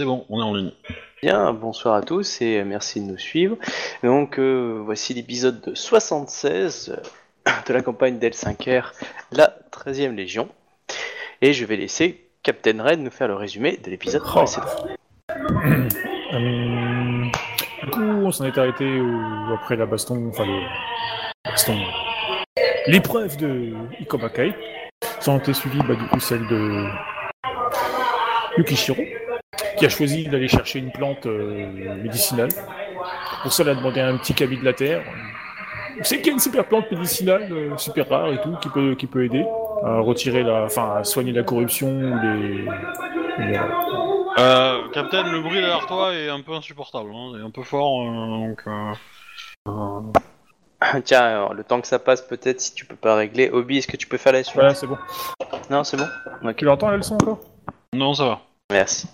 C'est bon, on est en ligne. Bien, bonsoir à tous et merci de nous suivre. Donc euh, voici l'épisode 76 euh, de la campagne d'L5R, la 13e Légion. Et je vais laisser Captain Red nous faire le résumé de l'épisode Oh. précédent. Euh, du coup, on s'en est arrêté au- après la baston, enfin le baston, l'épreuve de Ikomakai. Ça a été suivi, bah, du coup, celle de Yukishiro, qui a choisi d'aller chercher une plante euh, médicinale. Pour ça, elle a demandé un petit cabi de la terre. C'est qu'il y a une super plante médicinale, euh, super rare et tout, qui peut, qui peut aider à retirer la, enfin, à soigner la corruption ou les, les- Euh, Captain, le bruit derrière toi est un peu insupportable, hein, est un peu fort, euh, donc... euh, euh, Tiens, alors, le temps que ça passe, peut-être si tu peux pas régler. Obi, est-ce que tu peux faire la suite? Voilà, c'est bon. Non, c'est bon? Ok, Tu l'entends, là, le son encore? Non, ça va. Merci.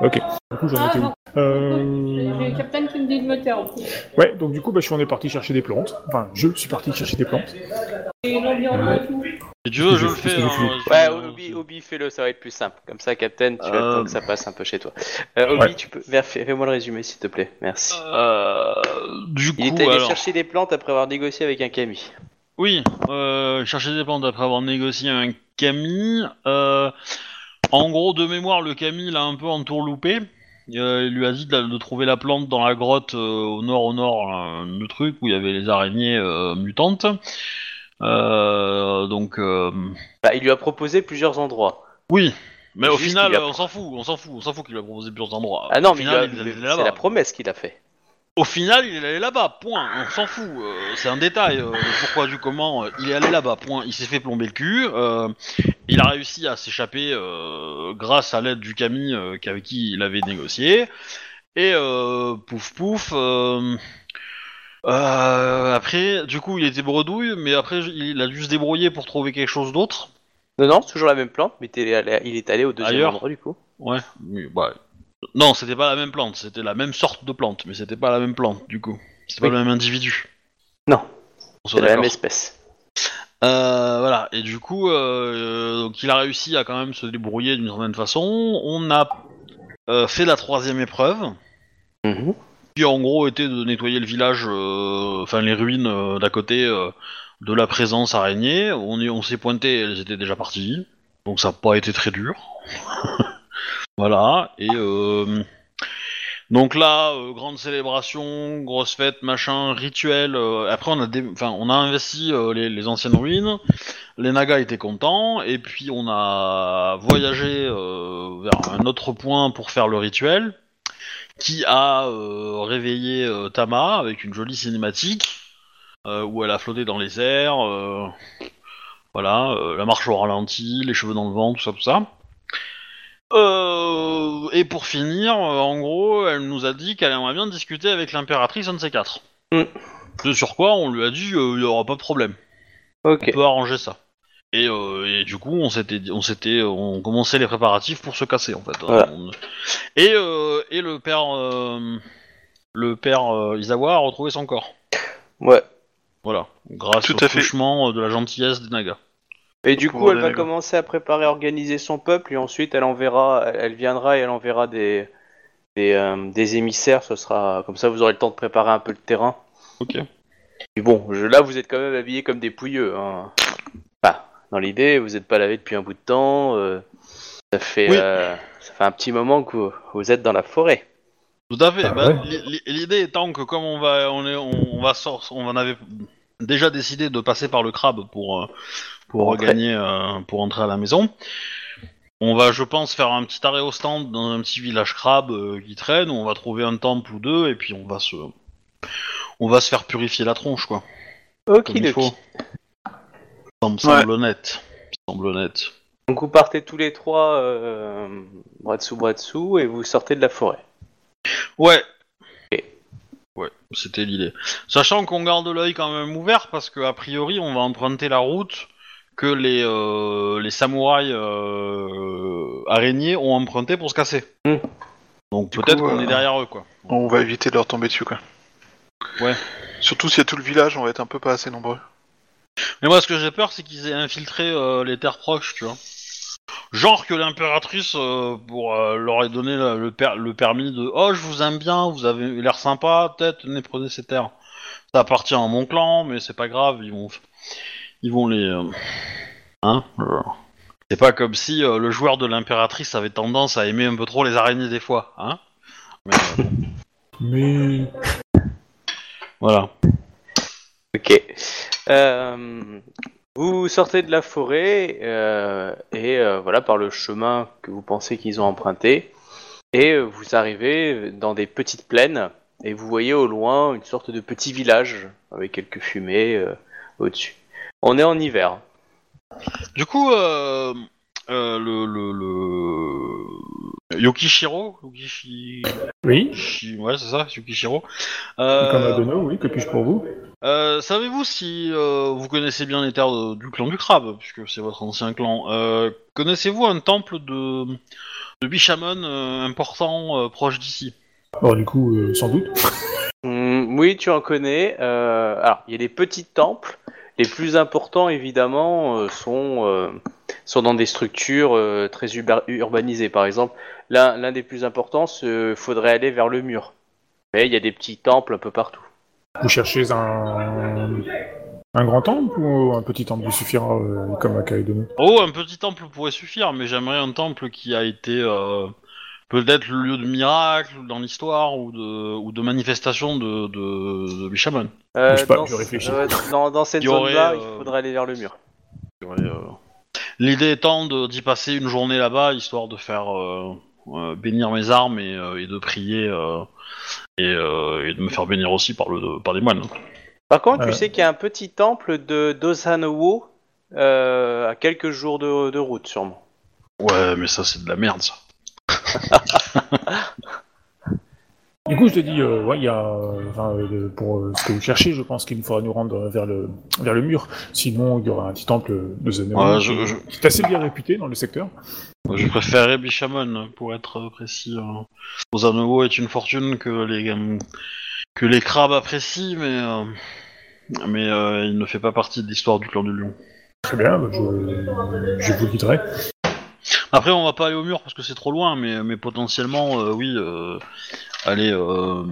Ok. Du coup, j'en Ah, étais où. Euh, J'ai le capitaine qui me dit de me taire en plus. Ouais, donc du coup, bah, je suis on est parti chercher des plantes. Enfin, je suis parti chercher des plantes. Et l'environnement et tout. Si tu veux, je le fais. je hein, fais vas-y, Ouais, euh, Obi, Obi fais-le, ça va être plus simple. Comme ça, Captain, tu le Euh, temps que ça passe un peu chez toi. Euh, Obi, Ouais. tu peux fais-moi le résumé, s'il te plaît. Merci. Euh, du coup, Il est allé alors... chercher des plantes après avoir négocié avec un Kami. Oui, euh, chercher des plantes après avoir négocié un Camille. Euh, en gros, de mémoire, le Camille l'a un peu entourloupé. Euh, il lui a dit de, de trouver la plante dans la grotte euh, au nord, au nord, le truc où il y avait les araignées euh, mutantes. Euh, donc, euh, Bah, il lui a proposé plusieurs endroits. oui. Mais au final, a- on s'en fout, on s'en fout, on s'en fout qu'il a proposé plusieurs endroits. Ah non, au mais il final, a- il c'est la promesse qu'il a fait. Au final, il est allé là-bas, point. On s'en fout. euh, c'est un détail. euh, le pourquoi du comment, euh, il est allé là-bas, point. Il s'est fait plomber le cul. euh, il a réussi à s'échapper euh, grâce à l'aide du Camille euh, avec qui il avait négocié. Et euh, pouf pouf. euh, euh, après, du coup, il était bredouille, mais après, il a dû se débrouiller pour trouver quelque chose d'autre. Non, non, c'est toujours la même plante, mais il est allé, il est allé au deuxième Ailleurs. endroit du coup. Ouais. oui, bah, non, c'était pas la même plante. C'était la même sorte de plante, mais c'était pas la même plante, du coup. C'était pas Oui. le même individu. Non. On soit C'est la même espèce. Euh, voilà, et du coup, euh, donc il a réussi à quand même se débrouiller d'une certaine façon. On a euh, fait la troisième épreuve, Mhm. qui en gros était de nettoyer le village, euh, enfin les ruines euh, d'à côté euh, de la présence araignée. On, y- on s'est pointé, elles étaient déjà parties, donc ça n'a pas été très dur. voilà, et euh, donc là, euh, grande célébration, grosse fête, machin, rituel. euh, après, on a, dé- on a investi euh, les, anciennes ruines. Les Nagas étaient contents, et puis on a voyagé vers un autre point pour faire le rituel, qui a réveillé Tama avec une jolie cinématique où elle a flotté dans les airs. voilà, la marche au ralenti, les cheveux dans le vent, tout ça, tout ça. Euh, et pour finir, euh, en gros, elle nous a dit qu'elle aimerait bien discuter avec l'impératrice un de ces quatre. Mm. Ce sur quoi on lui a dit euh, il n'y aura pas de problème, Ok. on peut arranger ça. Et, euh, et du coup, on s'était, dit- on s'était, on commençait les préparatifs pour se casser en fait. Voilà. On- Et, euh, et le père, euh, le père euh, Izawa a retrouvé son corps. Ouais. Voilà, grâce Tout au à fait. de la gentillesse des Nagas. Et du coup, elle va commencer à préparer, à organiser son peuple, et ensuite elle enverra, elle viendra et elle enverra des, des, euh, des émissaires. Ce sera comme ça, vous aurez le temps de préparer un peu le terrain. Ok. Et bon, je- là, vous êtes quand même habillés comme des pouilleux. Hein. Enfin, dans l'idée, vous n'êtes pas lavé depuis un bout de temps. euh, ça fait, Oui. euh, ça fait un petit moment que vous, vous êtes dans la forêt. Tout à fait. Ah Bah, ouais. l'i- l'i- L'idée étant que comme on va, on est, on, on va sor- on en avait déjà décidé de passer par le crabe pour euh, pour Rentrer. gagner, euh, pour entrer à la maison. On va, je pense, faire un petit arrêt au stand dans un petit village crabe euh, qui traîne. Où on va trouver un temple ou deux et puis on va se, on va se faire purifier la tronche, quoi. Ok, Comme il faut. Ça me semble honnête. Ça me semble honnête. Donc vous partez tous les trois euh, bras dessous, bras dessous, et vous sortez de la forêt. Ouais. Ok. Ouais, c'était l'idée. Sachant qu'on garde l'œil quand même ouvert parce que a priori on va emprunter la route que les euh, les samouraïs euh, araignées ont emprunté pour se casser. Hmm. Donc Du peut-être coup, qu'on euh, est derrière eux quoi. On va éviter de leur tomber dessus, quoi. Ouais. Surtout s'il y a tout le village, on va être un peu pas assez nombreux. Mais moi ce que j'ai peur c'est qu'ils aient infiltré euh, les terres proches, tu vois. Genre que l'impératrice euh, pour euh, leur ait donné le, le per- le permis de oh je vous aime bien, vous avez l'air sympa, peut-être tenez prenez ces terres. Ça appartient à mon clan, mais c'est pas grave, ils vont ils vont les euh, hein. euh, C'est pas comme si euh, le joueur de l'impératrice avait tendance à aimer un peu trop les araignées des fois, hein. Mais, euh, Mais voilà. Ok. Euh, vous sortez de la forêt euh, et euh, voilà par le chemin que vous pensez qu'ils ont emprunté et euh, vous arrivez dans des petites plaines et vous voyez au loin une sorte de petit village avec quelques fumées euh, au-dessus. On est en hiver. Du coup, euh, euh, le, le, le... Yokishiro, Yokishi... oui, Ouais, c'est ça, Yukishiro. Euh, comme Adono, oui, que puis-je pour vous? euh, Savez-vous si euh, vous connaissez bien les terres de- du clan du crabe, puisque c'est votre ancien clan euh, Connaissez-vous un temple de, de Bishamon euh, important euh, proche d'ici? Alors du coup, euh, sans doute. Hmm, oui, tu en connais. Euh, alors, il y a des petits temples. Les plus importants, évidemment, euh, sont, euh, sont dans des structures euh, très urbanisées. Par exemple, l'un l'un des plus importants, il faudrait aller vers le mur. Mais il y a des petits temples un peu partout. Vous cherchez un un grand temple ou un petit temple vous suffira euh, comme à Kaedono Oh, un petit temple pourrait suffire, mais j'aimerais un temple qui a été euh, peut-être le lieu de miracle dans l'histoire ou de, ou de manifestation de, de, de Bishamon. Euh, Je sais pas, dans, je réfléchis. euh, dans, dans cette zone-là, euh, il faudrait aller vers le mur. Euh, L'idée étant d'y passer une journée là-bas, histoire de faire euh, euh, bénir mes armes et, euh, et de prier euh, et, euh, et de me faire bénir aussi par, le, par des moines. Par contre, Euh. tu sais qu'il y a un petit temple de Dosanowo euh, à quelques jours de, de route, sûrement. Ouais, mais ça c'est de la merde ça. Du coup, je te dis, euh, ouais, il y a, euh, enfin, euh, pour ce que vous cherchez, je pense qu'il nous faudra nous rendre vers le, vers le mur. Sinon, il y aura un petit temple de Zenon Ouais, qui, je- je- qui est assez bien réputé dans le secteur. Je préférerais Bishamon pour être précis. Euh. Ozanovo est une fortune que les euh, que les crabes apprécient, mais euh, mais euh, il ne fait pas partie de l'histoire du clan du lion. Très bien, bah, je, je vous guiderai. Après, on va pas aller au mur parce que c'est trop loin, mais, mais potentiellement, euh, oui, euh, aller, euh,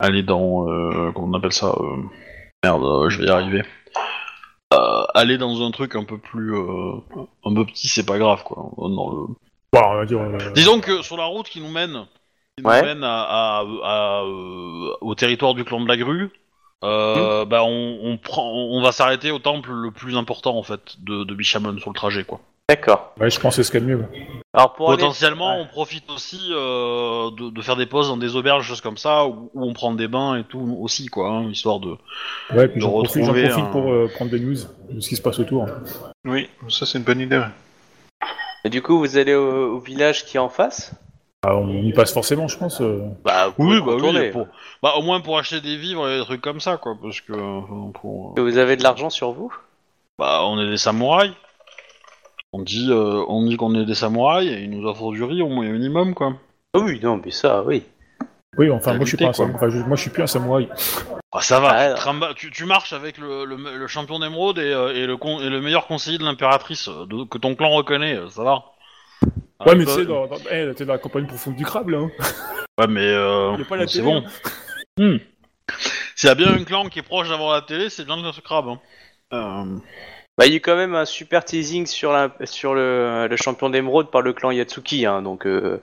aller dans, euh, comment on appelle ça euh, Merde, euh, je vais y arriver. Euh, aller dans un truc un peu plus, euh, un peu petit, c'est pas grave, quoi. Dans le... Bon, on va dire, euh, Disons que sur la route qui nous mène, qui nous mène à, à- à, euh, au territoire du clan de la grue. Euh, bah on, on prend, on va s'arrêter au temple le plus important en fait de, de Bishamon sur le trajet quoi. D'accord. ouais, je pense que c'est ce qu'il y a de mieux. Alors pour aller- Potentiellement, Ouais. on profite aussi euh, de, de faire des pauses dans des auberges, choses comme ça, où, où on prend des bains et tout aussi, quoi, hein, histoire de. Ouais, puis De j'en profite, j'en retrouver profite un- pour euh, prendre des news de ce qui se passe autour. Oui, ça c'est une bonne idée. ouais. Et du coup, vous allez au, au village qui est en face? Ah, on y passe forcément, je pense. euh. Bah, vous pouvez bah pour, bah au moins pour acheter des vivres et des trucs comme ça, quoi, parce que euh, pour, euh, Vous avez de l'argent sur vous? Bah on est des samouraïs. On dit, euh, on dit qu'on est des samouraïs et ils nous offrent du riz au moins minimum, quoi. Ah Oui, non, mais ça, oui. Oui, enfin, moi je suis pas un Qualité, samouraï. Enfin, je- moi je suis plus un samouraï. Ah, ça va. Ah, tu, marches avec le, le- le champion d'émeraude et, euh, et le con- et le meilleur conseiller de l'impératrice euh, de- que ton clan reconnaît, euh, ça va. Ouais, Ah, mais toi- tu sais, dans, dans, eh, t'es dans la campagne profonde du crabe, là. Hein. Ouais, mais euh, Y a pas la c'est télé, bon. Hmm. S'il y a bien un clan qui est proche d'avoir la télé, c'est bien ce crabe. Hein. Euh, Bah, il y a eu quand même un super teasing sur, la, sur le, le champion d'émeraude par le clan Yatsuki, hein, donc euh,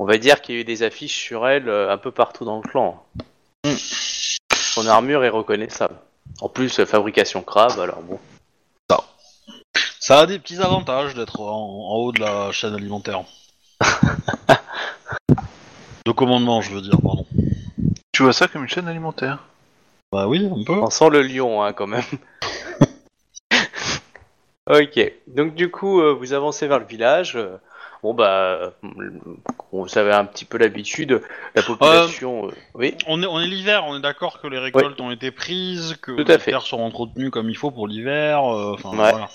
on va dire qu'il y a eu des affiches sur elle euh, un peu partout dans le clan. Son armure est reconnaissable. En plus, euh, fabrication crabe, alors bon. Ça a des petits avantages d'être en, en haut de la chaîne alimentaire. de commandement, je veux dire, pardon. Tu vois ça comme une chaîne alimentaire? Bah oui, un peu. On sent le lion, hein, quand même. ok, donc du coup, euh, vous avancez vers le village. euh, Bon, bah, euh, vous avez un petit peu l'habitude, la population. euh, Oui, On est, on est l'hiver, on est d'accord que les récoltes ont été prises, que Tout à les fait. terres sont entretenues comme il faut pour l'hiver. euh, Enfin, Ouais. voilà.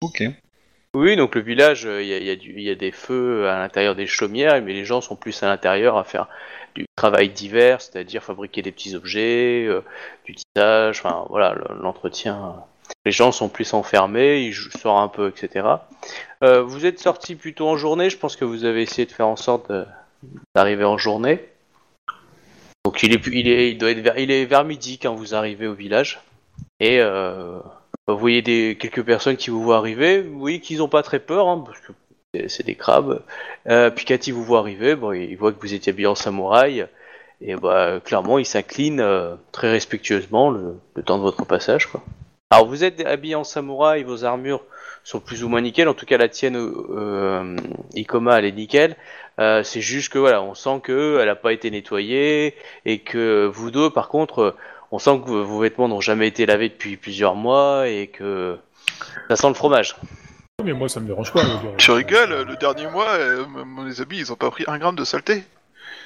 Ok. oui, donc le village, euh, il y, a, il y a du- il y a des feux à l'intérieur des chaumières, mais les gens sont plus à l'intérieur à faire du travail divers, c'est-à-dire fabriquer des petits objets, euh, du tissage, enfin voilà, le- l'entretien. Les gens sont plus enfermés, ils sortent un peu, etc. Euh, vous êtes sorti plutôt en journée, je pense que vous avez essayé de faire en sorte d'arriver en journée. Donc il est, il est, il doit être vers, il est vers midi quand vous arrivez au village. Et euh, vous voyez des, quelques personnes qui vous voient arriver, vous voyez qu'ils n'ont pas très peur, hein, parce que c'est- des crabes. Euh, puis ils vous voit arriver, bon, il voit que vous étiez habillé en samouraï, et bah, clairement il s'incline euh, très respectueusement le, le temps de votre passage. Quoi. Alors vous êtes habillé en samouraï, vos armures sont plus ou moins nickel, en tout cas la tienne, euh, Ikoma, elle est nickel. Euh, c'est juste que voilà, on sent que elle a pas été nettoyée et que vous deux, par contre, on sent que vos vêtements n'ont jamais été lavés depuis plusieurs mois et que ça sent le fromage. Mais moi, ça me dérange pas. je rigoles, le dernier mois, euh, mes habits, ils ont pas pris un gramme de saleté.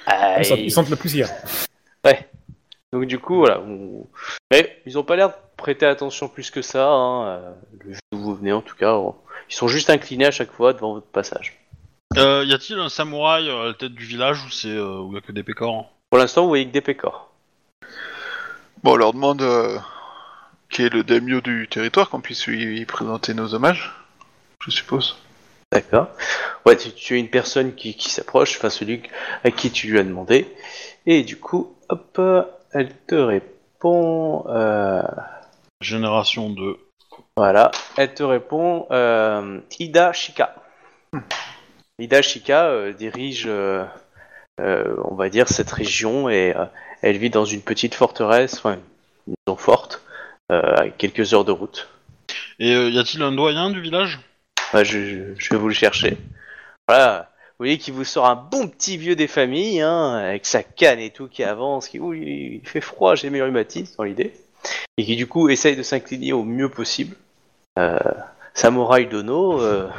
Ah, Ils sentent- Ils sentent la poussière. Donc du coup, voilà. on- Mais ils ont pas l'air de prêter attention plus que ça. Hein. euh, Le jour où vous venez, en tout cas, on- ils sont juste inclinés à chaque fois devant votre passage. Euh, y a-t-il un samouraï euh, à la tête du village ou c'est euh, où y a que des pécores Pour l'instant, vous voyez que des pécores. Bon, on leur demande euh, qui est le daimyo du territoire, qu'on puisse lui présenter nos hommages, je suppose. D'accord. Ouais, tu, tu as une personne qui, qui s'approche, enfin celui à qui tu lui as demandé. Et du coup, hop, euh, elle te répond. euh, Génération 2. Voilà, elle te répond euh, Ida Shika. Ida Shika euh, dirige, euh, euh, on va dire, cette région et euh, elle vit dans une petite forteresse, enfin une maison forte, euh, à quelques heures de route. Et euh, y a-t-il un doyen du village? Ouais, je, je- je vais vous le chercher. Voilà. Vous voyez qu'il vous sort un bon petit vieux des familles, hein, avec sa canne et tout qui avance, qui, oui, il fait froid, j'ai mes rhumatismes dans l'idée, et qui du coup essaye de s'incliner au mieux possible. Euh, Samouraï Dono, euh,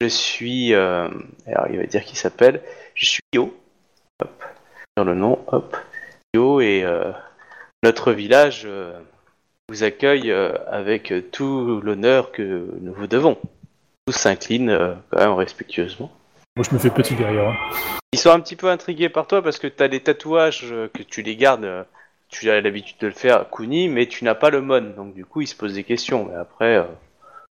je suis, euh, alors il va dire qu'il s'appelle, je suis Yo, hop, sur le nom, hop, Yo, et euh, notre village vous accueille avec tout l'honneur que nous vous devons tous s'inclinent quand même respectueusement. Moi, je me fais petit derrière. hein. Ils sont un petit peu intrigués par toi parce que tu as des tatouages euh, que tu les gardes, euh, tu as l'habitude de le faire Kuni, mais tu n'as pas le mon, donc du coup ils se posent des questions. Mais après, euh,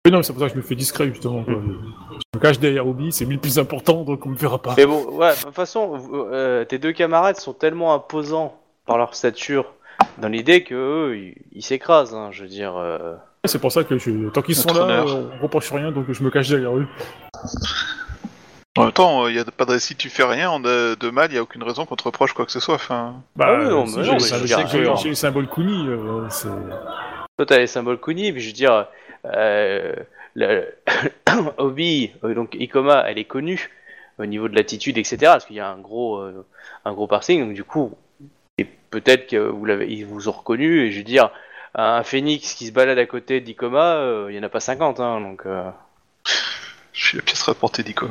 Mais non, c'est pour ça que je me fais discret, justement. quoi. Je me cache derrière Obi, c'est mille plus important, donc on me verra pas. mais bon, ouais, de toute façon, vous- euh, tes deux camarades sont tellement imposants par leur stature dans l'idée que eux, ils ils s'écrasent. hein, je veux dire, euh, C'est pour ça que je... tant qu'ils sont là, euh, on reproche rien, donc je me cache derrière eux. En même temps, il y a pas de si tu fais rien on a de mal, il y a aucune raison qu'on te reproche quoi que ce soit. Enfin, Bah, Ah oui, non, si, mais non, je veux dire, j'ai- euh, j'ai le symbole Kuni, euh, c'est... Toi, t'as les symboles Kuni, puis je veux dire, euh, le- Obi, euh, donc Ikoma, elle est connue au niveau de l'attitude, etc. Parce qu'il y a un gros, euh, un gros parsing, donc du coup, et peut-être que vous l'avez, ils vous ont reconnu. Et je veux dire, un phénix qui se balade à côté d'Ikoma, euh, il y en a pas 50, hein, donc. euh, je suis la pièce rapportée d'Ico.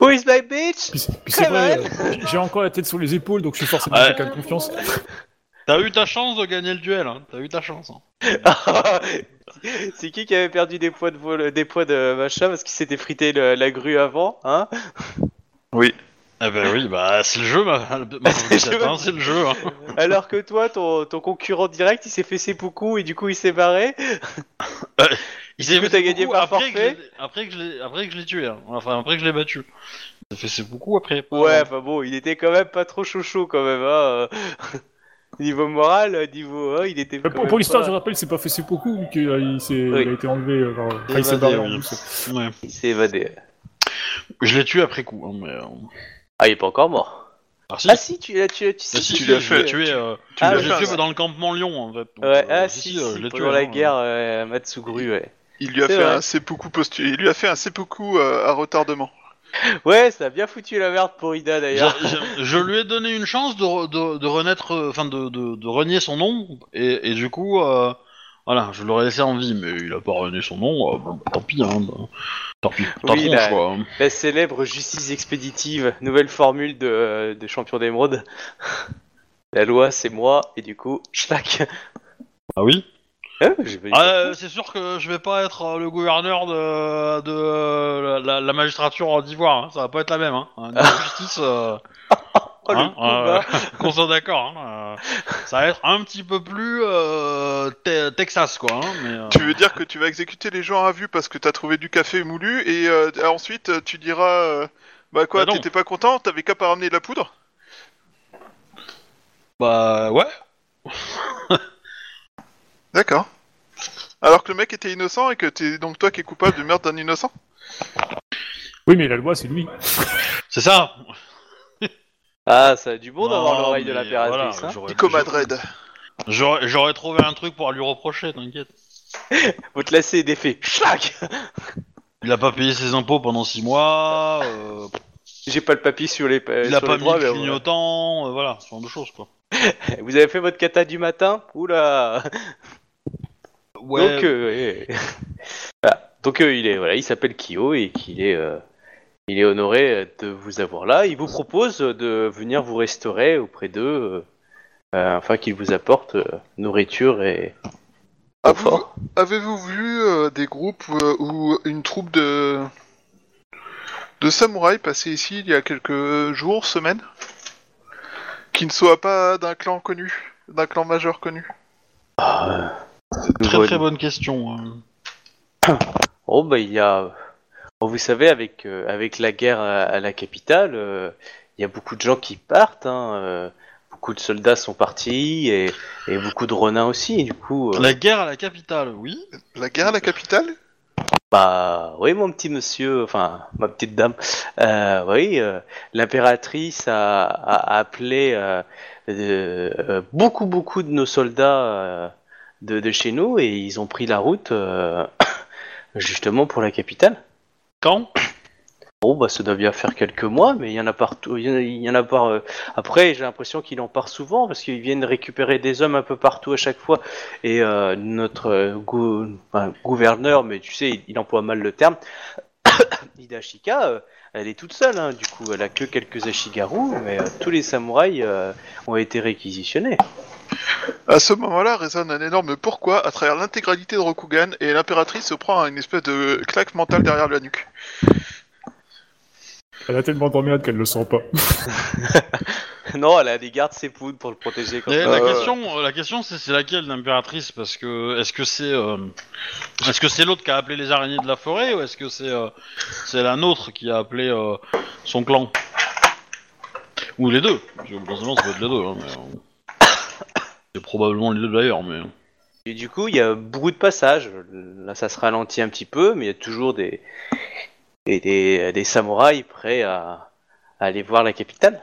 Who is my bitch? Puis, puis c'est Come vrai, on. euh, j'ai- j'ai encore la tête sur les épaules, donc je suis forcément Ouais. quelqu'un de confiance. T'as eu ta chance de gagner le duel, hein. T'as eu ta chance. hein. C'est qui qui avait perdu des poids de vol, des poids de machin parce qu'il s'était frité le- la grue avant, hein? Oui. Eh ben oui, bah c'est le jeu, ma, ma C'est le jeu. hein, c'est le jeu. Hein. Alors que toi, ton, ton concurrent direct, il s'est fait ses beaucoup et du coup il s'est barré. Il s'est fait gagné par après forfait que je l'ai- après que je l'ai, après que je l'ai tué, hein. enfin après que je l'ai battu. Ça fait c'est beaucoup après. pas Ouais, enfin bon, il était quand même pas trop chaud chaud quand même. Hein. euh. niveau moral, niveau, hein, il était. Euh, quand Pour, même pour l'histoire, pas- je rappelle, c'est pas fait beaucoup, vu qu'il il s'est- Oui. il a été enlevé, euh, il s'est Évadé, barré en plus. Ouais. il s'est évadé. Je l'ai tué après coup. Hein, mais, euh... Ah, il est pas encore mort. Ah si, Ah si, tu l'as, tu tu sais, Ah, si, tu l'as fait. tué. Euh... Tu Ah, l'as tué dans le campement Lyon en fait. Donc, Ouais, euh, ah si, si, si, euh, si, je l'ai tué. pendant la hein. guerre, euh, Matsuguru, ouais. Il lui a C'est fait vrai. un seppuku postu... Il lui a fait un seppuku euh, à retardement. Ouais, ça a bien foutu la merde pour Ida d'ailleurs. Je, je- je lui ai donné une chance de, re- de, de renaître, euh, enfin de, de, de renier son nom, et, et du coup, euh, voilà, je l'aurais laissé en vie, mais il a pas renié son nom, euh, bon, bah, tant pis, hein, bah, tant pis, Oui, la- quoi. La célèbre justice expéditive, nouvelle formule de, euh, de champion d'émeraude. La loi, c'est moi, et du coup, schlack. Ah oui? Hein, Ah, euh, C'est sûr que je vais pas être euh, le gouverneur de, de la, la magistrature d'Ivoire, hein, ça va pas être la même, hein. Justice, euh, Oh, le Hein, euh, qu'on soit d'accord. hein, euh, ça va être un petit peu plus euh, te- Texas, quoi. hein, mais, euh, Tu veux dire que tu vas exécuter les gens à vue parce que t'as trouvé du café moulu et euh, ensuite tu diras euh, bah quoi Bah t'étais pas content t'avais qu'à pas ramener de la poudre? Bah ouais. D'accord. Alors que le mec était innocent et que t'es donc toi qui es coupable de meurtre d'un innocent? Oui, mais la loi, c'est lui. C'est ça. Ah, ça a du bon d'avoir l'oreille de l'impératrice. voilà, hein. j'aurais- Nico Madred. J'aurais j'aurais trouvé un truc pour lui reprocher, t'inquiète. Votre lacet est défait. Schlac Il a pas payé ses impôts pendant six mois. euh, J'ai pas le papier sur les, il sur a les pas mis le mais clignotant. euh, voilà, ce genre de choses, quoi. voilà. Vous avez fait votre kata du matin? Oula Ouais. Donc, euh, ouais. Voilà. Donc euh, il est voilà, il s'appelle Kyo et qu'il est euh, il est honoré de vous avoir là. Il vous propose de venir vous restaurer auprès d'eux, euh, euh, afin qu'il vous apporte euh, nourriture et Avez-vous confort. avez-vous vu euh, des groupes euh, ou une troupe de de samouraïs passer ici il y a quelques jours, semaines, qui ne soient pas d'un clan connu, d'un clan majeur connu? Très Nouveau- très bonne question. hein. Oh bah il y a, bon, vous savez avec euh, avec la guerre à, à la capitale, euh, il y a beaucoup de gens qui partent. Hein, euh, beaucoup de soldats sont partis et, et beaucoup de renins aussi. Du coup, euh, La guerre à la capitale, oui. La guerre à la capitale? Bah oui, mon petit monsieur, enfin ma petite dame, euh, oui, euh, l'impératrice a, a appelé euh, euh, euh, beaucoup beaucoup de nos soldats euh, de, de chez nous et ils ont pris la route euh, justement pour la capitale. Bon bah ça doit bien faire quelques mois, mais il y en a partout, il y en a, par. euh, Après j'ai l'impression qu'il en part souvent parce qu'ils viennent récupérer des hommes un peu partout à chaque fois. Et euh, notre euh, gouverneur, mais tu sais, il, emploie mal le terme. Hidashika, euh, elle est toute seule, hein, du coup, elle a que quelques ashigaru, mais euh, tous les samouraïs ont été réquisitionnés. À ce moment-là résonne un énorme pourquoi à travers l'intégralité de Rokugan et l'impératrice se prend une espèce de claque mentale derrière la nuque. Elle a tellement d'emmerde qu'elle le sent pas. non, elle a des gardes ses poudres pour le protéger. Quand même. la Euh, question, euh, la question, c'est c'est laquelle l'impératrice? Parce que est-ce que c'est euh, est-ce que c'est l'autre qui a appelé les araignées de la forêt ou est-ce que c'est euh, c'est la nôtre qui a appelé euh, son clan? Ou les deux Parce que potentiellement, ça peut être les deux. hein, mais, euh, c'est probablement les deux d'ailleurs, mais Et du coup, il y a beaucoup de passages. Là, ça se ralentit un petit peu, mais il y a toujours des, des, des, des samouraïs prêts à, à aller voir la capitale.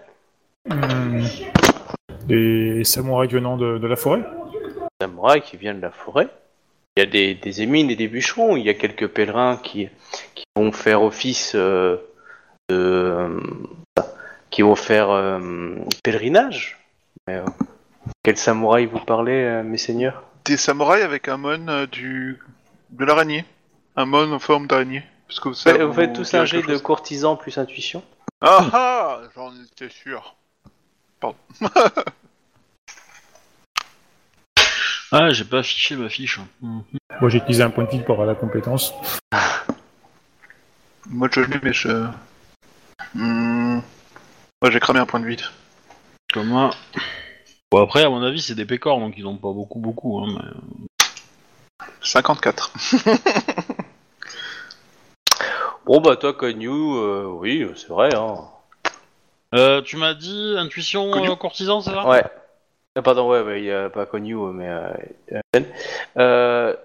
Hmm. Des samouraïs venant de, de la forêt Des samouraïs qui viennent de la forêt. Il y a des, des émines et des bûcherons. Il y a quelques pèlerins qui, qui vont faire office euh, de. euh, qui vont faire euh, pèlerinage. Mais, euh, quel samouraï vous parlez, euh, mes seigneurs Des samouraïs avec un mon euh, du de l'araignée, un mon en forme d'araignée. Parce que ça Vous faites tous un jet de courtisan plus intuition? Ah ah J'en étais sûr. ah, j'ai pas affiché ma fiche. Hmm. Moi, j'ai utilisé un point de vie pour avoir la compétence. Moi je l'ai mais je. Hmm. Moi j'ai cramé un point de vide. Comme moi. Bon après, à mon avis, c'est des pécores, donc ils ont pas beaucoup, beaucoup. Hein, mais... 54. Bon bah toi Konyu, euh, oui c'est vrai hein. Euh, tu m'as dit intuition euh, courtisan, c'est ça? Ouais. Ah, pardon ouais, ouais il y a pas Konyu mais euh, euh. Euh,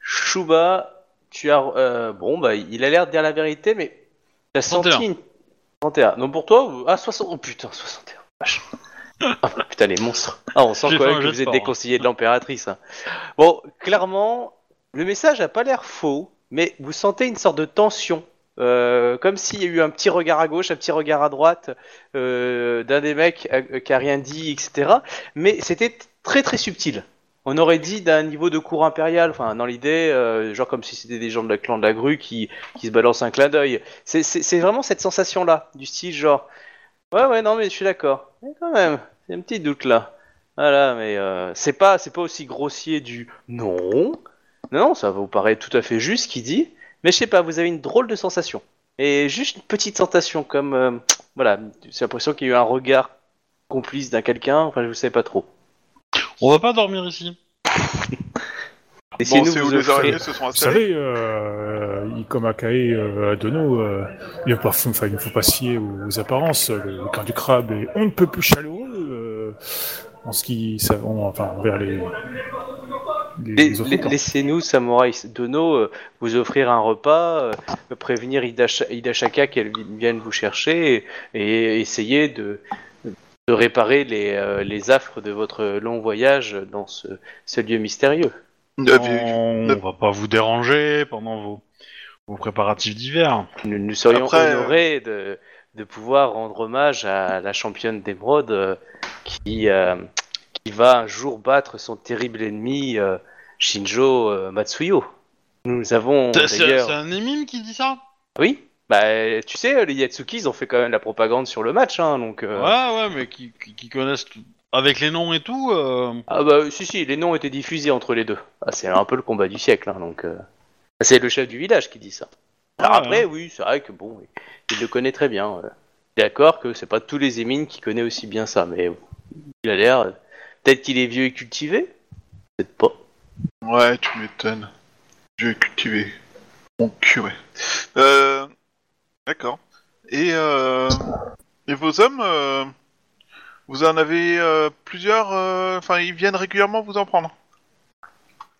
Shuba, tu as euh, bon bah il a l'air de dire la vérité mais t'as 31. senti une 31. Non pour toi ah 60 oh putain 61 vache. Ah, putain les monstres. Ah on sent quand même que vous êtes des hein. conseillers de l'impératrice. hein. Bon clairement le message a pas l'air faux mais vous sentez une sorte de tension. Euh, comme s'il y a eu un petit regard à gauche, un petit regard à droite euh, d'un des mecs euh, qui a rien dit, etc. Mais c'était très très subtil. On aurait dit d'un niveau de cour impérial, enfin dans l'idée, euh, genre comme si c'était des gens de la clan de la grue qui, qui se balancent un clin d'œil. C'est- C'est c'est vraiment cette sensation-là, du style genre, ouais ouais non mais je suis d'accord, mais quand même, a un petit doute là. Voilà, mais euh, c'est pas c'est pas aussi grossier du non, non, ça vous paraît tout à fait juste ce qu'il dit, mais je sais pas, vous avez une drôle de sensation. Et juste une petite sensation comme, euh, voilà, j'ai l'impression qu'il y a eu un regard complice d'un quelqu'un, enfin je sais pas trop. On va pas dormir ici. Bon, c'est où vous les offrir- araignées se sont Vous installées. savez, euh, Ikomakae euh, Adono, euh, il, ne faut pas se fier aux, apparences. Le camp du crabe est on ne peut plus chaleureux euh, en ce qui, enfin, envers les. Laissez-nous, Samurai Dono, euh, vous offrir un repas, euh, prévenir Hidasha- Hidashaka qu'elle vi- vienne vous chercher et, et essayer de, de réparer les, euh, les affres de votre long voyage dans ce, ce lieu mystérieux. On ne- va pas vous déranger pendant vos, vos préparatifs d'hiver. Nous, nous serions Après, euh, honorés de, de pouvoir rendre hommage à la championne d'émeraude euh, qui, euh, qui va un jour battre son terrible ennemi euh, Shinjo euh, Matsuyo. Nous avons d'ailleurs... c'est un émime qui dit ça? Oui, bah tu sais, les Yatsuki, ils ont fait quand même la propagande sur le match, hein, donc... euh, Ouais, ouais, mais qui, qui, qui connaissent tout- avec les noms et tout. euh, Ah bah si, si, les noms étaient diffusés entre les deux. Ah, c'est un peu le combat du siècle, hein, donc... euh, C'est le chef du village qui dit ça. Alors Ouais, après, oui, c'est vrai que bon, il le connaît très bien. euh. D'accord que c'est pas tous les émines qui connaissent aussi bien ça, mais il a l'air... euh, Peut-être qu'il est vieux et cultivé Peut-être pas. Ouais, tu m'étonnes. Je vais cultiver. Mon curé. Euh... D'accord. Et, euh... Et vos hommes, euh, vous en avez euh, plusieurs, euh, enfin, ils viennent régulièrement vous en prendre.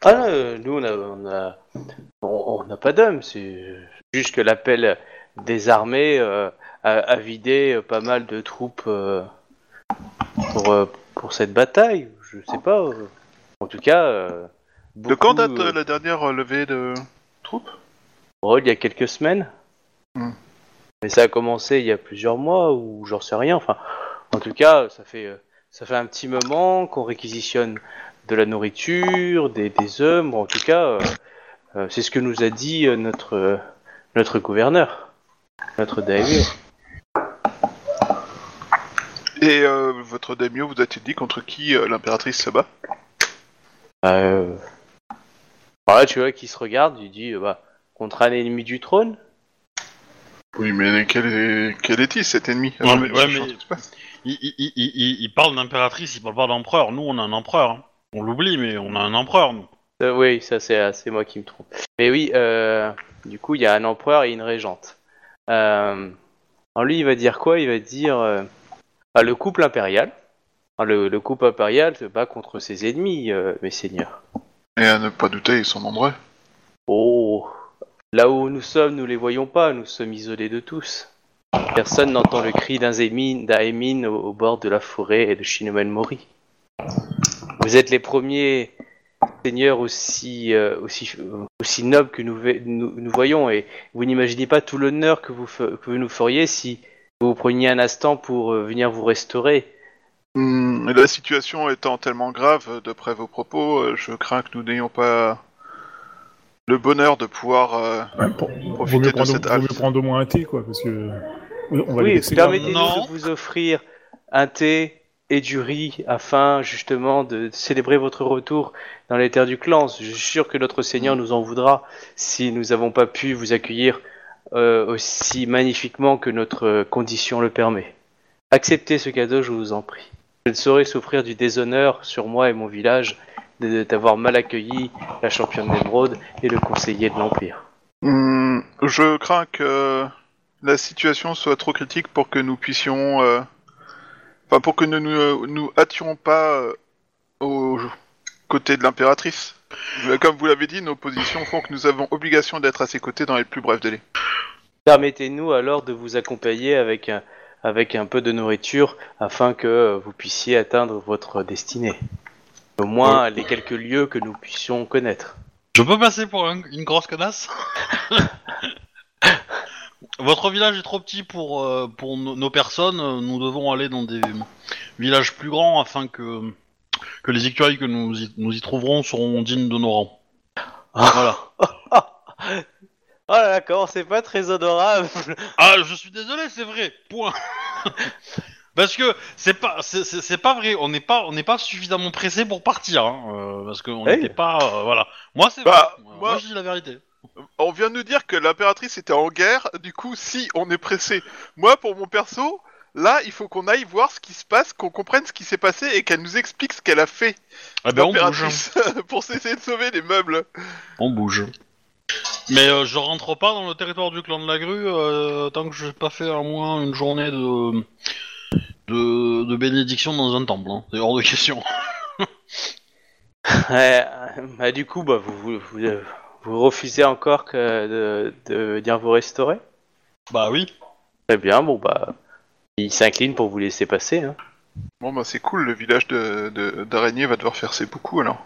Ah non, nous on a, on a, on on n'a pas d'hommes, c'est juste que l'appel des armées euh, a, a vidé euh, pas mal de troupes euh, pour, euh, pour cette bataille. Je sais pas. euh. En tout cas, euh, De quand beaucoup, date euh, euh, la dernière euh, levée de troupes? Oh, il y a quelques semaines. Hmm. Mais ça a commencé il y a plusieurs mois ou j'en sais rien. Enfin, en tout cas, ça fait euh, ça fait un petit moment qu'on réquisitionne de la nourriture, des, des. Bon, en tout cas, euh, euh, c'est ce que nous a dit euh, notre euh, notre gouverneur, notre daimyo. Et euh, votre daimyo vous a-t-il dit contre qui euh, l'impératrice se bat? Euh... Voilà, tu vois, qui se regarde, il dit euh, bah, contre un ennemi du trône. Oui, mais quel, est... quel est-il cet ennemi? Mais- ouais, mais- il, il, il, il- il parle d'impératrice, il parle pas d'empereur. Nous, on a un empereur. hein. On l'oublie, mais on a un empereur, nous. Euh, oui, ça c'est euh, c'est moi qui me trompe. Mais oui, euh, du coup, il y a un empereur et une régente. Euh, alors lui, il va dire quoi? Il va dire euh, ah, le couple impérial. Ah, le, le couple impérial se bat contre ses ennemis, euh, mes seigneurs. Et à ne pas douter, ils sont nombreux. Oh, là où nous sommes, nous les voyons pas. Nous sommes isolés de tous. Personne n'entend le cri d'un Émine au, bord de la forêt de Shinomen Mori. Vous êtes les premiers seigneurs aussi, euh, nobles que nous, nous, voyons et vous n'imaginez pas tout l'honneur que vous, nous feriez si vous preniez un instant pour euh, venir vous restaurer. Hmm, et la situation étant tellement grave, d'après vos propos, euh, je crains que nous n'ayons pas le bonheur de pouvoir. euh, Ouais, pour- vaut, Profiter mieux de prendre, cette vaut mieux halte. prendre au moins un thé, quoi, parce que on va Oui, permettez-nous de vous offrir un thé et du riz afin justement de célébrer votre retour dans les terres du clan. Je suis sûr que notre Seigneur nous en voudra si nous n'avons pas pu vous accueillir euh, aussi magnifiquement que notre condition le permet. Acceptez ce cadeau, je vous en prie. Je ne saurais souffrir du déshonneur sur moi et mon village d'avoir mal accueilli la championne d'émeraude et le conseiller de l'Empire. hmm, je crains que la situation soit trop critique pour que nous puissions. euh, Enfin, pour que nous nous, euh, nous hâtions pas euh, aux côtés de l'impératrice. Comme vous l'avez dit, nos positions font que nous avons obligation d'être à ses côtés dans les plus brefs délais. Permettez-nous alors de vous accompagner avec un, avec un peu de nourriture afin que vous puissiez atteindre votre destinée. Au moins les quelques lieux que nous puissions connaître. Je peux passer pour un- une grosse connasse? Votre village est trop petit pour, euh, pour no- nos personnes. Nous devons aller dans des villages plus grands afin que, que les écureuils que nous y, nous y trouverons seront dignes de nos rangs. Voilà. Oh là là, comment c'est pas très honorable? Ah, je suis désolé, c'est vrai. Point. parce que c'est pas, c'est- c'est c'est pas vrai. On n'est pas, on n'est pas suffisamment pressé pour partir, hein, euh, parce qu'on Hey. n'était pas, euh, voilà. Moi, c'est Bah, vrai. moi- Moi, je dis la vérité. On vient de nous dire que l'impératrice était en guerre, du coup, si on est pressé. Moi, pour mon perso, Là, il faut qu'on aille voir ce qui se passe, qu'on comprenne ce qui s'est passé et qu'elle nous explique ce qu'elle a fait, Ah ben on bouge. l'impératrice, pour essayer de sauver les meubles. On bouge. Mais euh, je rentre pas dans le territoire du clan de la grue euh, tant que j'ai pas fait au moins une journée de de, de bénédiction dans un temple. Hein. C'est hors de question. Ouais, euh, bah, du coup, bah, vous, vous, vous, euh, vous refusez encore que de, de venir vous restaurer? Bah oui. Très bien, bon bah, il s'incline pour vous laisser passer. Hein. Bon bah c'est cool, le village de de- d'araignées va devoir faire ses beaucoup alors.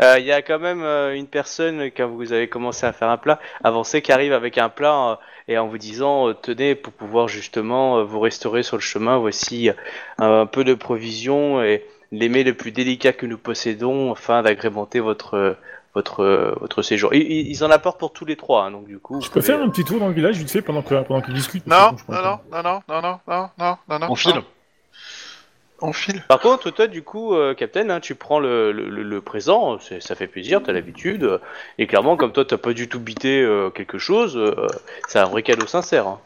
Euh, Il y a quand même euh, une personne, quand vous avez commencé à faire un plat, avancé qui arrive avec un plat euh, et en vous disant euh, Tenez, pour pouvoir justement euh, vous restaurer sur le chemin, voici euh, un peu de provisions et les mets le plus délicat que nous possédons afin d'agrémenter votre, euh, votre, euh, votre séjour. Ils, ils- en apportent pour tous les trois, hein, donc du coup. Je peux pouvez- faire un petit tour dans le village vite fait pendant que pendant qu'ils discutent. Non, que bon, non, non, non, non, non, non, non, non, non, On file. non. File. Par contre, toi, du coup, euh, Captain, hein, tu prends le, le, le- le présent, c'est- ça fait plaisir, t'as l'habitude, euh, et clairement, comme toi, t'as pas du tout bité euh, quelque chose, euh, c'est un vrai cadeau sincère. hein.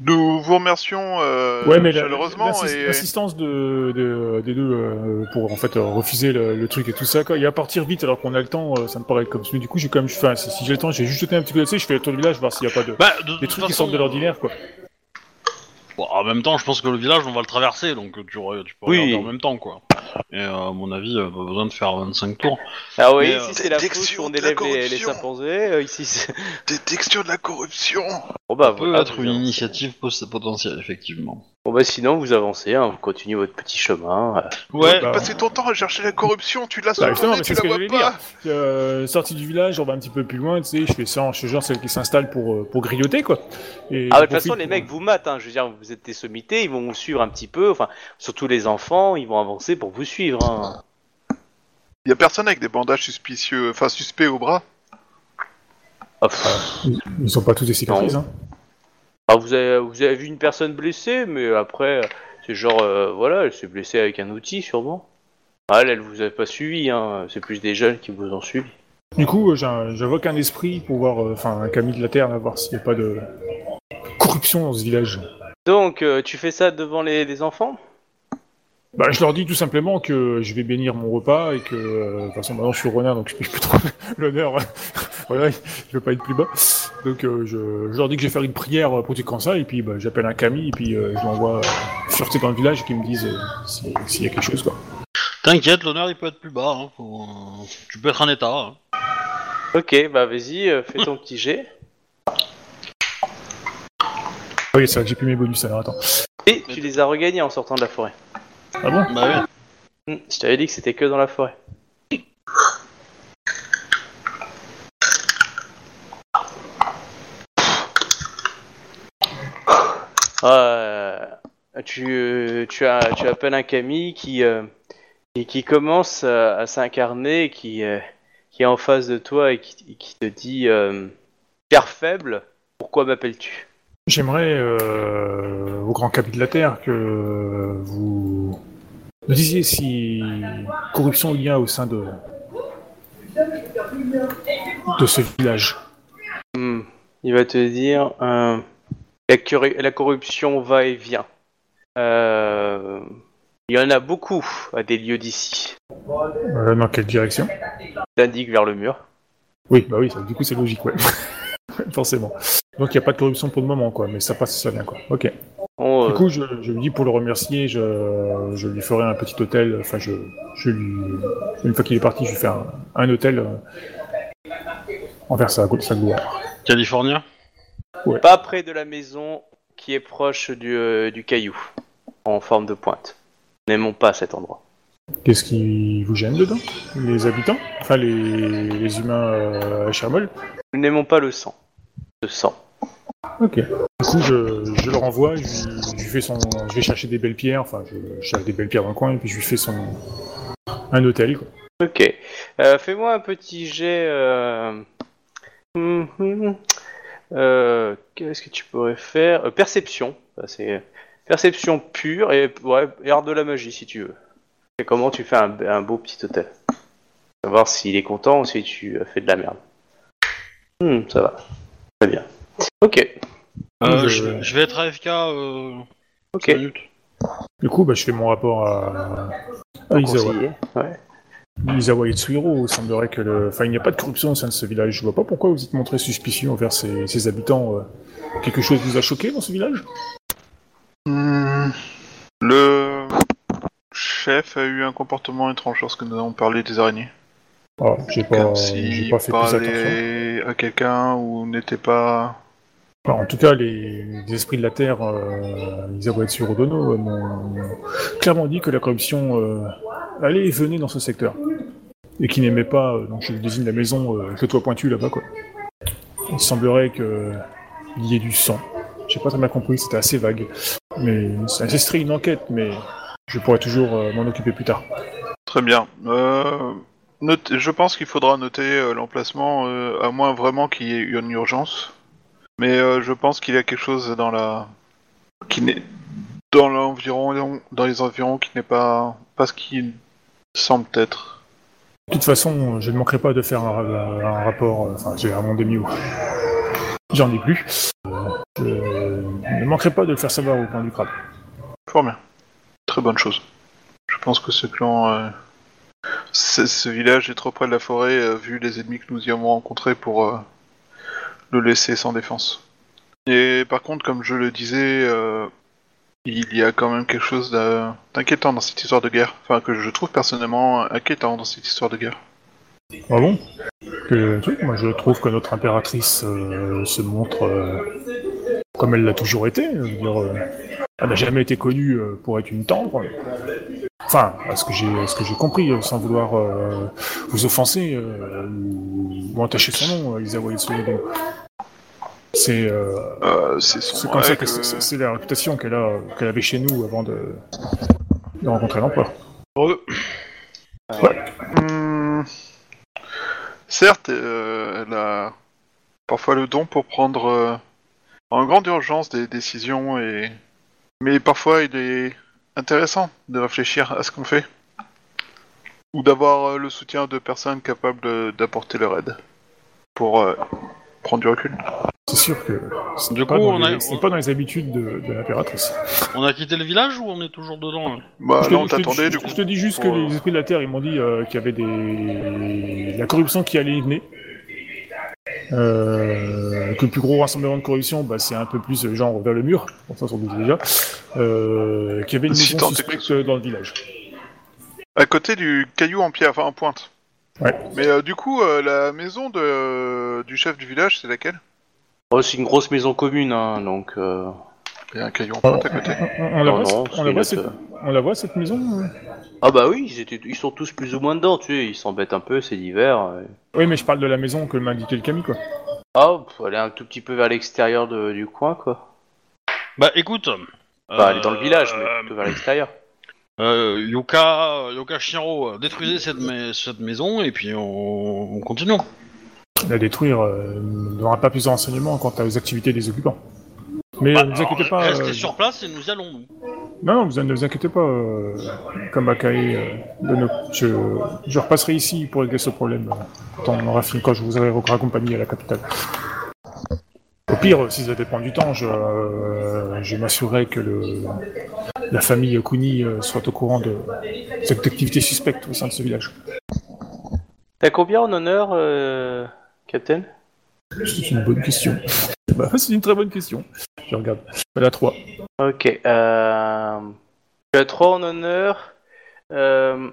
Nous vous remercions euh, Ouais, mais la- chaleureusement l'insist- et l'assistance de, de- des deux euh, pour en fait euh, refuser le, le truc et tout ça, quoi. Et à partir vite alors qu'on a le temps, euh, ça me paraît comme mais du coup j'ai quand même, enfin, si, si j'ai le temps, j'ai juste jeté un petit coup d'essai, je fais le tour du village voir s'il y a pas de Bah de des toute trucs qui façon, sortent de l'ordinaire quoi. Bon, en même temps, je pense que le village, on va le traverser, donc tu, tu peux Oui. regarder en même temps, quoi. Et euh, à mon avis, euh, pas besoin de faire 25 tours. Ah oui, Mais, ici euh, c'est la détection fosse où on de la élève les, les corruption. chimpanzés, euh, ici c'est... des textures de la corruption. Bon bah, Ça peut voilà, être une initiative potentielle, effectivement. Bon bah sinon, vous avancez, hein, vous continuez votre petit chemin. euh. Ouais, Bah, Passer ton temps à chercher la corruption, tu l'as Bah, tu la vois pas. Euh, sortie du village, on va un petit peu plus loin, tu sais, je fais ça, je suis genre celle qui s'installe pour euh, pour grignoter quoi. Et Ah bah, de toute façon, les mecs vous matent, hein, je veux dire, vous êtes des sommités, ils vont vous suivre un petit peu, enfin, surtout les enfants, ils vont avancer pour vous suivre. Hein. Y a personne avec des bandages suspicieux, enfin suspects au bras? Ah, pff. Ils sont pas tous des cicatrices. Hein. Ah, vous, avez, vous avez vu une personne blessée, mais après, c'est genre, euh, voilà, elle s'est blessée avec un outil, sûrement. Ah, elle, elle vous a pas suivi, hein. c'est plus des jeunes qui vous ont suivi. Du coup, euh, j'in- j'invoque un esprit pour voir, euh, enfin un Camille de la Terre, là, voir s'il n'y a pas de corruption dans ce village. Donc, tu fais ça devant les, les enfants? Bah, je leur dis tout simplement que je vais bénir mon repas et que, euh, de toute façon, maintenant je suis renard, donc je paye plus trop l'honneur. voilà, je vais pas être plus bas. Donc, euh, je, je leur dis que je vais faire une prière pour tout comme ça, et puis bah, j'appelle un Camille, et puis euh, je l'envoie fureter dans le village et qu'ils me disent euh, si- s'il y a quelque chose, quoi. t'inquiète, l'honneur il peut être plus bas. Hein. faut, euh, Tu peux être en état. hein. Ok, bah vas-y, euh, fais ton petit jet. Ah oui, c'est vrai que j'ai plus mes bonus, alors attends. Et tu les as regagnés en sortant de la forêt. Ah bon Bah oui. Hmm, je t'avais dit que c'était que dans la forêt. Euh, tu, tu, as, tu appelles un Camille qui, euh, qui, qui commence à, à s'incarner, qui, euh, qui est en face de toi et qui, qui te dit euh, Car faible, pourquoi m'appelles-tu? J'aimerais, euh, au grand capit de la Terre, que vous nous disiez si corruption il y a au sein de, de ce village. Hmm. Il va te dire euh, la, corru- la corruption va et vient. Euh, il y en a beaucoup à des lieux d'ici. Dans quelle direction? T'indiques vers le mur. Oui, bah oui, ça- du coup c'est logique, ouais. Forcément. Donc il n'y a pas de corruption pour le moment, quoi, mais ça passe, ça vient, quoi. Ok. Euh, Du coup, je, je lui dis pour le remercier, je, je lui ferai un petit hôtel, enfin, je, je lui, une fois qu'il est parti, je lui fais un, un hôtel euh, envers sa, sa gloire. California? Pas près de la maison qui est proche du, euh, du caillou, en forme de pointe. N'aimons pas cet endroit. Qu'est-ce qui vous gêne dedans? Les habitants? Enfin, les, les humains euh, à Chermol Nous n'aimons pas le sang. Le sang. Ok. Du coup, je, je le renvoie, je, lui- je fais son, je vais chercher des belles pierres, enfin, je, je cherche des belles pierres dans le coin, et puis je lui fais son, un hôtel, quoi. Ok. Euh, Fais-moi un petit jet. Euh... hum, hum. Euh, Qu'est-ce que tu pourrais faire? Euh, Perception. C'est perception pure et ouais, et art de la magie si tu veux. Et comment tu fais un, un beau petit hôtel? Savoir s'il est content ou si tu as fait de la merde. Hmm, ça va. Très bien. Ok. Euh, Je- je... je vais être AFK euh, Ok. Du coup, bah, je fais mon rapport à, à Izawa. Conseiller. Ouais. Izawa Itsuhiro, il semblerait que le... Enfin, il n'y a pas de corruption au sein de ce village. Je vois pas pourquoi vous êtes montré suspicieux envers ses, ses habitants. euh. Quelque chose vous a choqué dans ce village? Hmm, Le chef a eu un comportement étrange lorsque nous avons parlé des araignées. Ah, j'ai pas, Comme j'ai s'il pas fait plus attention. à quelqu'un ou n'était pas... En tout cas, les, esprits de la Terre, euh, Izawa Itsuro Dono, euh, m'ont clairement dit que la corruption euh, allait et venait dans ce secteur. Et qui n'aimait pas, euh, donc je désigne la maison euh, que toi pointu là-bas, quoi. Il semblerait que il y ait du sang. J'ai pas très bien compris, c'était assez vague. Mais ça nécessiterait une enquête, mais je pourrais toujours euh, m'en occuper plus tard. Très bien. Euh, note- Je pense qu'il faudra noter euh, l'emplacement, euh, à moins vraiment qu'il y ait une urgence. Mais euh, je pense qu'il y a quelque chose dans la... qui n'est... dans l'environ, dans les environs qui n'est pas... pas ce qui semble être. De toute façon, je ne manquerai pas de faire un, un rapport, euh, enfin j'ai un monde demi J'en ai plus. Euh, je ne manquerai pas de le faire savoir au plan du crabe. Fort bien. Très bonne chose. Je pense que ce clan... euh, ce village est trop près de la forêt, euh, vu les ennemis que nous y avons rencontrés pour euh, le laisser sans défense. Et par contre, comme je le disais, euh, il y a quand même quelque chose d'in- d'inquiétant dans cette histoire de guerre. Enfin, que je trouve personnellement inquiétant dans cette histoire de guerre. Ah bon? Truc, Moi je trouve que notre impératrice euh, se montre euh, comme elle l'a toujours été. Elle n'a jamais été connue pour être une tendre. Enfin, à ce que j'ai, ce que j'ai compris, sans vouloir vous offenser ou, ou entacher son nom, Isawa Itsunobu. C'est euh, c'est comme ça que la réputation qu'elle a, qu'elle avait chez nous avant de, de rencontrer l'empereur. Heureux. Hmm. Certes, euh, elle a parfois le don pour prendre euh, en grande urgence des décisions, et... mais parfois il est intéressant de réfléchir à ce qu'on fait. Ou d'avoir euh, le soutien de personnes capables d'apporter leur aide pour prendre du recul. C'est sûr que ce Du n'est pas, coup, on les- pas dans les habitudes de, de l'impératrice. On a quitté le village ou on est toujours dedans Bah je, te, là, on je te- t'attendait je- du coup. je te dis juste pour, que euh, les esprits de la Terre, ils m'ont dit euh, qu'il y avait des... la corruption qui allait y venir. Euh, que le plus gros rassemblement de corruption, bah, c'est un peu plus euh, genre vers le mur, bon, ça on déjà. Euh, qu'il y avait une Si maison suspecte dans le village. À côté du caillou en pierre, enfin en pointe. Ouais. Mais euh, du coup, euh, la maison de, du chef du village, c'est laquelle? Oh, c'est une grosse maison commune, hein, donc. euh, Il y a un caillou en pointe à côté. On, la Non, voit, non, cette- c'est on la voit notre- cette, on la voit cette maison euh Ah bah oui, ils, étaient, ils sont tous plus ou moins dedans, tu sais, ils s'embêtent un peu, c'est l'hiver. euh. Oui, mais je parle de la maison que m'a indiqué le Camille, quoi. Ah, pff, elle est un tout petit peu vers l'extérieur de- du coin, quoi. Bah écoute. Bah, elle est dans le village, mais euh, plutôt vers l'extérieur. Euh, Yuka, Yuka Shiro, euh, détruisez cette, ma- cette maison et puis on, on continue. La détruire euh, ne donnera pas plus de renseignements quant aux activités des occupants. Mais Bah, euh, ne vous inquiétez pas. Restez euh, sur place et nous y allons nous. Non, non, vous ne vous inquiétez pas, euh, comme Akae, euh. Je, je repasserai ici pour régler ce problème euh, quand, on aura fini, quand je vous aurai raccompagné à la capitale. Au pire, si ça dépend du temps, je, euh, je m'assurerai que le, la famille Kuni euh, soit au courant de cette activité suspecte au sein de ce village. T'as combien en honneur, euh, Captain? C'est une bonne question. Bah, c'est une très bonne question. Je regarde. Elle a 3. Ok, euh... Tu as 3 en honneur. Euh...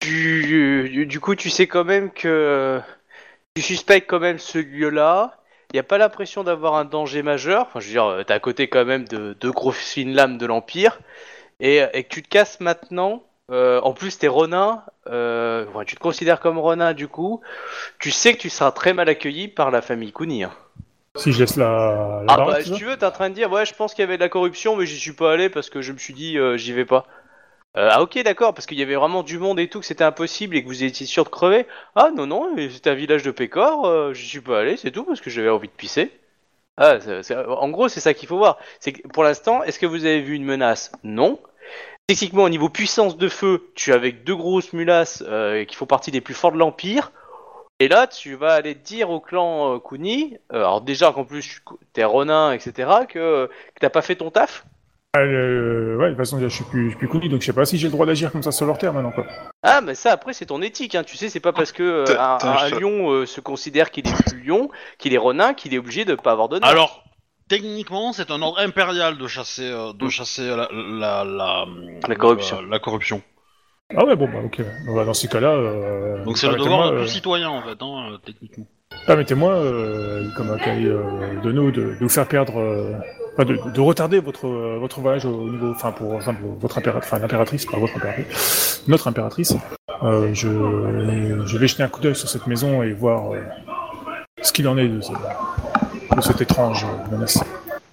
Tu... Du coup, tu sais quand même que... Tu suspectes quand même ce lieu-là. Il n'y a pas l'impression d'avoir un danger majeur. Enfin, je veux dire, euh, t'es à côté quand même de deux grosses fines lames de l'Empire. Et, et que tu te casses maintenant. euh, en plus, t'es Ronin. Euh... enfin, tu te considères comme Ronin, du coup. Tu sais que tu seras très mal accueilli par la famille Kuni. hein. Si je laisse la, la Ah bah si tu veux, t'es en train de dire ouais je pense qu'il y avait de la corruption mais j'y suis pas allé parce que je me suis dit euh, j'y vais pas. Euh, ah ok d'accord parce qu'il y avait vraiment du monde et tout que c'était impossible et que vous étiez sûr de crever. Ah non non c'était un village de Pécor, euh, j'y suis pas allé c'est tout parce que j'avais envie de pisser. Ah, en gros c'est ça qu'il faut voir. C'est pour l'instant est-ce que vous avez vu une menace? Non. Techniquement au niveau puissance de feu tu es avec deux grosses mulasses euh, qui font partie des plus forts de l'Empire. Et là, tu vas aller dire au clan euh, Kuni, euh, alors déjà qu'en plus t'es Ronin, etc., que, que t'as pas fait ton taf. Ah, euh, ouais, de toute façon, je suis plus, je suis plus connu, donc je sais pas si j'ai le droit d'agir comme ça sur leur terre maintenant, quoi. Ah, mais ça, après, c'est ton éthique. Hein. Tu sais, c'est pas parce que euh, un, un un lion euh, se considère qu'il est plus lion, qu'il est renin, qu'il est obligé de pas avoir d'honneur. Alors, techniquement, c'est un ordre impérial de chasser, euh, de chasser la, la, la, La corruption. La, la corruption. Ah ouais, bon, bah ok. Bah, dans ces cas-là... Euh, Donc c'est le devoir de euh, tout citoyen en fait, hein, euh, techniquement. Permettez-moi, euh, comme Akai euh, de nous, de, de vous faire perdre, euh, enfin, de, de retarder votre euh, votre voyage au niveau, enfin pour rejoindre votre impératrice, enfin l'impératrice, pas votre impératrice, notre impératrice. Euh, je, je vais jeter un coup d'œil sur cette maison et voir euh, ce qu'il en est de, ce- de cette étrange menace.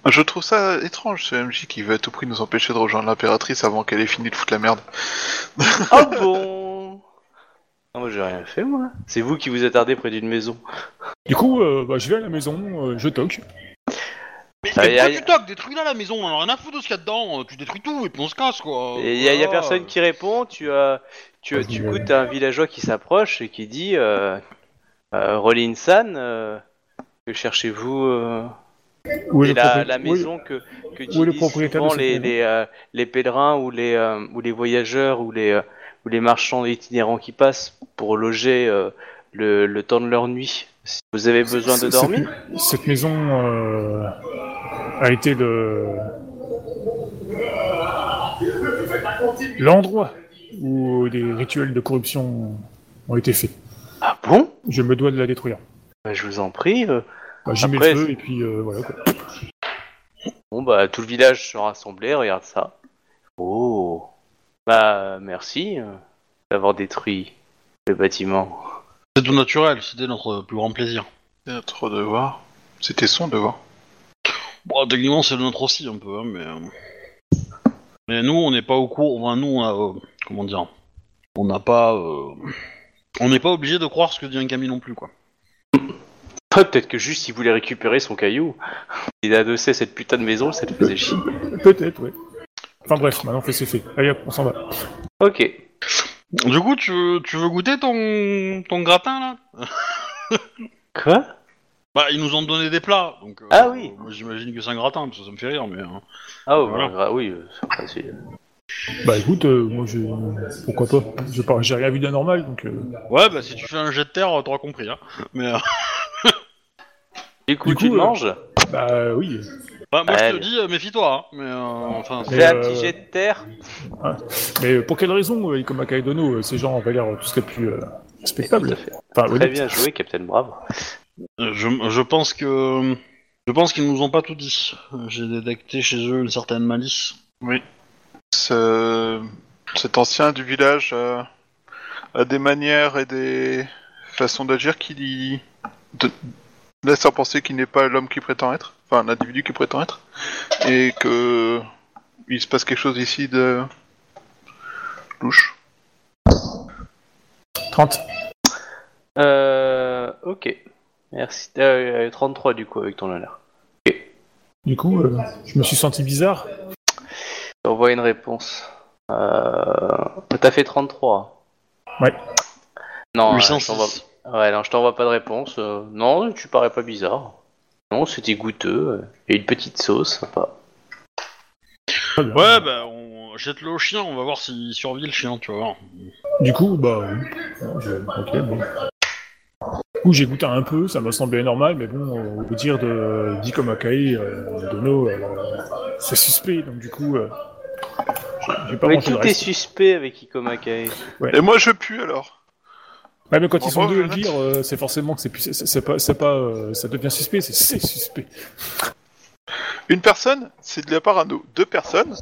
Je trouve ça étrange, ce MJ qui veut à tout prix nous empêcher de rejoindre l'impératrice avant qu'elle ait fini de foutre la merde. Oh bon? Ah, moi, j'ai rien fait, moi. C'est vous qui vous attardez près d'une maison. Du coup, euh, bah, je vais à la maison, euh, je toque. Mais, Ah, mais y a- pourquoi tu toques Détruis-la la maison, on a rien à foutre de ce qu'il y a dedans, euh, tu détruis tout et puis on se casse quoi. Et il y, a- y a Voilà. personne qui répond. Tu, as tu, Vas-y, tu vas-y. goûtes un villageois qui s'approche et qui dit euh, euh, Rolin San, euh, que cherchez-vous euh Où est Et le la, propriétaire la où est- maison que, que où est le utilisent propriétaire de souvent cette les, maison les, euh, les pèlerins ou les, euh, ou les voyageurs ou les, euh, ou les marchands itinérants qui passent pour loger euh, le, le temps de leur nuit. Si vous avez besoin de Cette- dormir, Cette, cette maison euh, a été le l'endroit où des rituels de corruption ont été faits. ah bon? Je me dois de la détruire. Bah, Je vous en prie. euh. Bah, J'y mets Après, le feu et puis euh, voilà. Quoi. Bon bah tout le village se rassemblé, regarde ça. Oh. Bah merci euh, d'avoir détruit le bâtiment. C'est tout naturel, c'était notre plus grand plaisir. C'est notre devoir. C'était son devoir. Bon, techniquement c'est le nôtre aussi un peu, hein, mais... euh, Mais nous on n'est pas au cours, enfin nous on a... euh, comment dire On n'a pas... euh, On n'est pas obligé de croire ce que dit un Camille non plus quoi. Ah, Peut-être que juste il voulait récupérer son caillou. Il a adossé cette putain de maison, ça le faisait chier. Peut-être, oui. Enfin bref, maintenant fait c'est fait. Allez hop, on s'en va. Ok. Du coup tu veux, tu veux goûter ton, ton gratin là? Quoi? Bah ils nous ont donné des plats, donc... euh, Ah oui. Moi j'imagine que c'est un gratin, parce que ça me fait rire, mais... euh, Ah oh, Voilà. bah, oui, euh, c'est facile. Bah écoute, euh, moi je pourquoi pas. J'ai pas, j'ai rien vu d'anormal donc. euh, Ouais, bah si tu fais un jet de terre, t'auras compris, hein. Mais... euh, Du coup, tu le euh, manges? Bah oui. Bah, moi je Allez. te dis, euh, méfie-toi, hein. Mais euh, enfin... c'est- Fais un euh, petit jet de terre. Mais pour quelle raison, euh, comme à Kaidono, euh, ces gens avaient l'air tout ce qu'il y a de plus euh, respectable? Tout à fait. Enfin, Très honnête. bien joué, Captain Brave. Je, je pense que... Je pense qu'ils nous ont pas tout dit. J'ai détecté chez eux une certaine malice. Ce- Cet ancien du village euh, a des manières et des façons d'agir qui lui de- laissent à penser qu'il n'est pas l'homme qui prétend être, enfin l'individu qui prétend être, et que il se passe quelque chose ici de louche. 30. Euh, ok. Merci. Euh, 33 du coup avec ton honneur. Du coup, euh, je me suis senti bizarre. T'envoies une réponse. Euh... T'as fait 33. Ouais. Non, euh, 806. je t'envoie- Ouais, non, je t'envoie pas de réponse. euh, Non, tu parais pas bizarre. Non, c'était goûteux. euh, Et une petite sauce, sympa. Ouais, bah on jette le au chien, on va voir s'il survit le chien, tu voir. Du coup, bah, oui. Bon, je- ok, bon. Coup, j'ai goûté un peu, ça m'a semblé normal, mais bon, euh, au dire de dit comme Akai, euh, Dono, euh, c'est suspect, donc du coup, euh, j'ai- pas Mais tout est suspect avec Ikomakai. Et moi je pue alors. Ouais, mais quand ils sont bon, deux à le dire, euh, c'est forcément que c'est plus- c'est c'est pas, c'est pas, euh, ça devient suspect, c'est c'est suspect. Une personne, c'est de la parano. Deux personnes,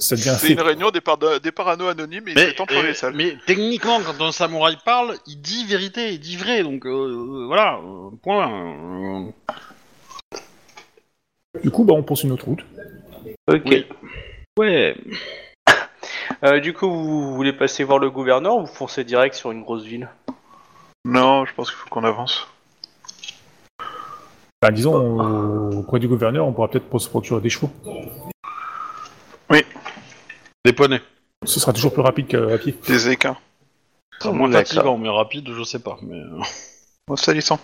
Ça devient c'est fait. une réunion des, par- des parano anonymes et il Mais, euh, les salles. mais techniquement, quand un samouraï parle, il dit vérité, il dit vrai, donc euh, euh, voilà, euh, point. euh. Du coup, bah, on poursuit notre route. Ok. Oui. Ouais. Euh, du coup, vous voulez passer voir le gouverneur ou vous foncez direct sur une grosse ville? Non, je pense qu'il faut qu'on avance. Bah, disons, au- auprès du gouverneur, on pourra peut-être se procurer des chevaux. Des poneys. Ce sera toujours plus rapide qu'à pied. Des équins. C'est moins fatigant, mais rapide, je sais pas. Mais... euh, Bon, salissant.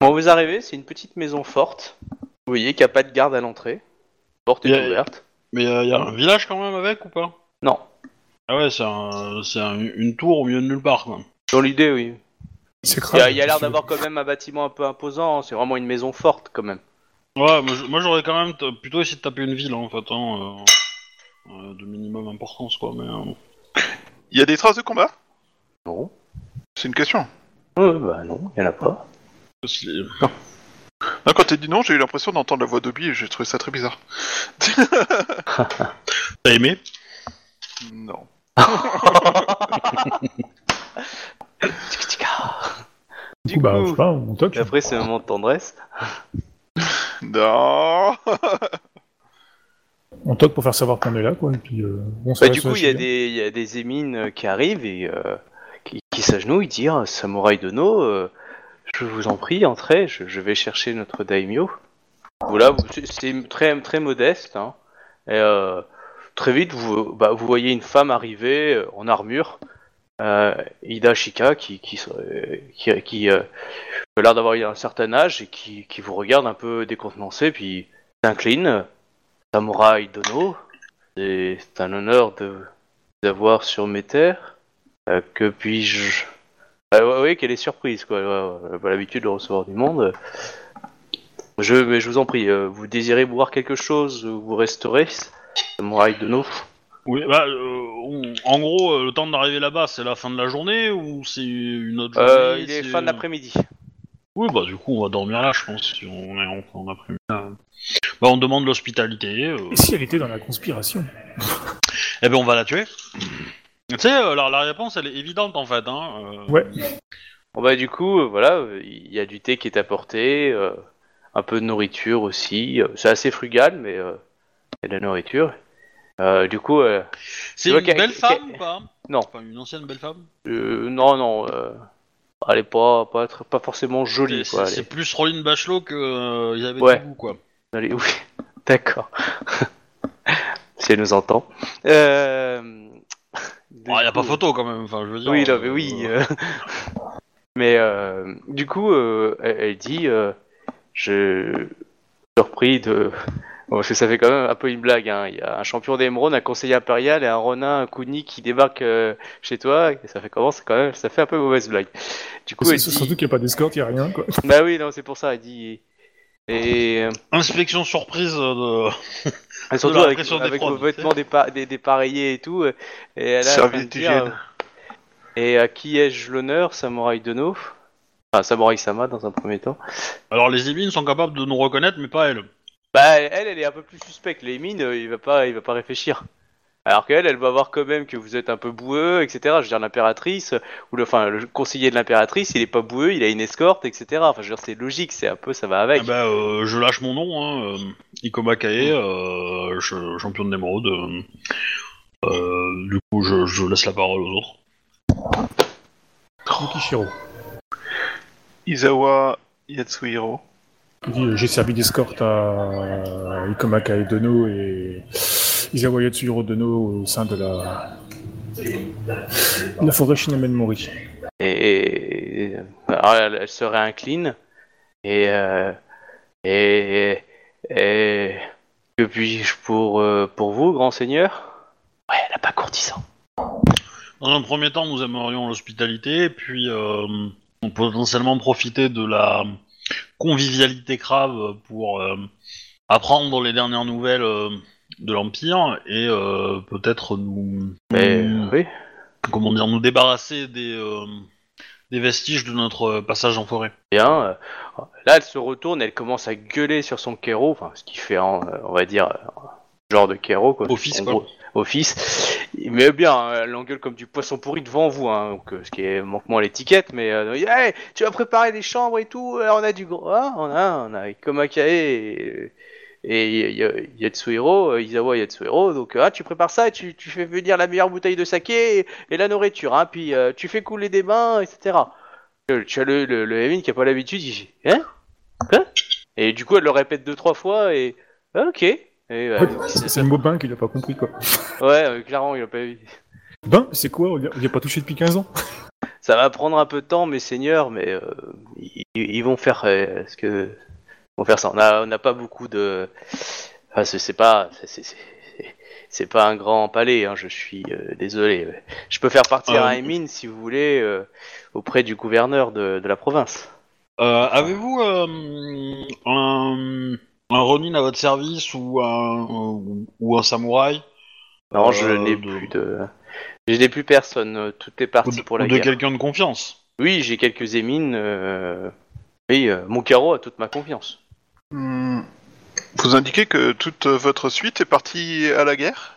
Bon, vous arrivez, c'est une petite maison forte. Vous voyez qu'il n'y a pas de garde à l'entrée. La porte est a- ouverte. Mais il y a un village quand même avec ou pas? Non. Ah ouais, c'est un, une tour au milieu de nulle part, quoi. Dans l'idée, oui. C'est Il y crade. a, il y a l'air d'avoir quand même un bâtiment un peu imposant. hein. C'est vraiment une maison forte quand même. Ouais, moi, j'aurais quand même plutôt essayé de taper une ville, en fait, hein, euh, euh, de minimum importance, quoi, mais... euh, Il y a des traces de combat? Non. C'est une question. Euh, bah non, il y en a pas. Non, quand t'as dit non, j'ai eu l'impression d'entendre la voix d'Obi et j'ai trouvé ça très bizarre. T'as aimé? Non. Du coup, bah, je sais pas, on toque. Après, c'est un moment de tendresse. Non. On toque pour faire savoir qu'on est là, quoi. Et puis, euh, Bah, du coup, il y, a des- il y a des émines euh, qui arrivent et euh, qui, qui s'agenouillent, dire Samouraï Dono, euh, je vous en prie, entrez, je, je vais chercher notre daimyo. Voilà, c'est- très, très modeste. Hein. Et, très vite, vous, bah, vous voyez une femme arriver en armure, Ida Shika, qui, qui, serait- qui, qui, a l'air d'avoir un certain âge et qui, qui vous regarde un peu décontenancé, puis s'incline. Samouraï Dono, c'est un honneur de d'avoir sur mes terres. Euh, que puis-je ah, ouais, ouais, qu'elle est surprise, quoi. Ouais, pas l'habitude de recevoir du monde. Je, mais je vous en prie, euh, vous désirez boire quelque chose, vous resterez. Samouraï Dono? Oui, bah, euh, on- en gros, le temps d'arriver là-bas, c'est la fin de la journée ou c'est une autre journée? Il est fin de l'après-midi. Oui, bah du coup, on va dormir là, je pense, si on est en, en après-midi. Bah, on demande l'hospitalité. euh, Et si elle était dans la conspiration Eh ben, on va la tuer. Tu sais, euh, la, la réponse, elle est évidente, en fait. Hein. euh, Ouais. Bon bah du coup, euh, voilà, euh, il y a du thé qui est apporté, euh, un peu de nourriture aussi. euh, C'est assez frugal, mais euh, il y a de la nourriture. Euh, du coup, euh, C'est Tu vois une qu'elle- belle qu'elle- femme ou pas? Non. Enfin, une ancienne belle femme? Euh, non, non, euh, elle est pas, pas, pas forcément jolie, C'est- quoi. C'est elle c'est plus Roline Bachelot que euh, avait Ouais. quoi. Est- oui, d'accord. si elle nous entend. Euh... Il n'y a pas photo, quand même. Enfin, je veux dire. Oui, non, euh, mais oui. euh. mais euh, du coup, euh, elle, elle dit, euh, je suis surpris de... Bon, parce que ça fait quand même un peu une blague. Hein. Il y a un champion d'émeraude, un conseiller impérial et un Ronin, un Kuni qui débarquent euh, chez toi. Et ça fait comment? Quand même, ça fait un peu mauvaise blague. Du coup, elle dit, Surtout qu'il n'y a pas d'escorte, il n'y a rien, quoi. bah oui, non, c'est pour ça. Elle dit. Et, euh, Inspection surprise de. et surtout la avec, vos vêtements dépa- dé- dépareillés et tout. euh, Et elle a Service d'hygiène. euh, Et à qui ai-je l'honneur, Samouraï Dono? Enfin, Samouraï Sama dans un premier temps. Alors, les émines sont capables de nous reconnaître, mais pas elle. Bah, elle, elle est un peu plus suspecte. Les mines, euh, il va pas, il va pas réfléchir. Alors qu'elle, elle va voir quand même que vous êtes un peu boueux, etc. Je veux dire, l'impératrice, ou le, enfin, le conseiller de l'impératrice, il est pas boueux, il a une escorte, etc. Enfin, je veux dire, c'est logique, c'est un peu, ça va avec. Ah bah, euh, je lâche mon nom, hein, euh, Ikoma Kae, euh, je- champion de l'émeraude. euh, euh, du coup, je, je laisse la parole aux autres. Yukishiro. Izawa Yatsuhiro. J'ai servi d'escorte à Ikomaka et Dono et Izawa Yatsuhiro Dono au sein de la, de la forêt Shinamen Mori. Et, et- alors, elle, elle se réincline et euh, et et que puis-je pour euh, pour vous, grand seigneur? Ouais, elle a pas courtisan. Dans un premier temps, nous aimerions l'hospitalité, puis euh, potentiellement profiter de la convivialité crave pour euh, apprendre les dernières nouvelles euh, de l'Empire et euh, peut-être nous, Mais nous- oui. comment dire, nous débarrasser des, euh, des vestiges de notre passage en forêt. Bien. euh, Là, elle se retourne, elle commence à gueuler sur son kéro, enfin, ce qui fait, euh, on va dire, euh, genre de kéro, quoi. Office, En quoi. gros, Office. Mais bien, hein, elle l'engueule comme du poisson pourri devant vous, hein, donc, euh, ce qui est manquement à l'étiquette, mais euh, Hey, tu vas préparer des chambres et tout, on a du gros, ah, on a, on a Komakae et, et y- y- Yatsuhiro, euh, Izawa Yatsuhiro, donc ah, tu prépares ça et tu, tu fais venir la meilleure bouteille de saké et, et la nourriture, hein, puis euh, tu fais couler des bains, etc. Euh, Tu as le, le, le Emin qui a pas l'habitude, il dit Hein? Quoi? Et du coup, elle le répète deux, trois fois et. Ah, ok. Euh, Ouais, c'est le mot bain qu'il a pas compris, quoi. ouais, euh, clairement, il a pas eu. Bain, c'est quoi? On n'y a pas touché depuis 15 ans? Ça va prendre un peu de temps, mes seigneurs, mais euh, ils, ils vont faire euh, ce que. Vont faire ça. On n'a pas beaucoup de. Enfin, c'est pas. c'est pas un grand palais. Hein, je suis euh, désolé. Je peux faire partir Euh, un Emin si vous voulez euh, auprès du gouverneur de, de la province. Avez-vous un, un Ronin à votre service ou un, ou, ou un samouraï? Non, je n'ai de- plus de. Je n'ai plus personne. Tout est parti de, pour la de guerre. quelqu'un de confiance Oui, j'ai quelques émines. euh, Oui, euh, mon carreau a toute ma confiance. Hmm. Vous indiquez que toute votre suite est partie à la guerre?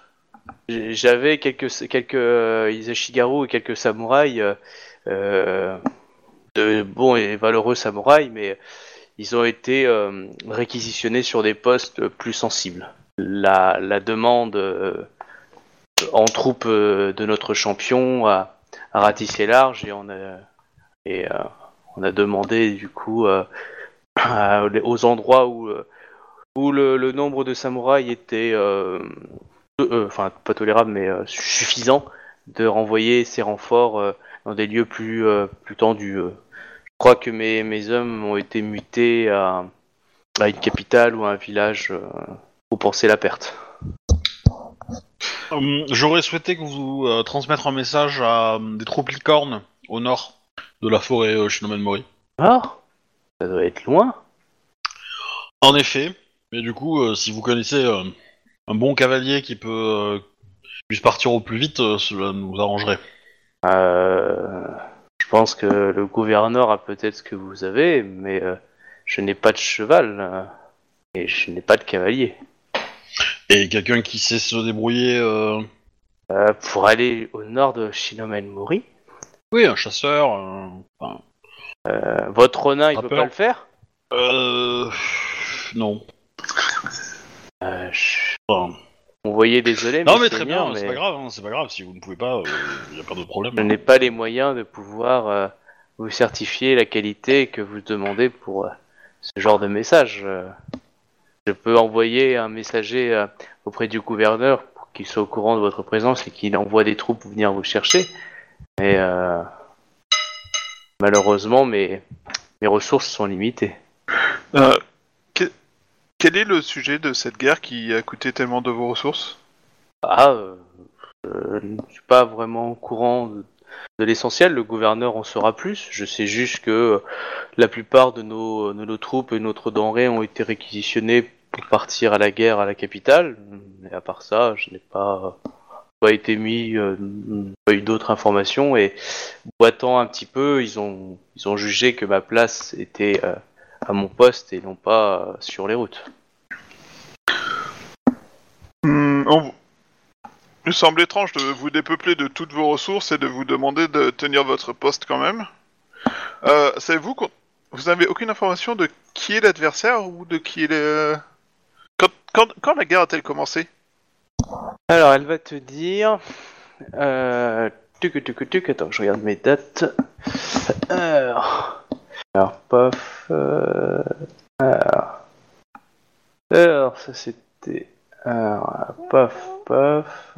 J'avais quelques quelques euh, et quelques samouraïs, euh, de bons et valeureux samouraïs, mais ils ont été euh, réquisitionnés sur des postes plus sensibles. La, demande euh, en troupes euh, de notre champion a, ratissé large et on a demandé du coup aux endroits où euh, où le, le nombre de samouraïs était euh, euh, enfin pas tolérable mais euh, suffisant de renvoyer ces renforts euh, dans des lieux plus euh, plus tendus. euh. Je crois que mes, mes hommes ont été mutés à, à une capitale ou à un village euh, pour penser la perte. J'aurais souhaité que vous euh, transmettre un message à euh, des troupes licornes au nord de la forêt euh, Shinomen Mori. Ah Ça doit être loin. En effet, mais du coup, euh, si vous connaissez euh, un bon cavalier qui peut euh, puisse partir au plus vite, euh, cela nous arrangerait. Euh, je pense que le gouverneur a peut-être ce que vous avez, mais euh, je n'ai pas de cheval euh, et je n'ai pas de cavalier. Et quelqu'un qui sait se débrouiller. euh, Euh, pour aller au nord de Shinomen Mori, Oui, un chasseur. euh, enfin, euh, votre Ronin il peut pas le faire? Euh, non. Euh, je- Enfin, Vous voyez, désolé, non, mais très bien, c'est pas grave, hein, c'est pas grave. Si vous ne pouvez pas, il n'y a pas de problème. je n'ai pas les moyens de pouvoir euh, vous certifier la qualité que vous demandez pour euh, ce genre de message. euh. je peux envoyer un messager euh, auprès du gouverneur pour qu'il soit au courant de votre présence et qu'il envoie des troupes pour venir vous chercher. Mais euh, malheureusement, mes, mes ressources sont limitées. Euh, que- Quel est le sujet de cette guerre qui a coûté tellement de vos ressources? Ah, euh, euh, je ne suis pas vraiment au courant de, de l'essentiel. Le gouverneur en saura plus. Je sais juste que la plupart de nos, de nos troupes et notre denrées ont été réquisitionnées pour partir à la guerre à la capitale. Et à part ça, je n'ai pas, pas été mis, euh, pas eu d'autres informations. Et boitant un petit peu, ils ont, ils ont jugé que ma place était euh, à mon poste et non pas euh, sur les routes. Hmm, Il me semble étrange de vous dépeupler de toutes vos ressources et de vous demander de tenir votre poste quand même. Savez-vous qu'on... Vous n'avez aucune information de qui est l'adversaire ou de qui est le... Quand, quand la guerre a-t-elle commencé? Alors, elle va te dire. Euh, tuc, tuc, tuc, attends, je regarde mes dates. Alors, alors paf. Euh, alors, alors, ça c'était. Alors, paf, paf.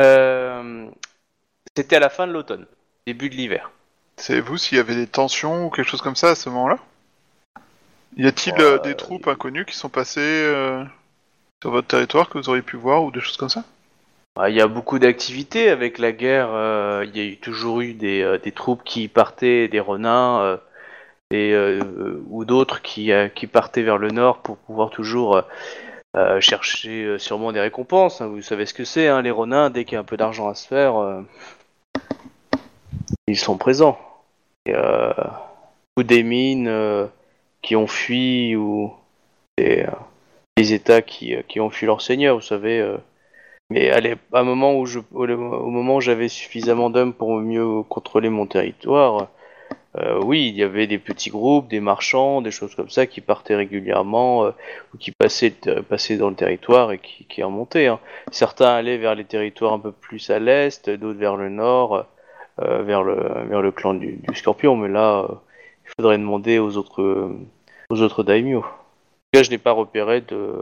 Euh, c'était à la fin de l'automne, début de l'hiver. Savez-vous s'il y avait des tensions ou quelque chose comme ça à ce moment-là? Y a-t-il euh, des troupes inconnues qui sont passées euh, sur votre territoire que vous auriez pu voir ou des choses comme ça? Ah, Il y a beaucoup d'activités avec la guerre. euh, Il y a eu toujours eu des, euh, des troupes qui partaient, des renins, euh, et, ou d'autres qui, qui partaient vers le nord pour pouvoir toujours chercher sûrement des récompenses. hein. Vous savez ce que c'est, hein, les renins, dès qu'il y a un peu d'argent à se faire, ils sont présents. Ou des mines qui ont fui, ou des, des États qui, euh, qui ont fui leur seigneur, vous savez. euh, mais à, à un moment où je, au, moment où j'avais suffisamment d'hommes pour mieux contrôler mon territoire, euh, oui, il y avait des petits groupes, des marchands, des choses comme ça qui partaient régulièrement ou qui passaient, passaient dans le territoire et qui, qui remontaient. hein. Certains allaient vers les territoires un peu plus à l'est, d'autres vers le nord, vers le vers le clan du, Scorpion. Mais là, il faudrait demander aux autres aux autres daimyo. Cas, je n'ai pas repéré de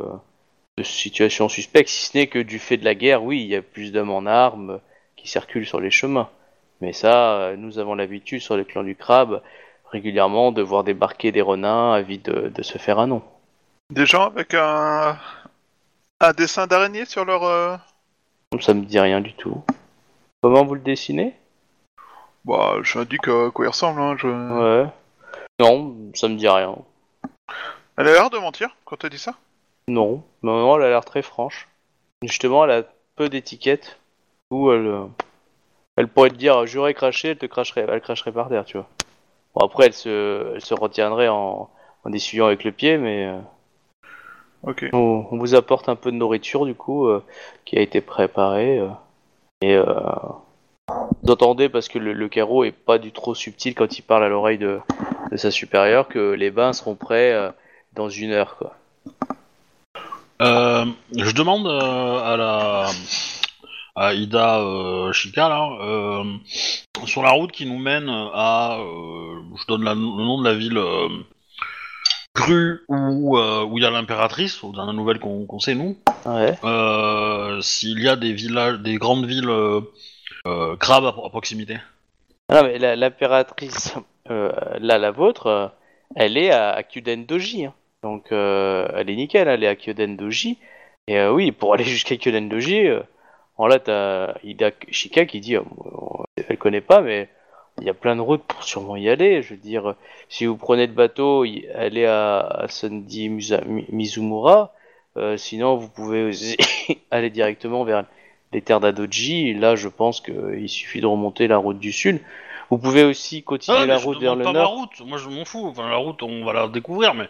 de situation suspecte, si ce n'est que du fait de la guerre, oui, il y a plus d'hommes en armes qui circulent sur les chemins. Mais ça, euh, nous avons l'habitude sur le clan du crabe régulièrement de voir débarquer des renins avides de, de se faire un nom. Des gens avec un... un dessin d'araignée sur leur. euh, Ça me dit rien du tout. Comment vous le dessinez? Bah, j'indique à quoi il ressemble. Hein, je... Ouais. Non, ça me dit rien. Elle a l'air de mentir quand elle dit ça? Non, non, non, elle a l'air très franche. Justement, elle a peu d'étiquettes. Ou elle, euh, elle pourrait te dire, j'aurais craché, elle te cracherait, elle cracherait par terre, tu vois. Bon, après, elle se, elle se retiendrait en, en essuyant avec le pied, mais euh, Ok. on, on vous apporte un peu de nourriture, du coup, euh, qui a été préparée. euh, et euh, vous entendez, parce que le, le carreau est pas du trop subtil quand il parle à l'oreille de, de sa supérieure, que les bains seront prêts euh, dans une heure, quoi. Euh, je demande euh, à la à Ida euh, Chica là, euh, sur la route qui nous mène à, je donne la- le nom de la ville Grue où où il y a l'impératrice, aux dernières nouvelles qu'on sait nous. Ouais. S'il y a des villages, des grandes villes crabes à, à proximité. Ah mais la- l'impératrice, là, la vôtre, elle est à, à Kyuden Doji. hein. Donc, euh, elle est nickel, elle est à Kyuden Doji. Et euh, oui, pour aller jusqu'à Kyuden Doji, euh, bon, là, t'as Ida Shika qui dit, elle connaît pas, mais il y a plein de routes pour sûrement y aller. Je veux dire, si vous prenez le bateau, aller à, à Sundi Musa- Mi- Mizumura. Sinon, vous pouvez aussi aller directement vers les terres d'Adoji. Là, je pense qu'il suffit de remonter la route du sud. Vous pouvez aussi continuer Ah, mais la route vers le pas ma nord. route. Moi, je m'en fous. Enfin, la route, on va la découvrir, mais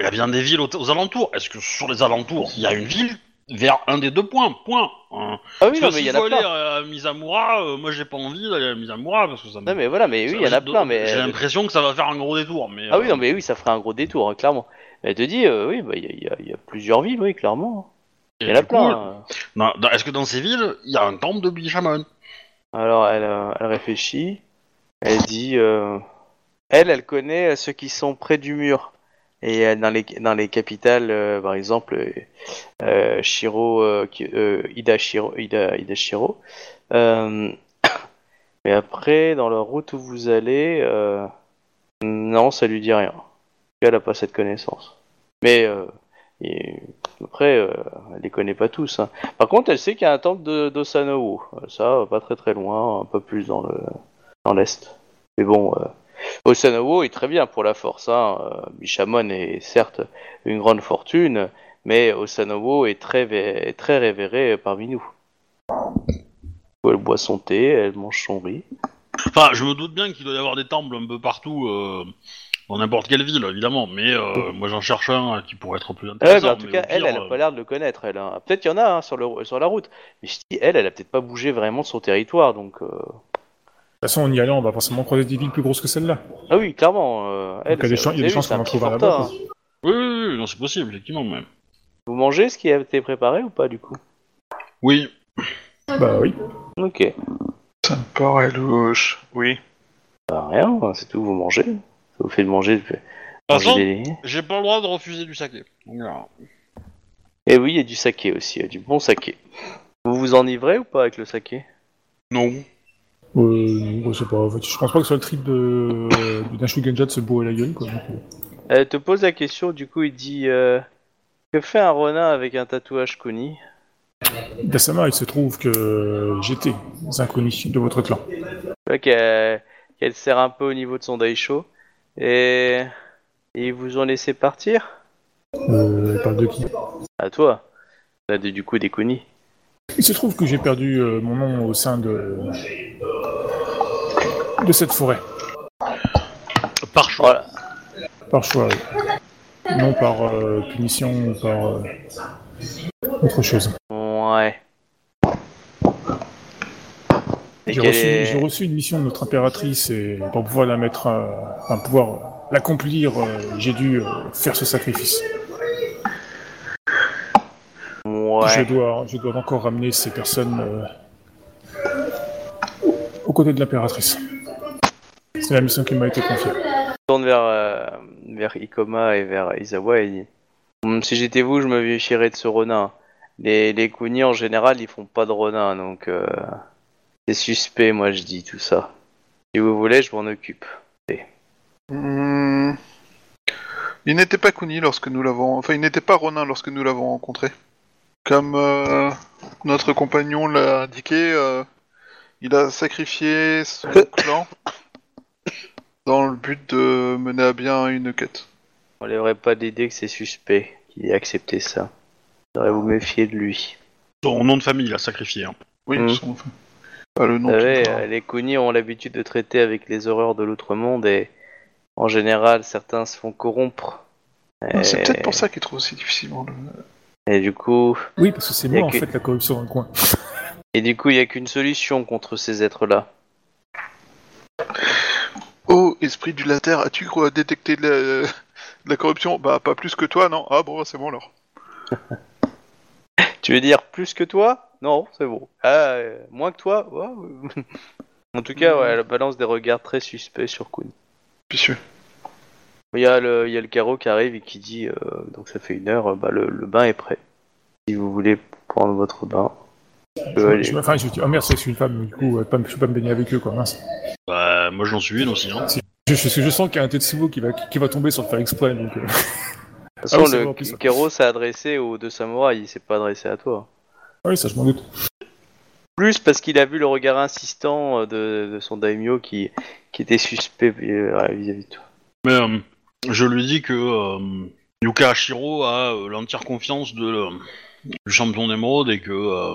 il y a bien des villes aux, aux alentours. Est-ce que sur les alentours, il y a une ville vers un des deux points Point. Hein. Ah oui, non, mais il y en a aller plein. à Mizamura, euh, moi j'ai pas envie d'aller à Mizamura parce que ça me. Non, mais voilà, mais oui, il y en a plein, mais. J'ai l'impression que ça va faire un gros détour. Mais, Ah oui, euh, non, mais oui, ça ferait un gros détour, hein, clairement. Elle te dit, euh, oui, bah, il y, a- il y a- il y a plusieurs villes, oui, clairement. Il y en a coup, plein. hein. Est-ce que dans ces villes, il y a un temple de Bishamon Alors, elle, euh, elle réfléchit. Elle dit, euh, elle, elle connaît euh, ceux qui sont près du mur. Et euh, dans les dans les capitales, euh, par exemple, euh, Shiro, euh, euh, Ida Shiro, Ida, Ida Shiro. Mais après, dans la route où vous allez, non, ça lui dit rien. Elle a pas cette connaissance. Mais et après, elle les connaît pas tous. hein. Par contre, elle sait qu'il y a un temple de d'Osanowo. Euh, Ça, pas très très loin, un peu plus dans le dans l'est. Mais bon, Osanowo est très bien pour la force. Hein. Euh, Bishamon est certes une grande fortune, mais Osanowo est très est très révéré parmi nous. Elle boit son thé, elle mange son riz. Enfin, je me doute bien qu'il doit y avoir des temples un peu partout, euh, dans n'importe quelle ville, évidemment. Mais euh, moi j'en cherche un qui pourrait être plus Ouais, intéressant. bah, en tout cas, elle, elle a euh, pas l'air de le connaître. Elle, hein. Peut-être qu'il y en a hein, sur, le, sur la route, mais je dis, elle, elle a peut-être pas bougé vraiment de son territoire, donc. euh, De toute façon, en y allant, on va forcément croiser des villes plus grosses que celle-là. Ah oui, clairement. euh, elle, Donc, il y a des ça- chan- il y a des chances qu'on en petit trouve un là-bas. Oui, oui, oui, non, c'est possible, effectivement, même. Vous mangez ce qui a été préparé ou pas du coup? Oui. Bah oui. Ok. Ça me paraît louche. Oui. Bah rien, c'est tout, vous mangez. Ça vous fait de manger. de- manger façon, des... j'ai pas le droit de refuser du saké. Donc. Et oui, il y a du saké aussi, il y a du bon saké. Vous vous enivrez ou pas avec le saké? Non. Euh, je sais pas. En fait, je pense pas que soit le trip de, d'un Shugenja de se bourrer la gueule, quoi. donc, euh. Elle te pose la question, du coup il dit euh, Que fait un renard avec un tatouage Kuni Dasama, il se trouve que j'étais un connu de votre clan. Tu vois qu'elle qu'elle serre un peu au niveau de son daisho. Et... et ils vous ont laissé partir? Euh, elle parle de qui? À toi. Là, de- du coup des Kuni. Il se trouve que j'ai perdu euh, mon nom au sein de de cette forêt, Par choix. Par choix, oui. non par euh, punition ou par euh, autre chose. Ouais. J'ai reçu, est- j'ai reçu une mission de notre impératrice et pour pouvoir la mettre, à, enfin pouvoir l'accomplir, euh, j'ai dû euh, faire ce sacrifice. Je Ouais. dois, je dois encore ramener ces personnes euh, aux côtés de l'impératrice. C'est la mission qui m'a été confiée. tourne vers, euh, vers Ikoma et vers Izawa et dit Hum, Si j'étais vous, je me méfierais de ce Ronin. Les, les Kuni en général, ils font pas de Ronin, donc euh, c'est suspect, moi je dis tout ça. Si vous voulez, je m'en occupe. Hmm. Il n'était pas Kuni lorsque nous l'avons. Enfin, il n'était pas Ronin lorsque nous l'avons rencontré. Comme euh, notre compagnon l'a indiqué, euh, il a sacrifié son clan dans le but de mener à bien une quête. On n'aurait pas d'idée que c'est suspect qu'il ait accepté ça. Vous devriez vous méfier de lui. Son nom de famille, il a sacrifié. hein. Oui, Mhm. son- pas le nom. Vous savez, les Kuni ont l'habitude de traiter avec les horreurs de l'autre monde et en général, certains se font corrompre. C'est peut-être pour ça qu'il trouve aussi difficilement le... Et du coup, Oui, parce que c'est moi, en que- fait, la corruption dans le coin. et du coup, il n'y a qu'une solution contre ces êtres-là. Esprit du later, as-tu cru détecté de la... de la corruption? Bah, pas plus que toi, non? Ah bon, c'est bon alors. Tu veux dire plus que toi? Non, c'est bon. Ah, euh, moins que toi? En tout cas, ouais, elle balance des regards très suspects sur Kun. Vicieux. Il y a le, il y a le carreau qui arrive et qui dit, euh, donc ça fait une heure, euh, bah, le, le bain est prêt. Si vous voulez prendre votre bain. Je enfin, je dis, oh merde, c'est une femme, du coup, euh, pas, je peux pas me baigner avec eux, quoi. Mince. Bah, moi j'en suis une aussi. Hein. Je, je, je sens qu'il y a un Tetsubo qui va, qui, va tomber sans le faire exprès, donc. euh, De toute Ah façon, oui, c'est le bon, plus, carreau s'est adressé aux deux samouraïs, il s'est pas adressé à toi. Oui, ça, je m'en doute. Plus parce qu'il a vu le regard insistant euh, de, de son daimyo qui, qui était suspect vis-à-vis de toi. Mais euh, je lui dis que euh, Yuka Hashiro a euh, l'entière confiance de, le- du champion d'émeraude et que, euh,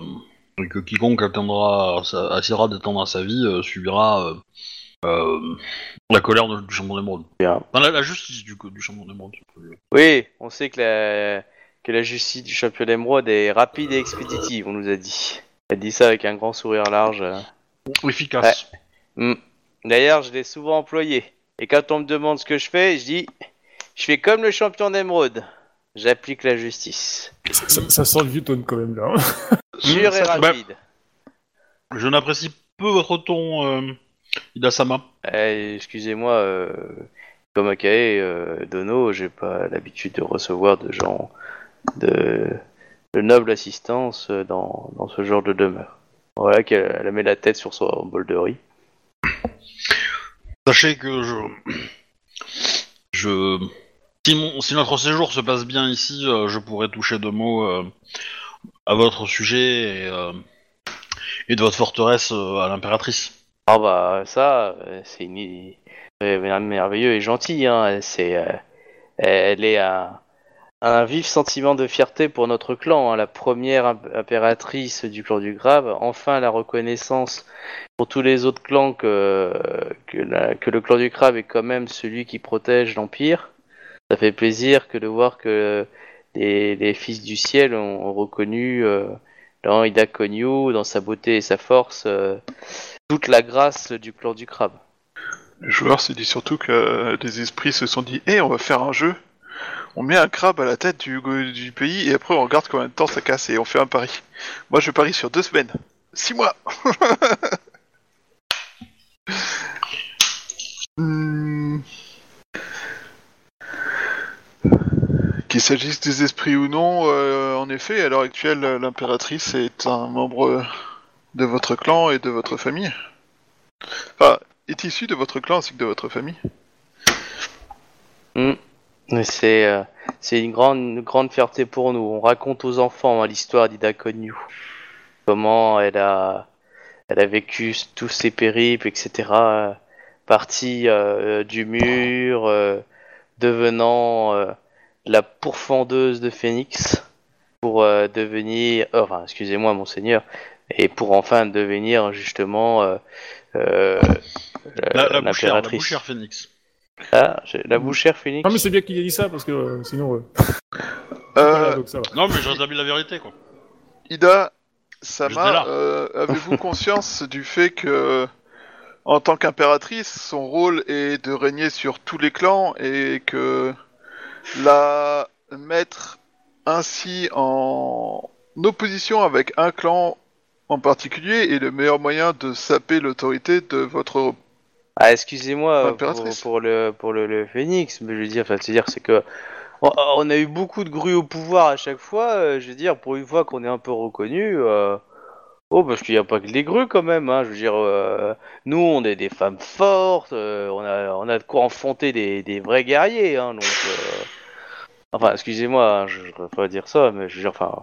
et que quiconque attendra, sa- essaiera d'attendre à sa vie euh, subira euh, euh, la colère de- du champion d'émeraude. Bien. Enfin, la, la justice du, du champion d'émeraude. Oui, on sait que la, que la justice du champion d'émeraude est rapide et expéditive, on nous a dit. Elle dit ça avec un grand sourire large. Efficace. Hmm. D'ailleurs, je l'ai souvent employé. Et quand on me demande ce que je fais, je dis je fais comme le champion d'émeraude. J'applique la justice. Ça, ça- ça sent le vieux tone quand même, là. hein. Sûr et ça- bah- rapide. Je n'apprécie peu votre ton, euh, Hidasama. Eh, Excusez-moi, euh, comme Akae, euh, Dono, j'ai pas l'habitude de recevoir de gens de, de noble assistance euh, dans, dans ce genre de demeure. Voilà qu'elle elle met la tête sur son bol de riz. Sachez que je. Je. Si, mon- si notre séjour se passe bien ici, euh, je pourrais toucher deux mots euh, à votre sujet et, euh, de votre forteresse à l'impératrice. Ah bah ça, c'est merveilleux et gentil. Hein. C'est, elle est un, vif sentiment de fierté pour notre clan. hein. La première imp- impératrice du clan du Grave. Enfin la reconnaissance pour tous les autres clans que, que, le clan du Crabe est quand même celui qui protège l'Empire. Ça fait plaisir que de voir que les, les fils du ciel ont, reconnu euh, dans Ida Konyu, dans sa beauté et sa force, euh, toute la grâce du clan du crabe. Le joueur se dit surtout que euh, les esprits se sont dit Eh, on va faire un jeu. On met un crabe à la tête du, du pays et après on regarde combien de temps ça casse et on fait un pari. Moi je parie sur deux semaines. Six mois Qu'il s'agisse des esprits ou non, euh, en effet, à l'heure actuelle, l'impératrice est un membre de votre clan et de votre famille. Enfin, est issu de votre clan ainsi que de votre famille. C'est euh, c'est une grande, grande fierté pour nous. On raconte aux enfants hein, l'histoire d'Ida Konyu. Comment elle a, elle a vécu tous ses périples, etc. euh, Partie du mur, devenant la pourfendeuse de Phénix pour euh, devenir, euh, enfin, excusez-moi, monseigneur, et pour enfin devenir justement euh, euh, La, la bouchère, la l'impératrice. bouchère phénix. Ah, la bouchère Phénix. Non, mais c'est bien qu'il ait dit ça, parce que euh, sinon. euh, Euh, voilà, donc ça va. Non, mais je rétablis la vérité, quoi. Ida, Sama, euh, avez-vous conscience du fait que, en tant qu'impératrice, son rôle est de régner sur tous les clans et que la mettre ainsi en opposition avec un clan en particulier est le meilleur moyen de saper l'autorité de votre... Ah, excusez-moi pour, le pour le, le Phénix, mais je veux dire, enfin, c'est dire, c'est que on, on a eu beaucoup de grues au pouvoir à chaque fois. euh, je veux dire, pour une fois qu'on est un peu reconnu, euh, oh, parce qu'il n'y a pas que les grues quand même. Hein, je veux dire, euh, nous, on est des femmes fortes, euh, on a on a de quoi enfanter des, des vrais guerriers. Hein, euh, enfin, excusez-moi, hein, je ne pas dire ça, mais je veux dire, enfin,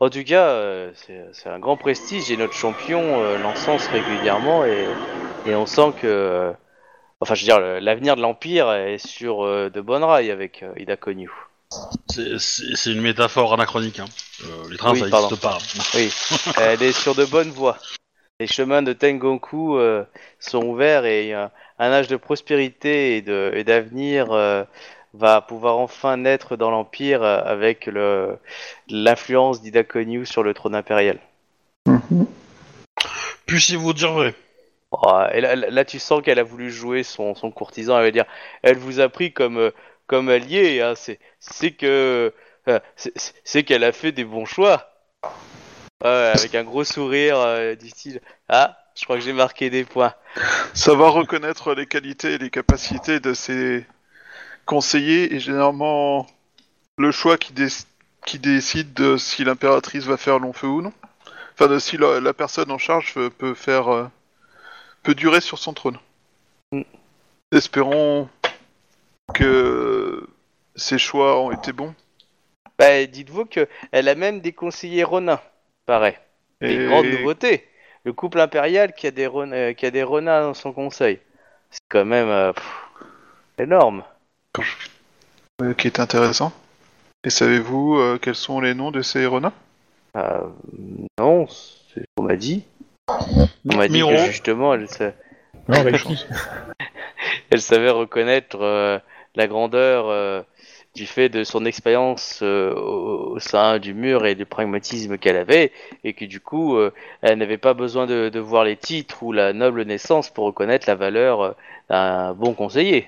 en tout cas, c'est un grand prestige et notre champion l'encense régulièrement et, et on sent que, enfin, je veux dire, l'avenir de l'Empire est sur de bonnes rails avec Ida Konyu. C'est- une métaphore anachronique. Hein. Euh, les trains, Oui, ça n'existe pas. Oui, elle est sur de bonnes voies. Les chemins de Tengoku euh, sont ouverts et euh, un âge de prospérité et d'avenir euh, va pouvoir enfin naître dans l'Empire euh, avec le- l'influence d'Ida Konyu sur le trône impérial. Puissiez-vous dire vrai Oh, et là, là, là, tu sens qu'elle a voulu jouer son, son courtisan. Elle va dire, elle vous a pris comme euh, comme allié. Hein. C'est c'est que euh, c'est- qu'elle a fait des bons choix. Ouais, avec un gros sourire euh, style. Ah, je crois que j'ai marqué des points. Savoir reconnaître les qualités et les capacités de ses conseillers est généralement le choix qui, dé- qui décide de si l'impératrice va faire long feu ou non. Enfin, de si la, la personne en charge peut faire euh, peut durer sur son trône. Mm. Espérons que ces choix ont été bons. Bah, dites-vous que elle a même des conseillers Ronin, paraît. Et Et grande nouveauté, le couple impérial qui a des Ron- euh, qui a des Ronin dans son conseil. C'est quand même euh, pff, énorme. euh, qui est intéressant. Et savez-vous euh, quels sont les noms de ces renards Euh, non, c'est ce qu'on m'a dit. On m'a dit Miro. que justement, elle, sa- Non, avec qui? Elle savait reconnaître euh, la grandeur euh, du fait de son expérience euh, au, au sein du mur et du pragmatisme qu'elle avait, et que du coup, euh, elle n'avait pas besoin de, de voir les titres ou la noble naissance pour reconnaître la valeur euh, d'un bon conseiller.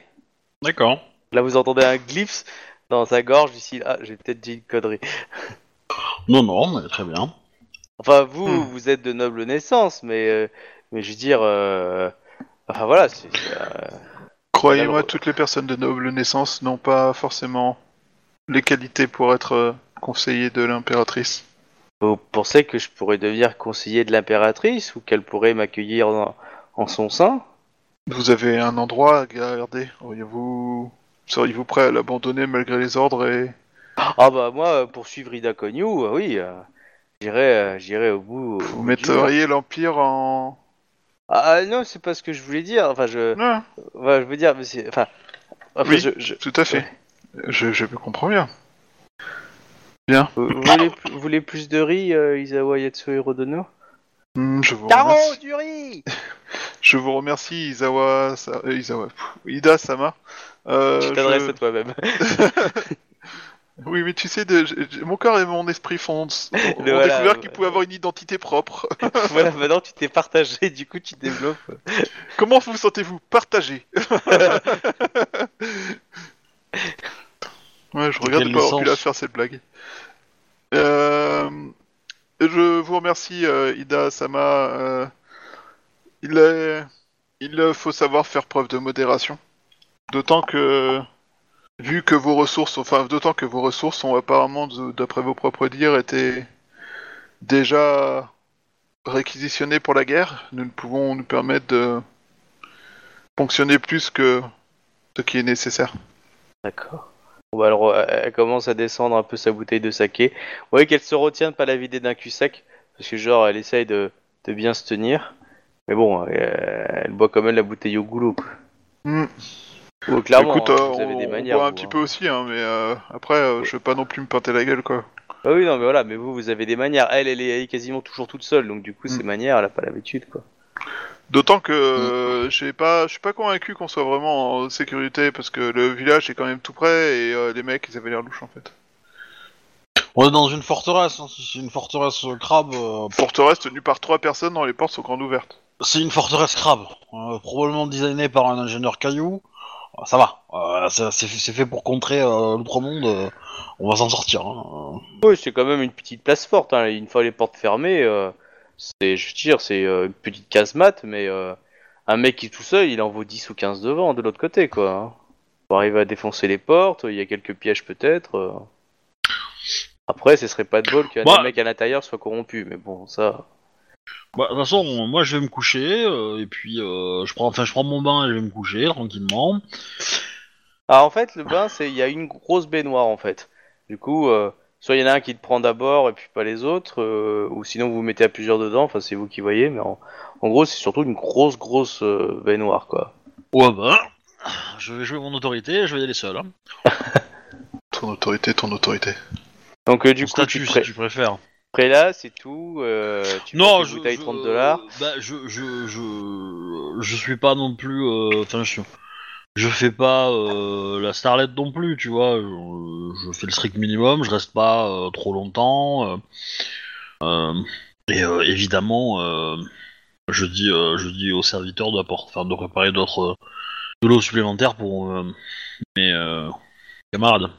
D'accord. Là, vous entendez un glyph dans sa gorge, ici, ah, j'ai peut-être dit une connerie. Non, non, mais très bien. Enfin, vous, Hmm. vous êtes de noble naissance, mais, euh, mais je veux dire, euh, enfin voilà, c'est, c'est, euh, Croyez-moi, toutes les personnes de noble naissance n'ont pas forcément les qualités pour être euh, conseillers de l'impératrice. Vous pensez que je pourrais devenir conseiller de l'impératrice ou qu'elle pourrait m'accueillir en, en son sein? Vous avez un endroit à garder. Auriez-vous... Seriez-vous prêt à l'abandonner malgré les ordres et... Ah bah moi, pour suivre Ida Konyu, oui, euh, j'irai, euh, j'irai au bout. au Vous bout metteriez l'Empire en... Ah non, c'est pas ce que je voulais dire. Enfin, je, Non, ouais, je veux dire, mais c'est, enfin, Oui. je, je- tout à fait. Je, je comprends bien. vous, vous voulez, vous voulez plus de riz, euh, Isawa Yatsu Hirodono Hmm, je vous Caro, remercie. du riz Je vous remercie, Isawa... Sa- euh, Isawa... Ida Sama. Euh, Je t'adresse je- à toi-même. Oui, mais tu sais, de... mon corps et mon esprit font... ont voilà, découvert qu'ils pouvaient avoir une identité propre. voilà, maintenant tu t'es partagé, du coup tu développes. Comment vous sentez-vous Partagé. ouais, je regarde pas avoir pu la sens faire cette blague. Euh, je vous remercie, euh, Ida Sama. euh, il, est... il faut savoir faire preuve de modération. D'autant que, vu que vos ressources, enfin, d'autant que vos ressources ont apparemment, d'après vos propres dires, été déjà réquisitionnées pour la guerre, nous ne pouvons nous permettre de fonctionner plus que ce qui est nécessaire. D'accord. Bon, bah, alors, elle commence à descendre un peu sa bouteille de saké. Vous voyez qu'elle se retient de pas la vider d'un cul-sec, parce que genre elle essaye de, de bien se tenir. Mais bon, elle boit quand même la bouteille au goulot. Oh, clairement, Écoute, hein, euh, vous avez on, des on manières. boit un vous, petit hein. peu aussi, hein, mais euh, après, euh, je vais pas non plus me pinter la gueule, quoi. Ah oui, non, mais voilà, mais vous, vous avez des manières. Elle, elle est, elle est quasiment toujours toute seule, donc du coup, Mm. ses manières, elle a pas l'habitude, quoi. D'autant que euh, j'ai pas, je suis pas convaincu qu'on soit vraiment en sécurité parce que le village est quand même tout près et euh, les mecs ils avaient l'air louches en fait. On est dans une forteresse, hein. si c'est une forteresse euh, crabe. euh, Forteresse tenue par trois personnes dont les portes sont grandes ouvertes. c'est une forteresse crabe, euh, probablement designée par un ingénieur caillou. Euh, Ça va, euh, ça- c'est c'est fait pour contrer euh, l'outre-monde, euh, on va s'en sortir. hein. Oui, c'est quand même une petite place forte. Hein. Une fois les portes fermées, euh, c'est, je c'est euh, une petite casemate, mais euh, un mec qui est tout seul, il en vaut 10 ou 15 devant, de l'autre côté, quoi. Hein. Pour arriver à défoncer les portes, il y a quelques pièges peut-être. euh. Après, ce serait pas de bol qu'un Bah. mecs à l'intérieur soit corrompu, mais bon, ça. Bah, de toute façon, moi je vais me coucher, euh, et puis euh, je prends, enfin, je prends mon bain et je vais me coucher tranquillement. Ah, en fait, le bain, c'est il y a une grosse baignoire en fait. Du coup, euh, soit il y en a un qui te prend d'abord et puis pas les autres, euh, ou sinon vous vous mettez à plusieurs dedans, enfin c'est vous qui voyez, mais en, en gros c'est surtout une grosse grosse euh, baignoire quoi. Ouais, bah. Je vais jouer mon autorité, je vais y aller seul. Hein. Ton autorité, ton autorité. Donc euh, du Mon coup statut, tu si tu préfères. Prêt là, c'est tout, euh, tu Non, prends je. une bouteille je- 30 dollars. Bah, je, je, je, je suis pas non plus. euh, Enfin, je, je fais pas euh, la starlette non plus, tu vois. Je, je fais le strict minimum, je reste pas euh, trop longtemps. euh, euh, et euh, évidemment, euh, je dis, euh, je dis aux serviteurs d'apporter, enfin, de préparer d'autres euh, de l'eau supplémentaire pour euh, mes euh, camarades.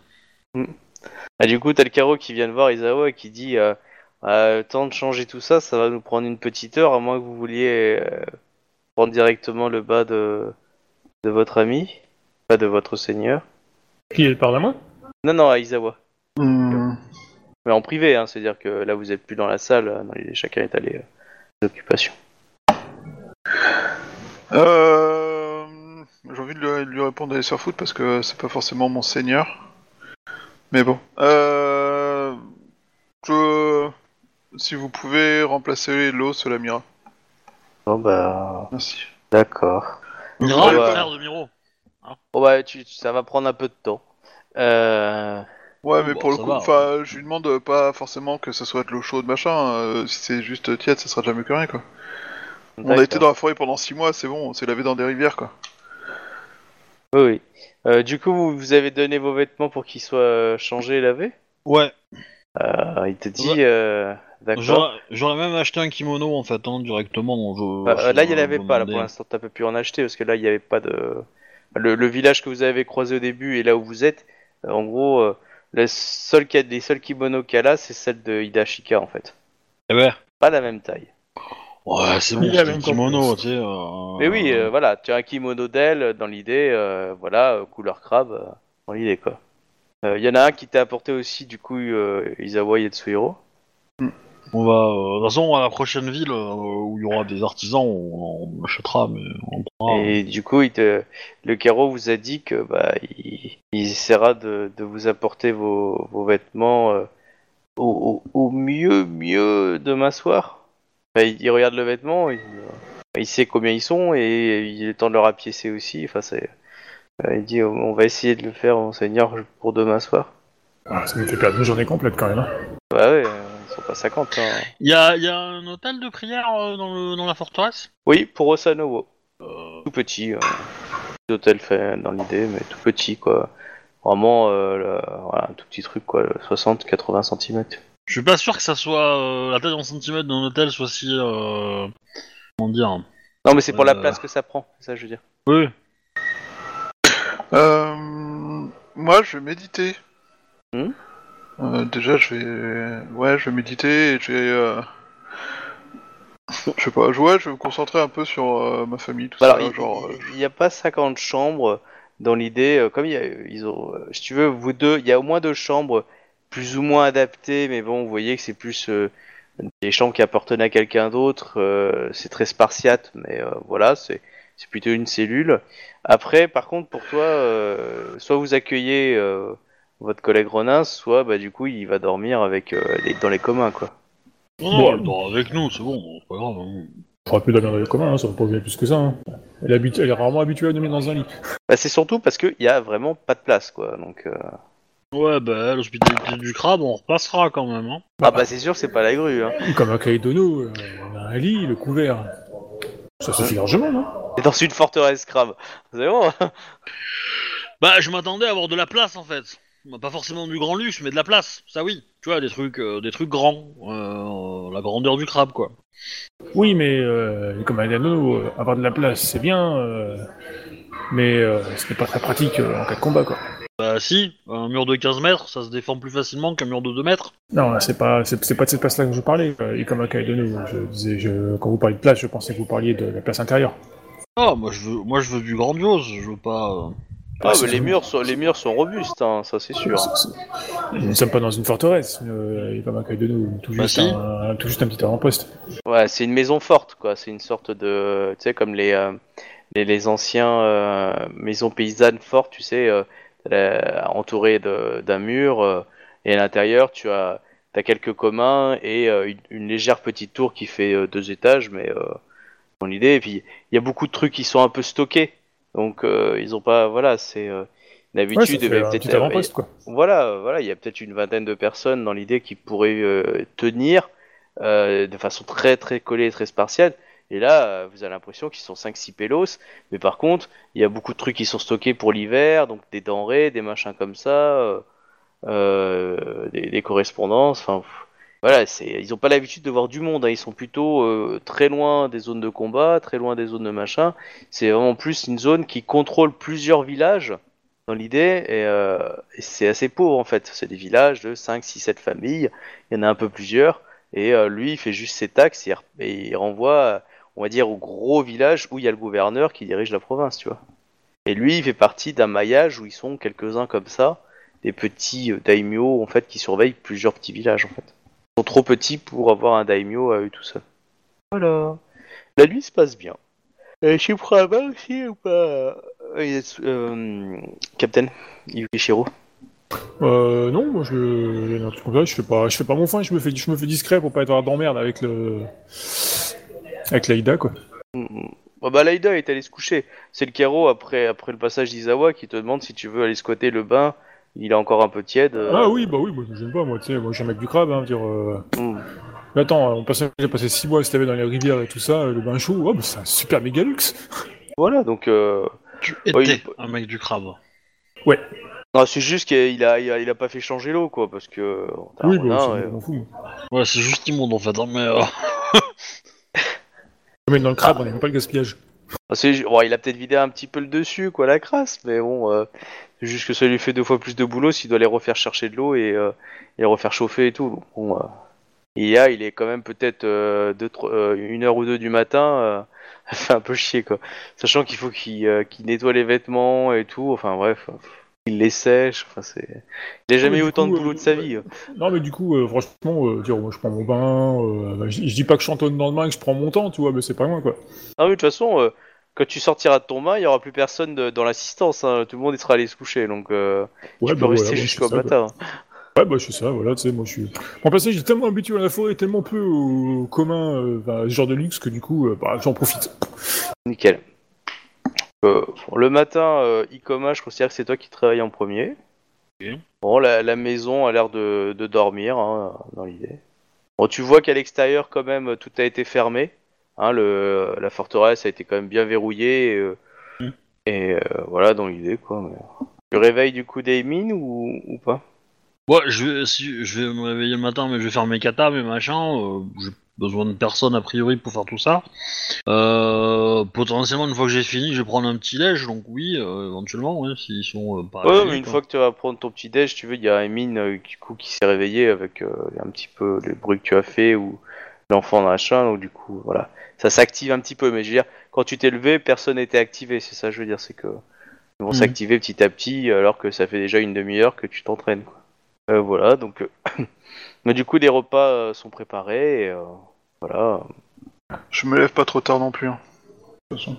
Ah, du coup, t'as le carreau qui vient de voir Isawa et qui dit euh, euh, temps de changer tout ça, ça va nous prendre une petite heure, à moins que vous vouliez euh, prendre directement le bas de, de votre ami, pas de votre seigneur. Qui elle parle à moi Non, non, à Isawa. Hmm. Mais en privé, hein, c'est-à-dire que là, vous êtes plus dans la salle, euh, chacun est allé euh, d'occupation. Euh, J'ai envie de lui, lui répondre d'aller sur foot parce que c'est pas forcément mon seigneur. Mais bon. Euh, je... Si vous pouvez remplacer l'eau, cela m'ira. Bon, bah, Merci. d'accord. Mira, Ouais, le bah. frère de Miro. Bon, bah, tu, ça va prendre un peu de temps. Euh, Ouais, mais Bon, pour le ça coup, va. enfin, je lui demande pas forcément que ça soit de l'eau chaude, machin. euh, si c'est juste tiède, ça sera déjà mieux que rien, quoi. On a été dans la forêt pendant 6 mois, c'est bon, on s'est lavé dans des rivières, quoi. Oui, oui. Euh, du coup, vous, vous avez donné vos vêtements pour qu'ils soient euh, changés et lavés? Ouais. Euh, Il te dit, Ouais. euh. J'aurais même acheté un kimono en fait, hein, directement. Euh, je- là, il n'y en avait pas. Là, pour l'instant, t'as pas pu en acheter parce que là, il n'y avait pas de. Le, le village que vous avez croisé au début et là où vous êtes, euh, en gros, euh, le seul qui a les seuls kimonos qu'il y a là, c'est celle de Hidashika en fait. Eh ouais. Pas la même taille. Ouais, c'est bon, Il a c'est même un kimono, tu sais. euh, Mais oui, euh, voilà, tu as un kimono d'elle euh, dans l'idée, euh, voilà, euh, couleur crabe, euh, dans l'idée quoi. Il y en a un qui t'a apporté aussi du coup euh, Izawa Yetsuhiro. On va. euh, De toute façon, à la prochaine ville euh, où il y aura des artisans, on, on achètera, mais on prendra. Et du coup, il te... le carreau vous a dit que bah, il, il essaiera de, de vous apporter vos, vos vêtements euh, au, au- au mieux, mieux demain soir. Enfin, il, il regarde le vêtement, il, euh, il sait combien ils sont et il est temps de le rapiécer aussi. Enfin, c'est, euh, il dit on va essayer de le faire, monseigneur, pour demain soir. Ah, Ça nous fait perdre une journée complète quand même. hein. Bah ouais, euh, ils sont pas 50. hein. Il y a, il y a un hôtel de prière euh, dans, le, dans la forteresse? Oui, pour Osanowo. Euh, tout petit. Euh, petit hôtel fait dans l'idée, mais tout petit quoi. Vraiment, euh, le- voilà, un tout petit truc quoi, 60-80 cm. Je suis pas sûr que ça soit. euh, la taille en centimètres d'un hôtel soit si. euh, Comment dire Non, mais c'est pour la Euh. place que ça prend, c'est ça que je veux dire. Oui. Euh, moi, je vais méditer. Hmm? Euh, déjà, je vais, ouais, je vais méditer et je vais, euh... je sais pas, je- ouais, je vais me concentrer un peu sur euh, ma famille, tout Alors, ça, il n'y a pas 50 chambres dans l'idée. euh, Comme il y a, ils ont, si tu veux, vous deux, il y a au moins deux chambres plus ou moins adaptées, mais bon, vous voyez que c'est plus euh, des chambres qui appartenaient à quelqu'un d'autre. euh, c'est très spartiate, mais euh, voilà, c'est c'est plutôt une cellule. Après, par contre, pour toi, euh, soit vous accueillez euh, votre collègue Ronin, soit bah, du coup, il va dormir avec euh, les, dans les communs, quoi. Non, elle dort avec nous, c'est bon, c'est pas grave. hein. On aurait pu dormir dans les communs, hein, ça va pas bien plus que ça. hein. Elle, est habitu- elle est rarement habituée à dormir dans un lit. Bah, c'est surtout parce qu'il y a vraiment pas de place, quoi. Donc, euh, Ouais, bah, l'hospitalité du crabe, on repassera quand même. Hein. ah bah c'est sûr, c'est pas la grue. Hein. Comme à Kaidono, euh, on a un lit, le couvert. Ça suffit largement, non? Et dans une forteresse crabe. C'est bon. Bah, je m'attendais à avoir de la place en fait. Bah, Pas forcément du grand luxe, mais de la place, ça oui. Tu vois, des trucs, euh, des trucs grands. Euh, la grandeur du crabe, quoi. Oui, mais euh, comme à Kaidono, euh, avoir de la place, c'est bien, mais euh, ce n'est pas très pratique en cas de combat, quoi. Bah, si, un mur de 15 mètres, ça se défend plus facilement qu'un mur de 2 mètres. Non, c'est pas, c'est, pas de cette place-là que je parlais. Et comme à Kaidono, je disais, je, quand vous parliez de place, je pensais que vous parliez de la place intérieure. Ah, moi je veux, moi je veux du grandiose, je veux pas. Ah, mais les murs, sont, les murs sont robustes, hein, ça c'est sûr. Nous ne sommes pas dans une forteresse, euh, et comme à Kaidono, tout Bah juste, si. un, un- tout juste un petit avant-poste. Ouais, c'est une maison forte, quoi. C'est une sorte de, tu sais, comme les euh, les, les anciens euh, maisons paysannes fortes, tu sais, euh, entourées de- d'un mur. Et à l'intérieur, tu as, as quelques communs et une, une légère petite tour qui fait deux étages, mais dans l'idée. Et puis, il y a beaucoup de trucs qui sont un peu stockés. Donc, euh, ils ont pas. Voilà, c'est. euh, Ouais, D'habitude, il y fait avait un peut-être. Voilà, euh, voilà, il y a peut-être une vingtaine de personnes dans l'idée qui pourraient euh, tenir euh, de façon très très collée et très spartiate. Et là, euh, vous avez l'impression qu'ils sont 5-6 pélos, mais par contre, il y a beaucoup de trucs qui sont stockés pour l'hiver, donc des denrées, des machins comme ça, euh, euh, des, des correspondances, enfin pff, voilà, ils n'ont pas l'habitude de voir du monde, hein, ils sont plutôt euh, très loin des zones de combat, très loin des zones de machin. C'est vraiment plus une zone qui contrôle plusieurs villages dans l'idée, et, euh, c'est assez pauvre en fait. C'est des villages de 5, 6, 7 familles, il y en a un peu plusieurs, et euh, lui il fait juste ses taxes et, il renvoie, on va dire, au gros village où il y a le gouverneur qui dirige la province, tu vois. Et lui il fait partie d'un maillage où ils sont quelques-uns comme ça, des petits daimyo en fait qui surveillent plusieurs petits villages en fait. Sont trop petits pour avoir un daimyo à eux tout seuls. Voilà. La nuit se passe bien. Euh, je suis prêt à bas aussi ou pas? Euh, euh, Captain Yukishiro Euh, non, moi je, je fais pas, je fais pas mon fin, je me fais, je me fais discret pour pas avoir d'emmerde avec le, avec l'Aïda quoi. Bah, bah Laïda est allé se coucher. C'est le Kero après, après le passage d'Izawa qui te demande si tu veux aller squatter le bain. Il est encore un peu tiède. euh. Ah oui, bah oui, moi j'aime pas, moi tu sais, moi je suis un mec du crabe, hein, dire. Euh... Mm. Mais attends, on passait, j'ai passé 6 mois à se laver dans les rivières et tout ça, le bain chaud, oh, bah, c'est un super méga luxe. Voilà, donc. Euh... Tu un mec du crabe. Non, c'est juste qu'il a, il a, il a pas fait changer l'eau, quoi, parce que. Oui, bah, c'est- euh, je m'en fous. Ouais, c'est juste immonde en fait, hein, mais. euh, Mais dans le crabe, on n'aime pas le gaspillage. Ah, bon, il a peut-être vidé un petit peu le dessus, quoi, la crasse, mais bon, euh, c'est juste que ça lui fait deux fois plus de boulot s'il doit les refaire chercher de l'eau et, euh, et les refaire chauffer et tout. Bon, euh, il est quand même peut-être euh, euh, une heure ou deux du matin, euh, ça fait un peu chier, quoi. Sachant qu'il faut qu'il euh, qu'il nettoie les vêtements et tout, enfin bref, euh, il les sèche, enfin c'est. Il a jamais mais eu autant coup, de boulot euh, de sa vie. Non, mais du coup, euh, franchement, euh, dire, moi je prends mon bain, euh, je, dis pas que je chantonne dans le bain et que je prends mon temps, tu vois, mais c'est pas loin quoi. Ah oui, de toute façon, euh, quand tu sortiras de ton bain, il y aura plus personne de- dans l'assistance, hein. tout le monde il sera allé se coucher, donc euh, Ouais, tu peux bah, rester voilà, jusqu'au matin. Ouais, bah je ça, voilà, tu sais, moi je suis. En passé, j'ai tellement habitué à la forêt, tellement peu au commun, euh, bah, ce genre de luxe que du coup, euh, bah, j'en profite. Nickel. Euh, le matin, euh, Ikoma, je considère que c'est toi qui travailles en premier. Bon, la, la maison a l'air de, de dormir, hein, dans l'idée. Bon, tu vois qu'à l'extérieur, quand même, tout a été fermé. Hein, le, la forteresse a été quand même bien verrouillée. Et, euh, Mm. et, euh, voilà, dans l'idée, quoi. mais- Tu réveilles du coup Daimin ou, ou pas? Ouais, je vais, si, je vais me réveiller le matin, mais je vais faire mes katas, mes machins. Euh, J'ai besoin de personne a priori pour faire tout ça. Potentiellement, une fois que j'ai fini, je vais prendre un petit déj, donc oui, éventuellement, ouais, s'ils sont pas. Ouais, réveillés, mais une quoi. fois que tu vas prendre ton petit déj, tu veux, il y a Emine du coup, qui s'est réveillée avec un petit peu les bruits que tu as fait ou l'enfant machin, donc du coup, voilà. Ça s'active un petit peu, mais je veux dire, quand tu t'es levé, personne n'était activé, c'est ça, je veux dire, c'est que ils vont Mhm. s'activer petit à petit alors que ça fait déjà une demi-heure que tu t'entraînes, quoi. Euh, voilà, donc. euh, mais du coup, les repas euh, sont préparés, et voilà. Je me lève pas trop tard non plus. hein. De toute façon.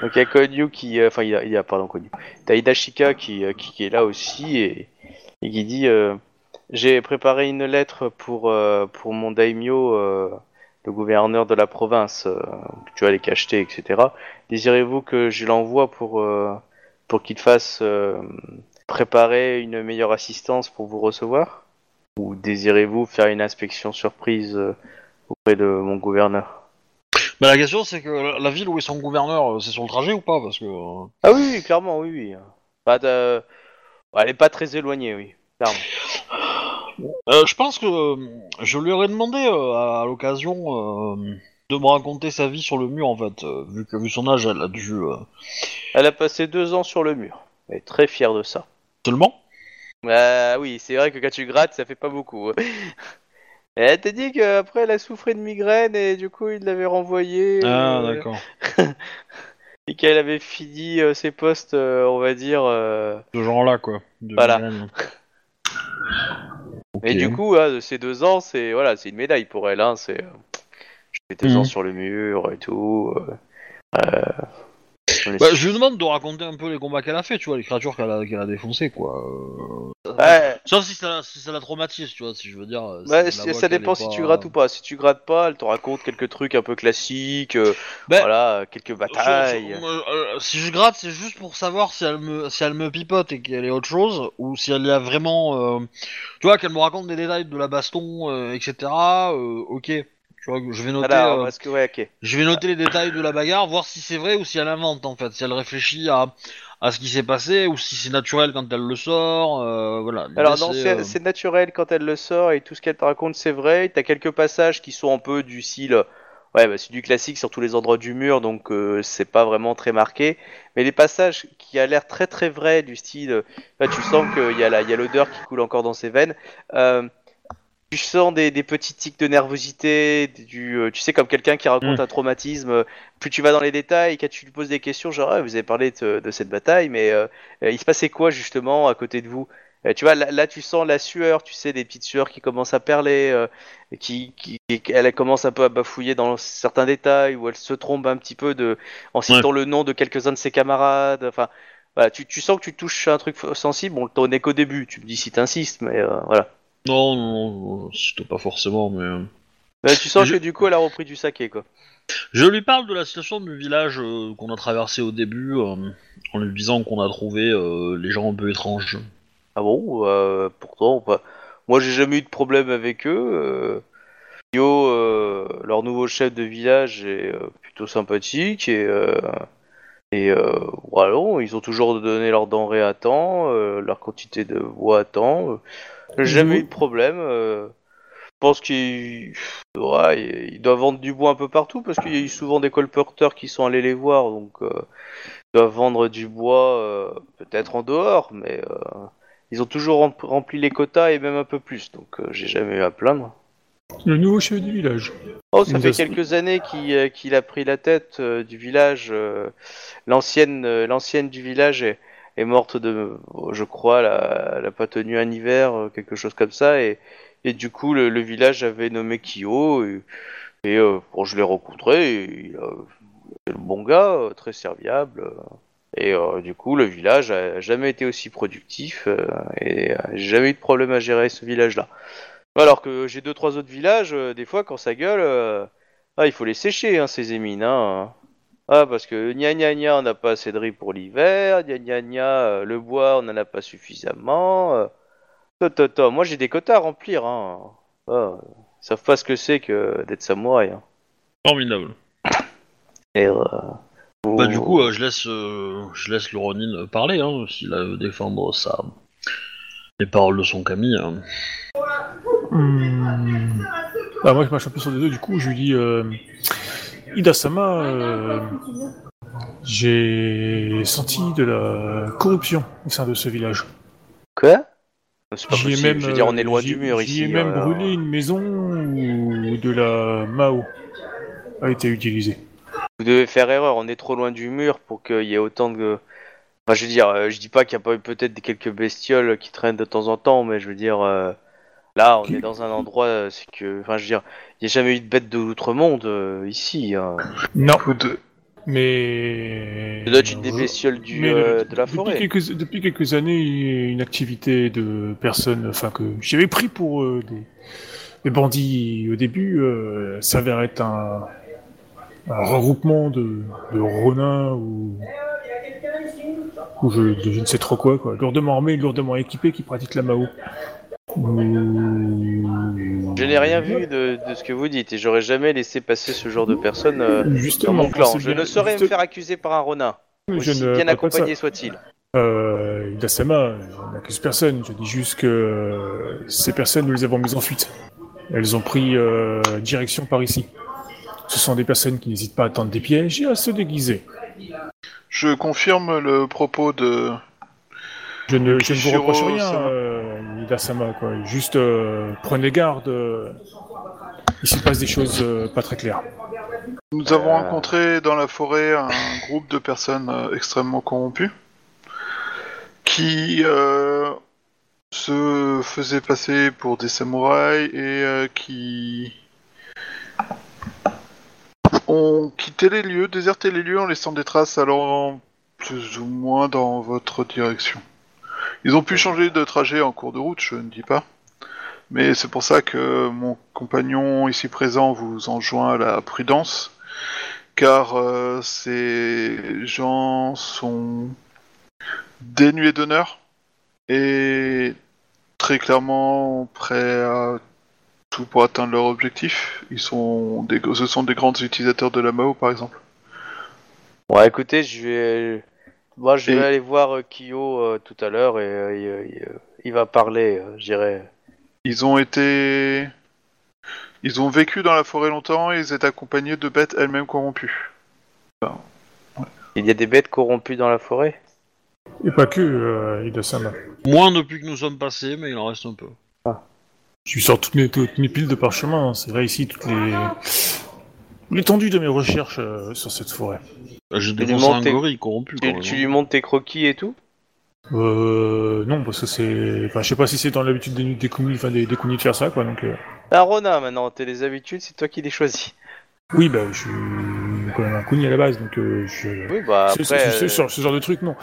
Donc il y a Konyu qui, euh, enfin il y a, il y a pardon Konyu, t'as Hidashika qui, euh, qui, qui est là aussi et, et qui dit euh, j'ai préparé une lettre pour pour mon daimyo, le gouverneur de la province, euh, tu vas les cacheter, etc. Désirez-vous que je l'envoie pour euh, pour qu'il fasse euh, préparer une meilleure assistance pour vous recevoir? Ou désirez-vous faire une inspection surprise euh, auprès de mon gouverneur? Bah, la question, c'est que la, ville où est son gouverneur, euh, c'est sur le trajet ou pas? Parce que. Ah oui, oui, clairement, oui, oui. Bah, t'as- Elle est pas très éloignée, oui. Clairement. Euh, je pense que euh, je lui aurais demandé euh, à, à l'occasion de me raconter sa vie sur le mur en fait, vu que vu son âge, elle a dû Elle a passé deux ans sur le mur. Elle est très fière de ça. seulement. Bah oui, c'est vrai que quand tu grattes, ça fait pas beaucoup. hein. Et Elle t'a dit qu'après elle a souffert de migraine et du coup il l'avait renvoyée. Ah d'accord. Et qu'elle avait fini ses postes, on va dire. euh, Ce genre-là quoi. de Voilà. Et du coup, hein, de ces deux ans, c'est voilà, c'est une médaille pour elle. Hein, c'est. euh, Je fais deux Mhm. ans sur le mur et tout. euh, les- Bah, je lui demande de raconter un peu les combats qu'elle a fait, tu vois, les créatures qu'elle a, qu'elle a défoncées, quoi. Euh, Ouais, Sauf si ça, si ça la traumatise, tu vois, si je veux dire. si vois ça dépend si pas- tu grattes ou pas. Si tu grattes pas, elle te raconte quelques trucs un peu classiques, euh, Ben, voilà, quelques batailles. euh, si je gratte, c'est juste pour savoir si elle me, si elle me pipote et qu'elle est autre chose, ou si elle y a vraiment, euh, tu vois, qu'elle me raconte des détails de la baston, euh, etc. euh, ok, vois, je vais noter, Alors, euh, parce que ouais, ok. je vais noter les détails de la bagarre, voir si c'est vrai ou si elle invente en fait, si elle réfléchit à, à ce qui s'est passé ou si c'est naturel quand elle le sort, euh, voilà. L'idée, Alors non, c'est, euh, c'est naturel quand elle le sort et tout ce qu'elle te raconte c'est vrai. T'as quelques passages qui sont un peu du style, ouais, bah, c'est du classique sur tous les endroits du mur, donc euh, c'est pas vraiment très marqué. Mais les passages qui a l'air très très vrai du style, euh, là, tu sens qu'il y a la- il y a l'odeur qui coule encore dans ses veines. Euh, tu sens des, des petits tics de nervosité, du, euh, tu sais comme quelqu'un qui raconte Mm. un traumatisme. euh, Plus tu vas dans les détails, quand tu lui poses des questions, genre Ah, vous avez parlé de, de cette bataille, mais euh, euh, il se passait quoi justement à côté de vous? Euh, tu vois, là, là, tu sens la sueur, tu sais, des petites sueurs qui commencent à perler, euh, qui, qui, elle commence un peu à bafouiller dans certains détails, où elle se trompe un petit peu de, en citant le nom de quelques-uns de ses camarades. Enfin, voilà, tu, tu sens que tu touches un truc sensible. Bon, t'en es qu'au début. Tu me dis si t'insistes, mais euh, voilà. Non, non, non, pas forcément, mais. euh, Mais tu sens Je- que du coup, elle a repris du saké, quoi. Je lui parle de la situation du village euh, qu'on a traversé au début, euh, en lui disant qu'on a trouvé euh, les gens un peu étranges. Ah bon Pourtant, bah, moi, j'ai jamais eu de problème avec eux. Yo, leur nouveau chef de village est plutôt sympathique et et euh, voilà, ils ont toujours donné leurs denrées à temps, euh, leur quantité de bois à temps. J'ai jamais eu de problème. euh, je pense qu'ils ouais, ils doivent vendre du bois un peu partout parce qu'il y a eu souvent des colporteurs qui sont allés les voir, donc euh, ils doivent vendre du bois euh, peut-être en dehors, mais ils ont toujours rem- rempli les quotas et même un peu plus, donc j'ai jamais eu à plaindre. Le nouveau chef du village. Oh, ça Nous fait a- quelques années qu'il a pris la tête du village. L'ancienne l'ancienne du village est, est morte de, je crois, elle n'a pas tenu un hiver, euh, quelque chose comme ça, et, et du coup le, village avait nommé Kyo, et, euh, bon, je l'ai rencontré, et il c'est le bon gars, euh, très serviable, euh, et euh, du coup le village a jamais été aussi productif, euh, et euh, j'ai jamais eu de problème à gérer ce village-là. Alors que j'ai deux trois autres villages, euh, des fois quand ça gueule, euh, ah, il faut les sécher hein, ces émines. Hein. Ah parce que gna gna gna, on n'a pas assez de riz pour l'hiver, gna gna gna, euh, le bois on en a pas suffisamment. Euh... Ta, ta, ta. Moi j'ai des quotas à remplir. Hein. Ah, ils savent pas ce que c'est que d'être samouraï. Hein. Formidable. Et, euh, Bah, du faut- coup, euh, je laisse, euh, je laisse le Ronin parler, hein, s'il a veut défendre ça. Les paroles de son Camille. hein. Hmm. Ah, moi, je marche un peu sur les deux. Du coup, je lui dis euh, Ida-sama, euh, j'ai senti de la corruption au sein de ce village. Quoi? C'est pas J'y ai possible. même, Je veux dire, on euh, est loin du mur ici. ai même euh, brûlé une maison où de la Mao a été utilisée. Vous devez faire erreur, on est trop loin du mur pour qu'il y ait autant de. Enfin, je veux dire, euh, je dis pas qu'il n'y a pas eu peut-être quelques bestioles qui traînent de temps en temps, mais je veux dire, euh, là, on est dans un endroit, euh, c'est que. Enfin, je veux dire, il n'y a jamais eu de bête de l'outre-monde euh, ici. Hein. Non, mais. Ça doit être une des bestioles du, Mais euh, le- de la depuis forêt. Quelques, depuis quelques années, il y a une activité de personnes, enfin que j'avais pris pour euh, des, des bandits au début, euh, s'avère être un, un regroupement de, de ronins ou, ou je, de je ne sais trop quoi, quoi, lourdement armés, lourdement équipés, qui pratiquent la Mao. Ou- Je n'ai rien vu de, de ce que vous dites et j'aurais jamais laissé passer ce genre de personnes euh, dans Justement, mon clan. Je bien- ne saurais me faire accuser par un ronin, je aussi ne bien accompagné soit-il. Euh, Idasama, je n'accuse personne, je dis juste que euh, ces personnes, nous les avons mises en fuite. Elles ont pris euh, direction par ici. Ce sont des personnes qui n'hésitent pas à tendre des pièges et à se déguiser. Je confirme le propos de. Je ne, je ne vous reproche rien, euh, Idasama. Juste euh, prenez garde, euh, il s'y passe des choses euh, pas très claires. Nous avons rencontré dans la forêt un groupe de personnes extrêmement corrompues qui se faisaient passer pour des samouraïs et qui ont quitté les lieux, déserté les lieux en laissant des traces allant plus ou moins dans votre direction. Ils ont pu changer de trajet en cours de route, je ne dis pas. Mais c'est pour ça que mon compagnon ici présent vous enjoint à la prudence, car euh, ces gens sont dénués d'honneur et très clairement prêts à tout pour atteindre leur objectif. Ils sont des, ce sont des grands utilisateurs de la Mao, par exemple. Bon, écoutez, je vais, moi, je vais aller voir euh, Kyo euh, tout à l'heure et euh, il, il- il va parler, euh, je dirais. Ils ont été, ils ont vécu dans la forêt longtemps et ils étaient accompagnés de bêtes elles-mêmes corrompues. Il y a des bêtes corrompues dans la forêt? Et pas que, euh, Ida-sama. Moins depuis que nous sommes passés, mais il en reste un peu. Je lui sors toutes mes, toutes mes piles de parchemin. hein. C'est vrai ici, toutes les... L'étendue de mes recherches euh, sur cette forêt. Bah, un tes- gorille corrompu. quand Tu, même, tu hein. lui montres tes croquis et tout? Euh, non, parce que c'est... Enfin, je sais pas si c'est dans l'habitude des, des Kuni, enfin, des, des Kuni de faire ça, quoi, donc... euh, Ah, Rona, maintenant, t'es les habitudes, c'est toi qui les choisis. Oui, bah, je suis quand même un Kuni à la base, donc euh, je... Oui, bah C'est- après. c'est- c'est- euh, ce, genre- ce genre de truc, non.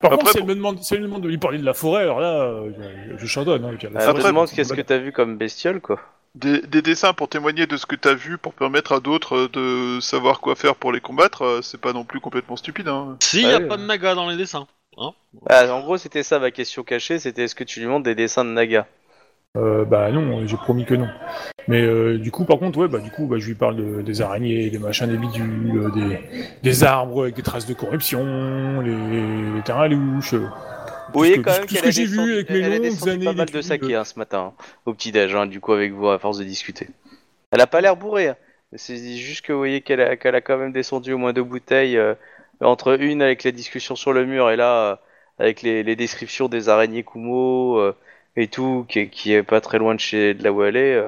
Par Après, contre, si elle, me demande, si elle me demande de lui parler de la forêt, alors là, euh, je, je chardonne. Hein, je la forêt, Après, demande c'est- qu'est-ce que t'as vu comme bestiole, quoi. Des, des dessins pour témoigner de ce que t'as vu, pour permettre à d'autres de savoir quoi faire pour les combattre, euh, c'est pas non plus complètement stupide. Hein. Si, y a Ouais, pas ouais. de naga dans les dessins. Hein Ah, en gros, c'était ça ma question cachée, c'était est-ce que tu lui montres des dessins de Naga? Euh, bah non, j'ai promis que non. Mais euh, du coup, par contre, ouais, bah du coup, bah, je lui parle de- des araignées, des machins, des bidules, euh, des, des arbres avec des traces de corruption, les, les terrains louches. euh, Vous voyez que- quand tout même ce qu'elle que a j'ai vu avec mes elle a pas mal de saké hein, ce matin, hein, au petit-déj, hein, du coup, avec vous, à force de discuter. Elle a pas l'air bourrée, hein. c'est juste que vous voyez qu'elle a, quand même descendu au moins deux bouteilles, euh, entre une avec la discussion sur le mur et là, euh, avec les, les descriptions des araignées Kumo euh, et tout, qui, qui est pas très loin de chez de là où elle est.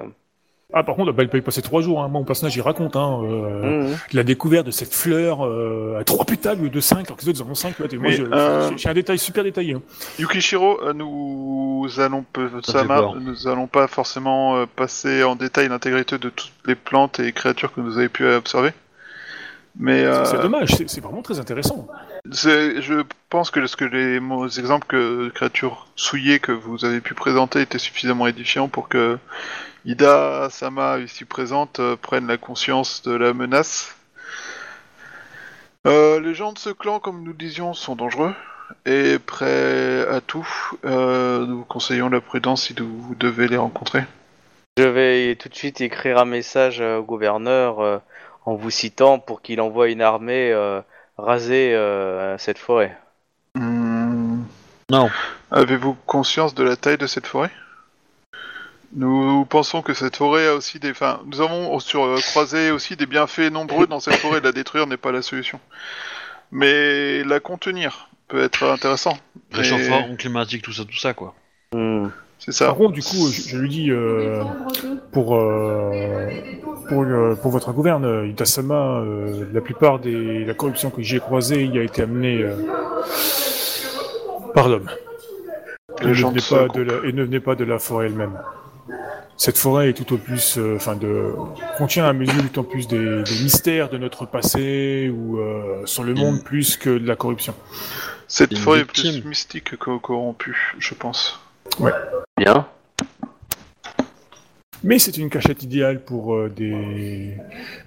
Ah, par contre, bah, il peut y passer trois jours. Hein. Moi, mon personnage, il raconte hein, euh, Mhm. la découverte de cette fleur euh, à trois pétales au lieu de cinq, alors que les autres en ont cinq. Ouais, moi, Mais, je- euh, j'ai- un détail super détaillé. hein. Yukishiro, euh, nous allons Sama, nous allons pas forcément euh, passer en détail l'intégrité de toutes les plantes et créatures que vous avez pu observer. Mais euh, C'est dommage, c'est c'est vraiment très intéressant. c'est- je pense que ce que les exemples que créatures souillées que vous avez pu présenter étaient suffisamment édifiants pour que Ida Sama ici présente euh, prenne la conscience de la menace. Euh, les gens de ce clan, comme nous disions, sont dangereux et prêts à tout. Euh, nous vous conseillons la prudence si vous devez les rencontrer. Je vais tout de suite écrire un message au gouverneur euh, en vous citant pour qu'il envoie une armée euh, raser euh, cette forêt. Hmm, Non. Avez-vous conscience de la taille de cette forêt? Nous pensons que cette forêt a aussi des. Enfin, nous avons sur euh, croisé aussi des bienfaits nombreux dans cette forêt. La détruire n'est pas la solution, mais la contenir peut être intéressant. Et Réchauffement climatique, tout ça, tout ça, quoi. Hmm. C'est ça. Par contre, du coup, je, je lui dis euh, pour euh, pour, euh, pour votre gouverne, euh, Itasama, euh, la plupart des la corruption que j'ai croisée, il a été amenée euh, par l'homme. Et Les ne, gens venait de ce pas groupe. de la, et ne venait pas de la forêt elle-même. Cette forêt est tout au plus, euh, enfin de contient à mes yeux tout au plus des, des mystères de notre passé ou euh, sur le monde plus que de la corruption. Cette Une forêt est plus mystique que corrompue, je pense. Bien. Mais c'est une cachette idéale pour euh, des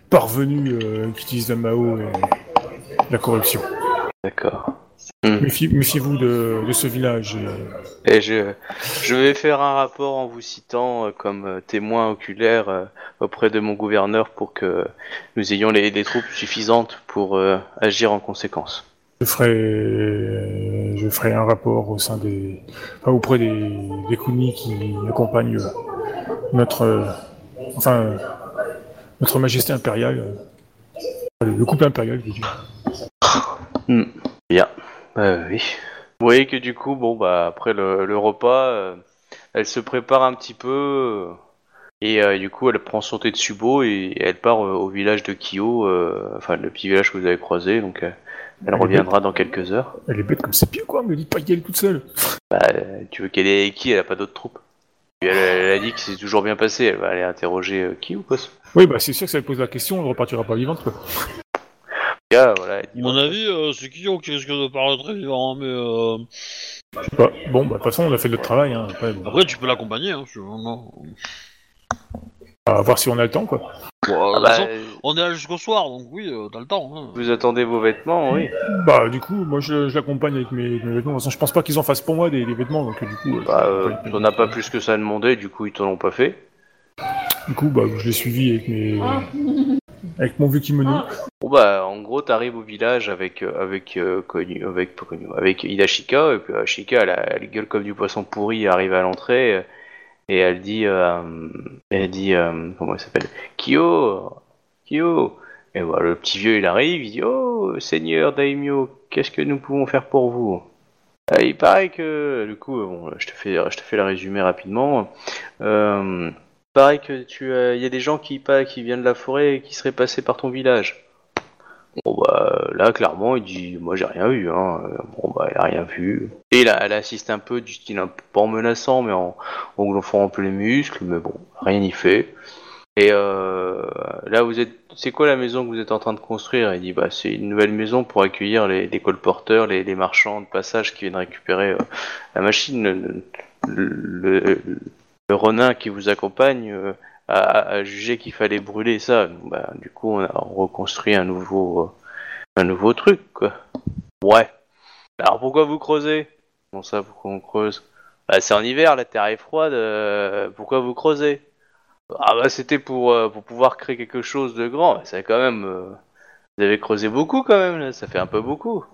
parvenus euh, qui utilisent la Mao et la corruption. D'accord. Méfie- Méfiez-vous de, de ce village. et- Et je, je vais faire un rapport en vous citant euh, comme euh, témoin oculaire euh, auprès de mon gouverneur pour que nous ayons les, les troupes suffisantes pour euh, agir en conséquence. Je ferai, je ferai un rapport au sein des, enfin, auprès des, des Kuni qui accompagnent notre, enfin, notre Majesté impériale, le couple impérial, je veux dire. Bien. Euh, oui. Vous voyez que du coup, bon bah après le, le repas, euh, elle se prépare un petit peu euh, et euh, du coup elle prend son thé de subo et, et elle part euh, au village de Kyo, euh, enfin le petit village que vous avez croisé, donc euh, elle Elle est reviendra dans quelques heures. Elle est bête comme ses pieds, quoi. Me dites pas qu'elle est toute seule. Bah, tu veux qu'elle ait qui? Elle a pas d'autres troupes. Elle, elle a dit que c'est toujours bien passé. Elle va aller interroger euh, qui ou quoi ce Oui, bah c'est sûr que ça pose la question, on ne repartira pas vivante. Quoi. Gars Voilà. À mon avis, euh, c'est Kyo qui risque de paraître très vivant, hein, mais euh, Je sais pas. Bon, bah de toute façon, on a fait notre travail. Hein. Après, bon, après tu peux l'accompagner. Hein, si va voir si on a le temps, quoi. Bon, Ah euh, bah, façon, on est là jusqu'au soir, donc oui, euh, t'as le temps. Hein. vous attendez vos vêtements, oui. Bah du coup, moi je, je l'accompagne avec mes, mes vêtements. De toute façon, je pense pas qu'ils en fassent pour moi des, des vêtements, donc euh, du coup... euh, Bah, euh, t'en as pas plus que ça à demander, du coup ils t'en ont pas fait. Du coup, bah je l'ai suivi avec mes... Avec mon vieux kimono. Ah. Bah en gros t'arrives au village avec euh, avec euh, avec pas Konyu, avec Hidashika et puis Ashika elle, a- elle gueule comme du poisson pourri arrive à l'entrée euh, et elle dit euh, elle dit euh, comment elle s'appelle? Kyo Kyo et voilà le petit vieux il arrive il dit oh seigneur daimyo qu'est-ce que nous pouvons faire pour vous? Euh, il paraît que du coup euh, bon je te fais je te fais le résumé rapidement euh, paraît que tu il y a des gens qui pas qui viennent de la forêt et qui seraient passés par ton village Bon bah là clairement il dit moi j'ai rien vu hein. Euh, Bon bah il a rien vu. Et là elle assiste un peu du style pas en menaçant mais en, en gonflant un peu les muscles mais bon rien n'y fait. Et euh, là vous êtes c'est quoi la maison que vous êtes en train de construire? Il dit bah c'est une nouvelle maison pour accueillir les, colporteurs, les, marchands de passage qui viennent récupérer euh, la machine. Le, le- le renin qui vous accompagne euh, a, jugé qu'il fallait brûler ça. Bah, du coup, on a reconstruit un nouveau, euh, un nouveau truc, quoi. Ouais. Alors pourquoi vous creusez? Bon ça, pourquoi on creuse? Bah c'est en hiver, la terre est froide. euh, pourquoi vous creusez? Ah bah c'était pour pouvoir créer quelque chose de grand. Bah, ça quand même. vous avez creusé beaucoup quand même. Ça fait un peu beaucoup.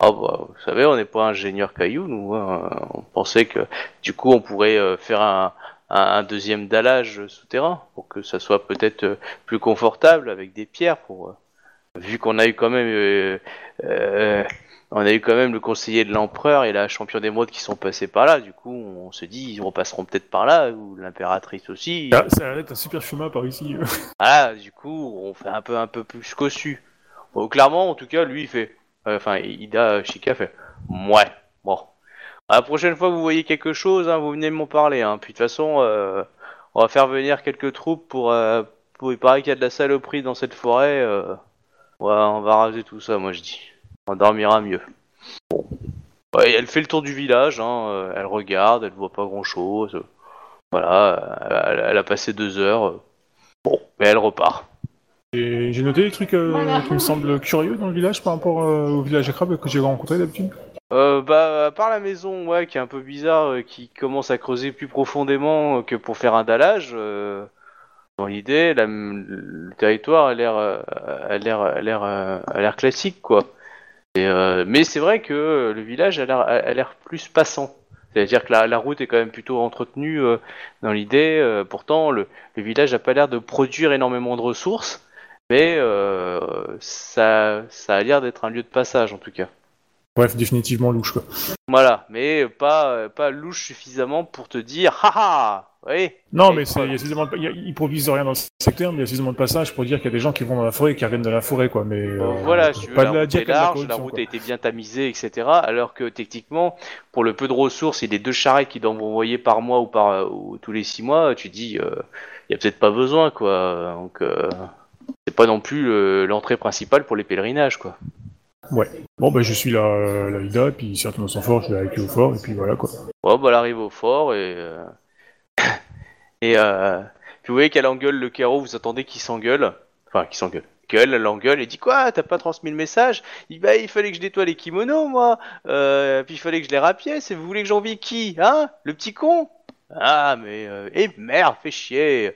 Ah bah, vous savez, on n'est pas ingénieur caillou, nous. hein. On pensait que du coup, on pourrait euh, faire un, un, un deuxième dallage souterrain pour que ça soit peut-être euh, plus confortable avec des pierres. Pour euh, vu qu'on a eu quand même, on a eu quand même le conseiller de l'empereur et la champion d'émeraude qui sont passés par là. Du coup, on se dit, ils repasseront peut-être par là ou l'impératrice aussi. Ah, ça a l'air d'être un super chemin par ici. Ah, du coup, on fait un peu un peu plus cossu. Bon, clairement, en tout cas, lui, il fait. Euh, Enfin, Ida Shika fait. Ouais, bon. La prochaine fois que vous voyez quelque chose, hein, vous venez m'en parler. Hein. Puis de toute façon, euh, on va faire venir quelques troupes pour. euh, il paraît qu'il y a de la saloperie dans cette forêt. euh, ouais, on va raser tout ça, moi je dis. On dormira mieux. Bon. Elle fait le tour du village, hein, euh, elle regarde, elle voit pas grand chose. Voilà, elle, elle a passé deux heures. euh, Bon, mais elle repart. J'ai noté des trucs euh, Voilà. qui me semblent curieux dans le village par rapport euh, au village à crabes que j'ai rencontré d'habitude. Euh, bah, à part la maison, ouais, qui est un peu bizarre, euh, qui commence à creuser plus profondément que pour faire un dallage. euh, dans l'idée, la- le territoire a l'air, euh, a l'air, a l'air, euh, a l'air classique, quoi. Et, euh, mais c'est vrai que le village a l'air, a a l'air plus passant. C'est-à-dire que la, la route est quand même plutôt entretenue euh, dans l'idée. euh, pourtant, le, le village n'a pas l'air de produire énormément de ressources, mais euh, ça, ça a l'air d'être un lieu de passage en tout cas. Bref, définitivement louche quoi. Voilà, mais pas, euh, pas louche suffisamment pour te dire haha Oui Non, mais il ils rien dans le secteur, mais il y a suffisamment de passage pour dire qu'il y a des gens qui vont dans la forêt et qui reviennent de la forêt, quoi. Mais euh, Voilà, tu veux, pas la de la route est la large, la route quoi. a été bien tamisée, etc. Alors que techniquement, pour le peu de ressources et les deux charrettes qui doivent envoyer par mois ou par ou tous les six mois, tu dis, il y a peut-être pas besoin, quoi. Donc, euh, c'est pas non plus euh, l'entrée principale pour les pèlerinages, quoi. Bon, bah, je suis la, la Ida, puis si certains sont forts, je vais avec eux au fort, et puis voilà, quoi. Bon, bah, elle arrive au fort et. euh, et euh, puis vous voyez qu'elle engueule le carreau, vous attendez qu'il s'engueule. Enfin, qu'il s'engueule. Qu'elle elle l'engueule et dit quoi T'as pas transmis le message? Il bah il fallait que je nettoie les kimonos moi, euh, puis il fallait que je les rapièce. Et vous voulez que j'envie qui Hein? Le petit con? Ah mais euh, eh merde, fais chier.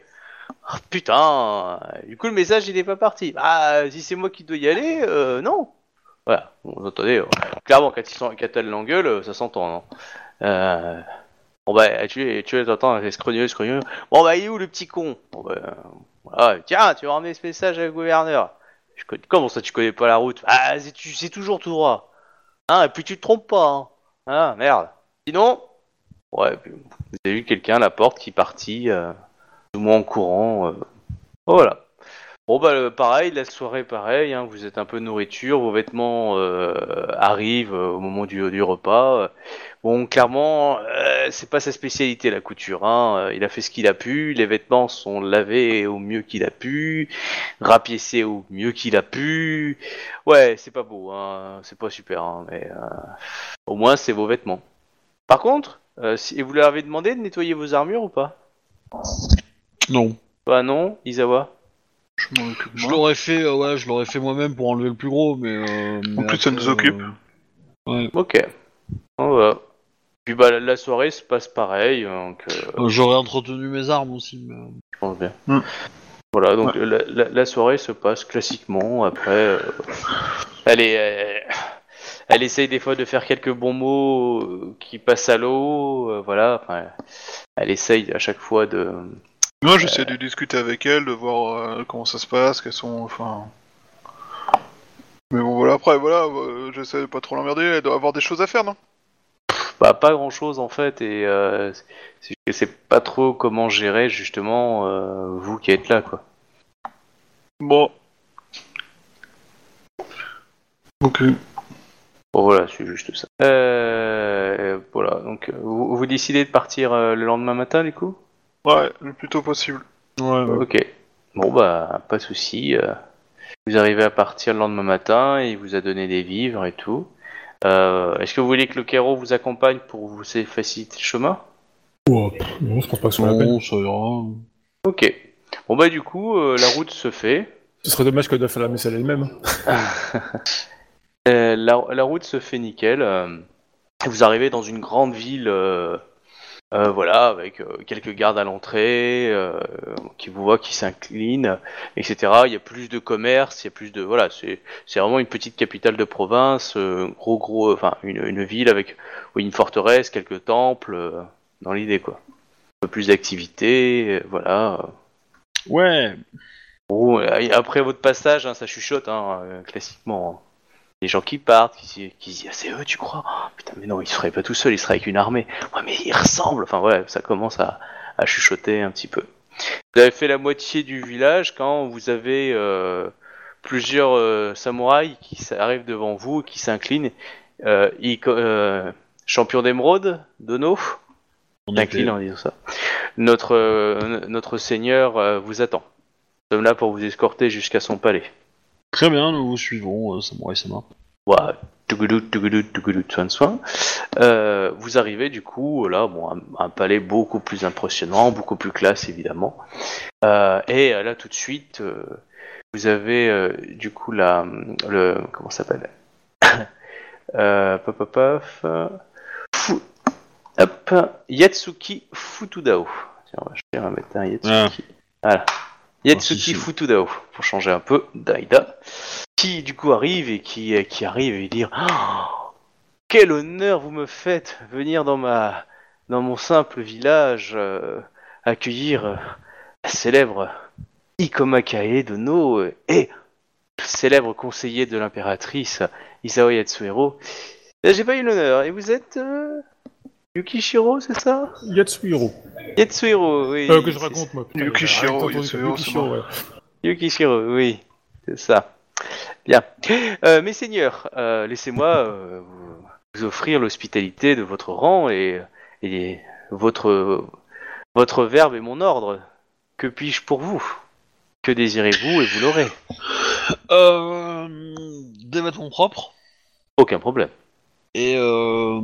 Oh, putain. Du coup le message il est pas parti. Ah si c'est moi qui dois y aller, euh, non. Voilà. Bon, vous entendez euh, clairement quand ils sont quand elle l'engueule, euh, ça s'entend. Non euh... Bon bah tu tu t'entends scrogneux scrogneux. Bon bah il est où le petit con? Bah tiens, tu vas ramener ce message à le gouverneur. Je connais- Comment ça, tu connais pas la route? Ah, c'est toujours tout droit. Hein, et puis tu te trompes pas. Hein. Ah, merde. Sinon, ouais, vous avez vu quelqu'un à la porte qui est parti, euh, le monde en courant. euh. Voilà. Bon, bah euh, pareil, la soirée pareil, hein, vous êtes un peu nourriture, vos vêtements euh, arrivent euh, au moment du, repas. Bon, clairement, euh, c'est pas sa spécialité la couture. Hein. Il a fait ce qu'il a pu, les vêtements sont lavés au mieux qu'il a pu, rapiécés au mieux qu'il a pu. Ouais, c'est pas beau, hein. c'est pas super, hein, mais euh, au moins c'est vos vêtements. Par contre, si vous leur avez demandé de nettoyer vos armures ou pas? Non. Bah non, Isawa. Je m'en occupe. Je moi. l'aurais fait, euh, ouais, je l'aurais fait moi-même pour enlever le plus gros, mais. euh, mais plus, ça nous occupe. euh, ouais. Ok. On va. Puis bah la- la soirée se passe pareil, donc euh, Euh, J'aurais entretenu mes armes aussi, mais. je pense bien. Hmm. Voilà, donc la, la- la soirée se passe classiquement. Après, euh, elle est, elle, elle essaye des fois de faire quelques bons mots euh, qui passent à l'eau. euh, voilà, enfin, elle essaye à chaque fois de. Moi, j'essaie de discuter avec elle, de voir euh, comment ça se passe, qu'elles sont. Enfin. Mais bon, voilà, après, voilà, euh, j'essaie de pas trop l'emmerder, elle doit avoir des choses à faire, non? Bah, pas grand chose en fait, et euh, je sais pas trop comment gérer justement euh, vous qui êtes là, quoi. Bon. Ok. Bon, voilà, c'est juste ça. Euh, voilà, donc euh, vous, vous décidez de partir euh, le lendemain matin, du coup? Ouais, le plus tôt possible. Ouais, ouais. Ok. Bon, bah, pas de souci. euh, vous arrivez à partir le lendemain matin, et il vous a donné des vivres et tout. Euh, Est-ce que vous voulez que le Cairo vous accompagne pour vous faciliter le chemin? Oh, pff, non, je pense pas que ce soit la peine. Non, ça ira. Ok. Bon, bah, du coup, euh, la route se fait. Ce serait dommage doive faire la messelle elle-même. Euh, la, la route se fait nickel. euh, vous arrivez dans une grande ville, euh, euh, voilà, avec euh, quelques gardes à l'entrée, euh, qui vous voient, qui s'inclinent, etc. Il y a plus de commerce, il y a plus de, voilà, c'est c'est vraiment une petite capitale de province, gros gros, enfin une, une ville avec oui, une forteresse, quelques temples, dans l'idée quoi. Un peu plus d'activités, euh, voilà. Ouais. Bon, après votre passage, hein, ça chuchote, hein, classiquement. Les gens qui partent, qui, se- qui se disent ah, c'est eux, tu crois? Oh, Putain, mais non, ils seraient pas tout seuls, ils seraient avec une armée. Ouais, mais ils ressemblent. Enfin voilà, ça commence à, à chuchoter un petit peu. Vous avez fait la moitié du village quand vous avez euh, plusieurs euh, samouraïs qui arrivent devant vous, et qui s'inclinent. Euh, ils euh, champion d'émeraude, Dono, On incline en disant ça. Notre, euh, notre seigneur euh, vous attend. Nous sommes là pour vous escorter jusqu'à son palais. Très bien, nous vous suivons, euh, Samurai Sama. Ouah, tougoudou, tougoudou, tougoudou, soin de soin. Euh, vous arrivez du coup là, bon, un, un palais beaucoup plus impressionnant, beaucoup plus classe évidemment. Euh, et euh, là tout de suite, euh, vous avez du coup la, le, comment ça s'appelle euh, paf, euh, Fu- hop, Yatsuki Futudao. Tiens, on va, je vais mettre un Yatsuki. Voilà. Yatsuki. Futudao, pour changer un peu d'Aida qui du coup arrive et qui, euh, qui arrive et dire Oh, quel honneur vous me faites venir dans ma dans mon simple village euh, accueillir euh, la célèbre Ikoma Kae de No et le célèbre conseiller de l'impératrice Isao Yatsuhiro. Euh, J'ai pas eu l'honneur. Et vous êtes euh, Yukishiro, c'est ça? Yatsuhiro. Yatsuhiro, oui. Euh, que je raconte, moi. putain, Yukishiro, Yatsuhiro, Yukishiro, ouais. Yukishiro, oui, c'est ça. Bien. Euh, mes seigneurs, euh, laissez-moi euh, vous, offrir l'hospitalité de votre rang et, et votre, votre verbe est mon ordre. Que puis-je pour vous? Que désirez-vous et vous l'aurez? Euh, des vêtements propres Aucun problème. et, euh,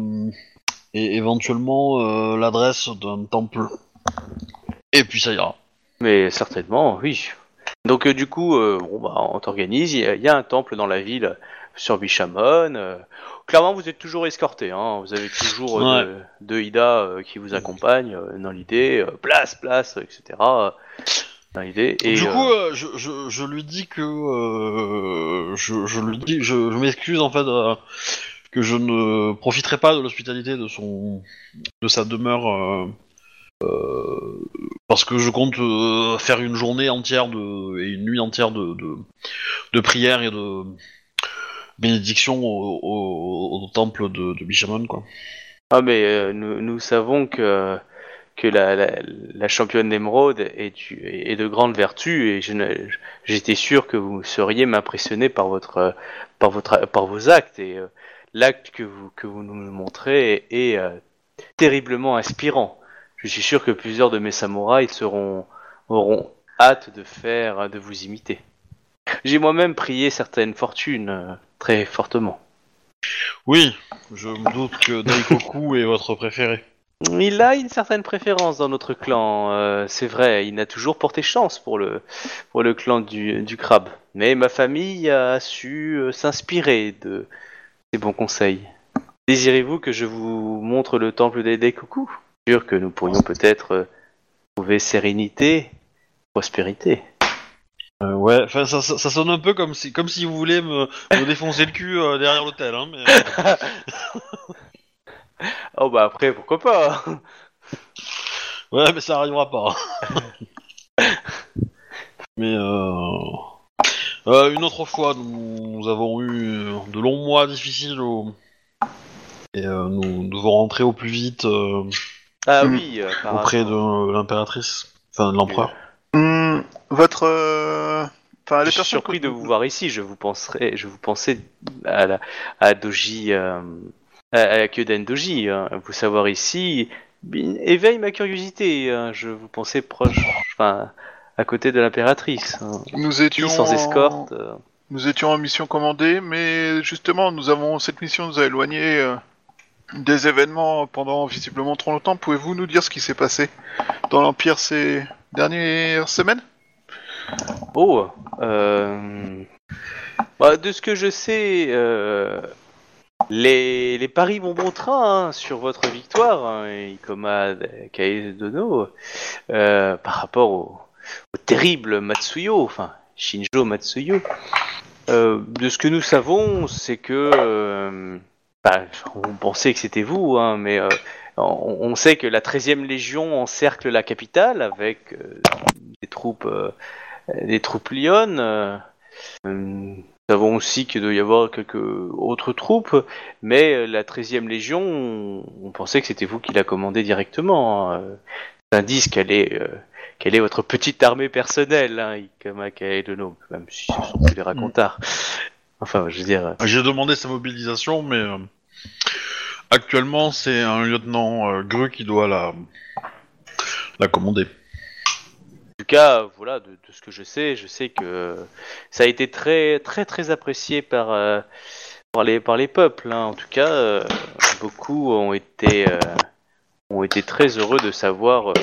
et éventuellement euh, l'adresse d'un temple. Et puis ça ira. Mais certainement, oui. Donc euh, du coup, euh, bon, bah, on t'organise. Il y, a- il y a un temple dans la ville sur Bishamon. euh, clairement, vous êtes toujours escorté. Hein, vous avez toujours Ouais. deux, deux Ida qui vous accompagnent dans l'idée. place, place, etc. dans l'idée. Et du coup, je, je, je lui dis que je, je lui dis, je, m'excuse en fait que je ne profiterai pas de l'hospitalité de son, de sa demeure euh, euh, parce que je compte euh, faire une journée entière de et une nuit entière de de, de et de bénédiction au, temple de, de quoi. Ah mais nous, nous savons que que la, la, championne d'émeraude est, est de grande vertu et j'étais sûr que vous seriez m'impressionner par votre par votre par vos actes l'acte que vous que vous nous montrez est, est, euh, terriblement inspirant. Je suis sûr que plusieurs de mes samouraïs seront auront hâte de faire de vous imiter. J'ai moi-même prié certaines fortunes euh, très fortement. Oui, je me doute que Daikoku est votre préféré. Il a une certaine préférence dans notre clan, euh, c'est vrai. Il n'a toujours porté chance pour le, pour le clan du, du crabe. Mais ma famille a su euh, s'inspirer de ses bons conseils. Désirez-vous que je vous montre le temple des Daikoku Sûr que nous pourrions peut-être euh, trouver sérénité, prospérité. Euh, ouais, enfin ça, ça, ça sonne un peu comme si, comme si vous voulez me, me défoncer le cul euh, derrière l'hôtel, hein, mais... Oh bah après, pourquoi pas Ouais, mais ça arrivera pas. mais euh... euh, une autre fois, nous, nous avons eu de longs mois difficiles au... et euh, nous devons rentrer au plus vite euh, Ah Hmm. oui, euh, par auprès rapport- de l'impératrice, enfin de l'empereur. Hum, votre. euh, Enfin, les Je suis personnes. surpris que- de vous voir ici. Je vous penserai, je vous pensais à la, à Doji, euh, à, à Kyoden Doji. hein. Vous savoir ici éveille ma curiosité. hein. Je vous pensais proche, enfin, à côté de l'impératrice. hein. Nous étions. sans en- escorte. euh. Nous étions en mission commandée, mais justement, nous avons cette mission nous a éloignés euh, des événements pendant visiblement trop longtemps. Pouvez-vous nous dire ce qui s'est passé dans l'Empire ces dernières semaines? Oh, euh... bah, de ce que je sais, euh, les, les paris vont bon train hein, sur votre victoire, hein, Ikoma Kaedono, euh, par rapport au, au terrible Matsuyo, enfin Shinjo Matsuyo. Euh, de ce que nous savons, c'est que euh, bah, on pensait que c'était vous, hein, mais euh, on, sait que la 13e Légion encercle la capitale avec des troupes des troupes euh, nous savons aussi qu'il doit y avoir quelques autres troupes, mais la 13e Légion, on, pensait que c'était vous qui la commandez directement. hein. C'est indice qu'elle est, quelle est votre petite armée personnelle, hein, Ikama Kaedono, même si ce sont des racontards. Enfin, je veux dire, J'ai demandé sa mobilisation, mais euh, actuellement c'est un lieutenant euh, Gru qui doit la, la commander. En tout cas, voilà, de, de ce que je sais, je sais que ça a été très, très, très apprécié par, euh, par, les, par les peuples. hein. En tout cas, euh, beaucoup ont été, euh, ont été très heureux de savoir euh,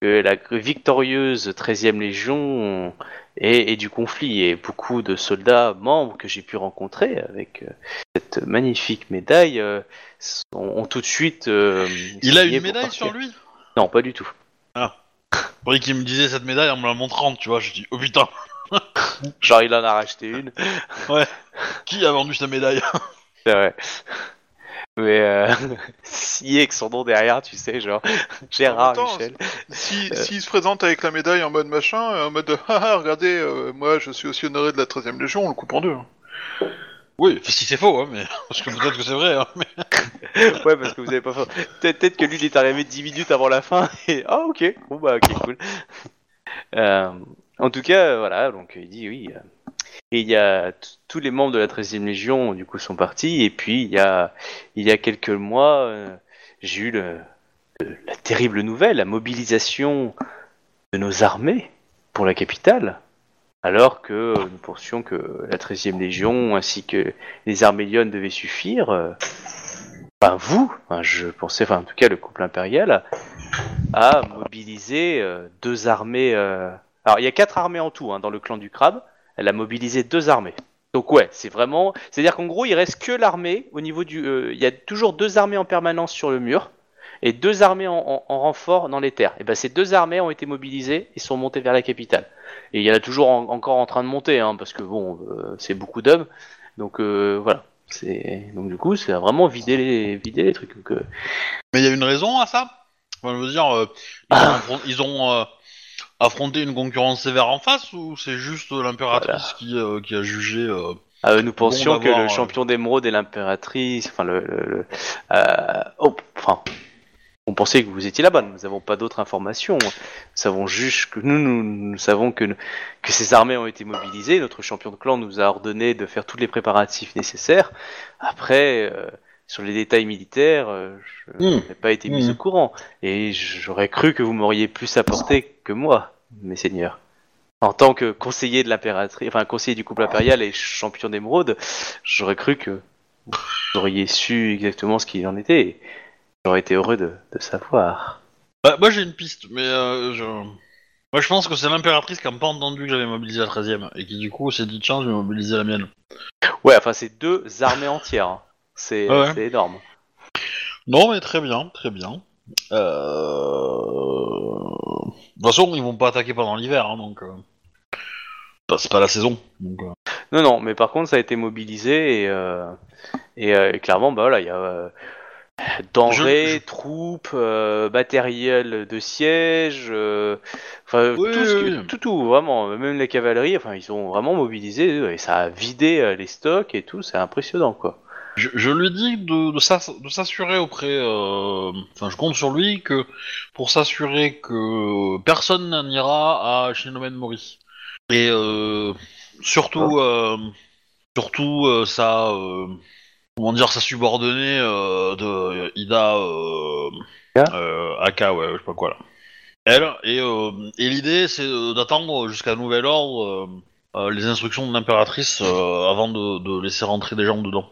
que la victorieuse 13e Légion est, est du conflit. Et beaucoup de soldats membres que j'ai pu rencontrer avec euh, cette magnifique médaille euh, sont- ont tout de suite. euh, Il a une médaille sur lui? Non, pas du tout. Pour qu'il me disait cette médaille en me la montrant, tu vois, je dis oh putain, Genre, il en a racheté une. qui a vendu sa médaille? C'est vrai. Mais euh, signé avec son nom derrière, tu sais, genre Gérard temps, Michel. Si, Euh. S'il se présente avec la médaille en mode machin, euh, en mode de, ah, ah, regardez, euh, moi je suis aussi honoré de la 13ème Légion, on le coupe en deux. hein. Oui, si c'est faux, hein, mais parce que peut-être que c'est vrai. Hein, mais... Ouais, parce que vous avez pas fait. Peut-être peut-être que lui il est arrivé 10 minutes avant la fin et ah ok, bon bah ok cool. Euh, en tout cas, voilà, donc il dit oui. Et il y a tous les membres de la 13e Légion du coup sont partis et puis il y a il y a quelques mois euh, j'ai eu la terrible nouvelle, la mobilisation de nos armées pour la capitale. Alors que nous pensions que la 13e Légion ainsi que les armées lyonnes devaient suffire. euh, Enfin, vous, je pensais, enfin, en tout cas, le couple impérial a mobilisé euh, deux armées. euh, Alors, il y a quatre armées en tout hein, dans le clan du crabe. Elle a mobilisé deux armées. Donc, ouais, c'est vraiment. C'est-à-dire qu'en gros, il reste que l'armée au niveau du. euh, Il y a toujours deux armées en permanence sur le mur et deux armées en, en- en renfort dans les terres. Et ben, ces deux armées ont été mobilisées et sont montées vers la capitale. Et il y en a toujours en- encore en train de monter, hein, parce que bon, euh, c'est beaucoup d'hommes. Donc, euh, voilà. C'est donc du coup, c'est vraiment vider les vider les trucs. Donc, euh, mais il y a une raison à ça? Enfin, je veux dire, euh, ils ont, affron- ils ont, euh, affronté une concurrence sévère en face ou c'est juste l'impératrice qui, euh, qui a jugé euh, euh, nous pensions que le champion d'émeraude et l'impératrice, enfin le, le- le- oh, enfin, On pensait que vous étiez là-bas. Nous n'avons pas d'autres informations. Nous savons juste que nous, nous, nous savons que, que ces armées ont été mobilisées. Notre champion de clan nous a ordonné de faire tous les préparatifs nécessaires. Après, sur les détails militaires, euh, je Hmm. n'ai pas été mis Hmm. au courant. Et j'aurais cru que vous m'auriez plus apporté que moi, mes seigneurs. En tant que conseiller de l'impératrice, enfin conseiller du couple impérial et champion d'émeraude, j'aurais cru que vous auriez su exactement ce qu'il en était. et J'aurais été heureux de, de savoir. Bah, moi j'ai une piste, mais euh, je... Moi je pense que c'est l'impératrice qui a pas entendu que j'avais mobilisé la 13 e et qui du coup s'est dit tiens je vais mobiliser la mienne. Ouais, enfin c'est deux armées entières. C'est Ouais, ouais. c'est énorme. Non mais très bien, très bien. Euh... De toute façon ils vont pas attaquer pendant l'hiver, hein, donc... euh, bah, c'est pas la saison. Donc, euh, Non, non, mais par contre ça a été mobilisé et, et, et clairement, bah voilà, il y a denrées, Je- je- troupes, euh, matériel de siège, euh, enfin Oui, tout, ce oui. tout, tout, vraiment, même les cavaleries, enfin ils sont vraiment mobilisés eux, et ça a vidé les stocks et tout, c'est impressionnant quoi. Je, je lui dis de, de s'ass- de s'assurer auprès... euh, Enfin je compte sur lui que pour s'assurer que personne n'ira à Shinomen Mori. Et euh, surtout... euh, surtout euh, sa... euh, comment dire, sa subordonnée euh, de Ida euh, Aka ouais, je sais pas quoi là. Elle, et, euh, et l'idée c'est d'attendre jusqu'à nouvel ordre les instructions de l'impératrice euh, avant de, de laisser rentrer des gens dedans.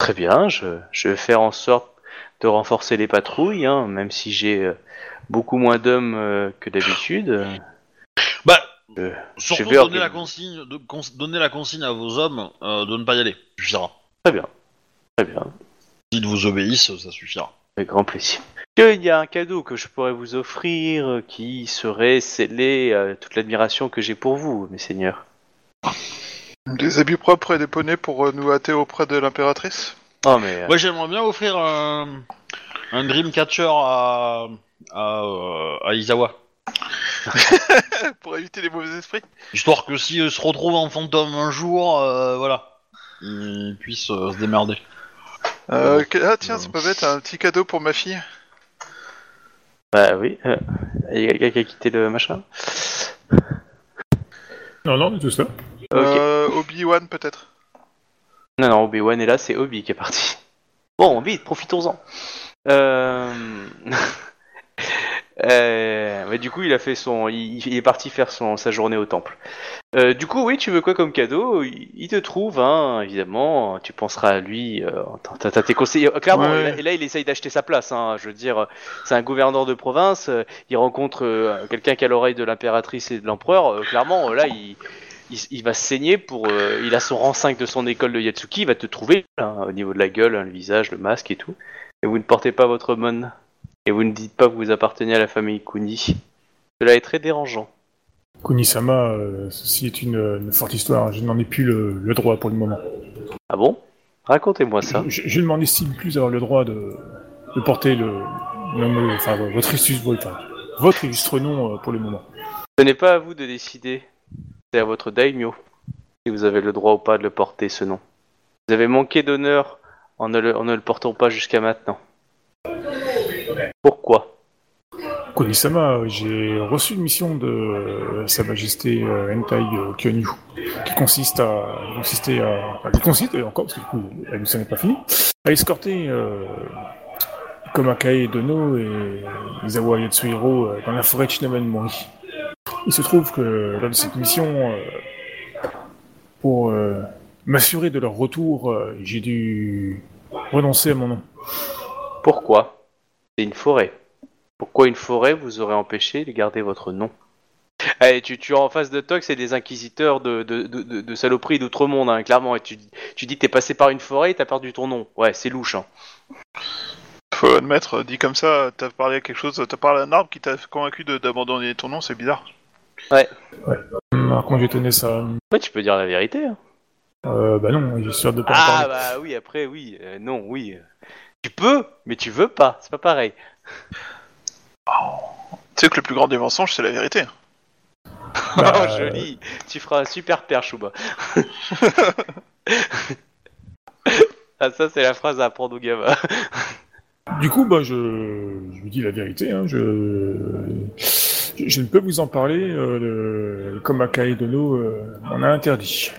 Très bien, je, je vais faire en sorte de renforcer les patrouilles, hein, même si j'ai euh, beaucoup moins d'hommes euh, que d'habitude. Bah, je- surtout donner la, consigne, de, cons- donner la consigne à vos hommes euh, de ne pas y aller, ça suffira. Très bien, très bien. S'ils vous obéissent, ça suffira. Avec grand plaisir. Il y a un cadeau que je pourrais vous offrir qui serait scellé à toute l'admiration que j'ai pour vous, mes seigneurs. Des habits propres et des poneys pour euh, nous hâter auprès de l'impératrice? Oh, mais. euh, Moi j'aimerais bien offrir un, un Dreamcatcher à, à, euh, à Izawa. Pour éviter les mauvais esprits? Histoire que s'il se retrouve en fantôme un jour, euh, voilà, il puisse euh, se démerder. Euh, que- Ah tiens, c'est pas bête, un petit cadeau pour ma fille. Bah oui. euh, Il y a quelqu'un qui a quitté le machin Non, non, tout ça. Ok. Euh, Obi-Wan peut-être. Non, non, Obi-Wan est là, c'est Obi qui est parti. Bon, vite, profitons-en. Euh... euh, mais du coup, il a fait son, il, il est parti faire son sa journée au temple. Euh, du coup, oui, tu veux quoi comme cadeau? Il, il te trouve, hein, évidemment. Tu penseras à lui. Euh, t'as, tes conseillers. euh, Clairement, Ouais. et, là, et là, il essaye d'acheter sa place. Hein, je veux dire, c'est un gouverneur de province. euh, il rencontre euh, quelqu'un qui a l'oreille de l'impératrice et de l'empereur. euh, clairement, euh, là, il il, il va saigner pour. euh, il a son rang 5 de son école de Yatsuki, il va te trouver hein, au niveau de la gueule, hein, le visage, le masque et tout. Et vous ne portez pas votre mon. Et vous ne dites pas que vous appartenez à la famille Kuni. Cela est très dérangeant. Kunisama, euh, ceci est une, une forte histoire. Je n'en ai plus le, le droit pour le moment. Ah bon? Racontez-moi ça. Je, je ne m'en estime plus avoir le droit de, de porter le, le- enfin, votre, illustre, enfin, votre illustre nom euh, pour le moment. Ce n'est pas à vous de décider. C'est à votre daimyo si vous avez le droit ou pas de le porter, ce nom. Vous avez manqué d'honneur en ne le, portant pas jusqu'à maintenant. Pourquoi? Konisama, j'ai reçu une mission de euh, Sa Majesté euh, Hentai euh, Kyonyu, qui consiste à, qui consiste encore parce que du coup la mission n'est pas finie, à escorter euh, Komakae Dono et Izawa Yatsuhiro euh, dans la forêt de Shinamen Mori. Il se trouve que lors de cette mission, euh, pour euh, m'assurer de leur retour, euh, j'ai dû renoncer à mon nom. Pourquoi? C'est une forêt. Pourquoi une forêt vous aurait empêché de garder votre nom? Allez, tu, tu es en face de toi, que c'est des inquisiteurs de, de, de, de, de saloperies d'outre-monde, hein, clairement. Et tu, tu dis que t'es passé par une forêt et t'as perdu ton nom. Ouais, c'est louche. Hein. Faut admettre, dit comme ça, t'as parlé à quelque chose, t'as parlé à un arbre qui t'a convaincu d'abandonner ton nom, c'est bizarre. Hum, Alors, comment j'ai tenu ça Ouais, tu peux dire la vérité. Hein. euh, Bah non, j'ai sûr de pas en Ah parler. bah oui, après oui, euh, non, oui. euh. Tu peux, mais tu veux pas, c'est pas pareil. Tu sais que le plus grand des mensonges, c'est la vérité. Bah, oh, joli, tu feras un super père, Chouba. ah ça c'est la phrase à apprendre au gamin. Du coup, bah, je, je vous dis la vérité. Hein, je, je, ne peux vous en parler. Euh, le, comme Akai Dono euh, m'en a interdit.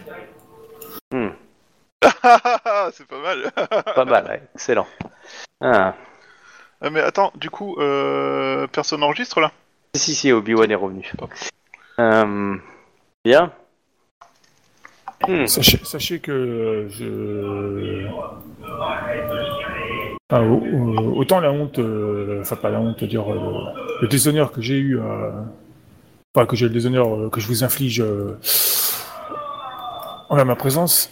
c'est pas mal. Pas mal, ouais. excellent. Ah. Ah, mais attends, du coup, euh, personne n'enregistre là? Si, si, Obi-Wan est revenu. Euh, bien. Hmm. Sachez, sachez que euh, je. Enfin, au- au- autant la honte, euh, enfin pas la honte, dire euh, le déshonneur que j'ai eu, euh, enfin que j'ai le déshonneur euh, que je vous inflige euh, envers ma présence,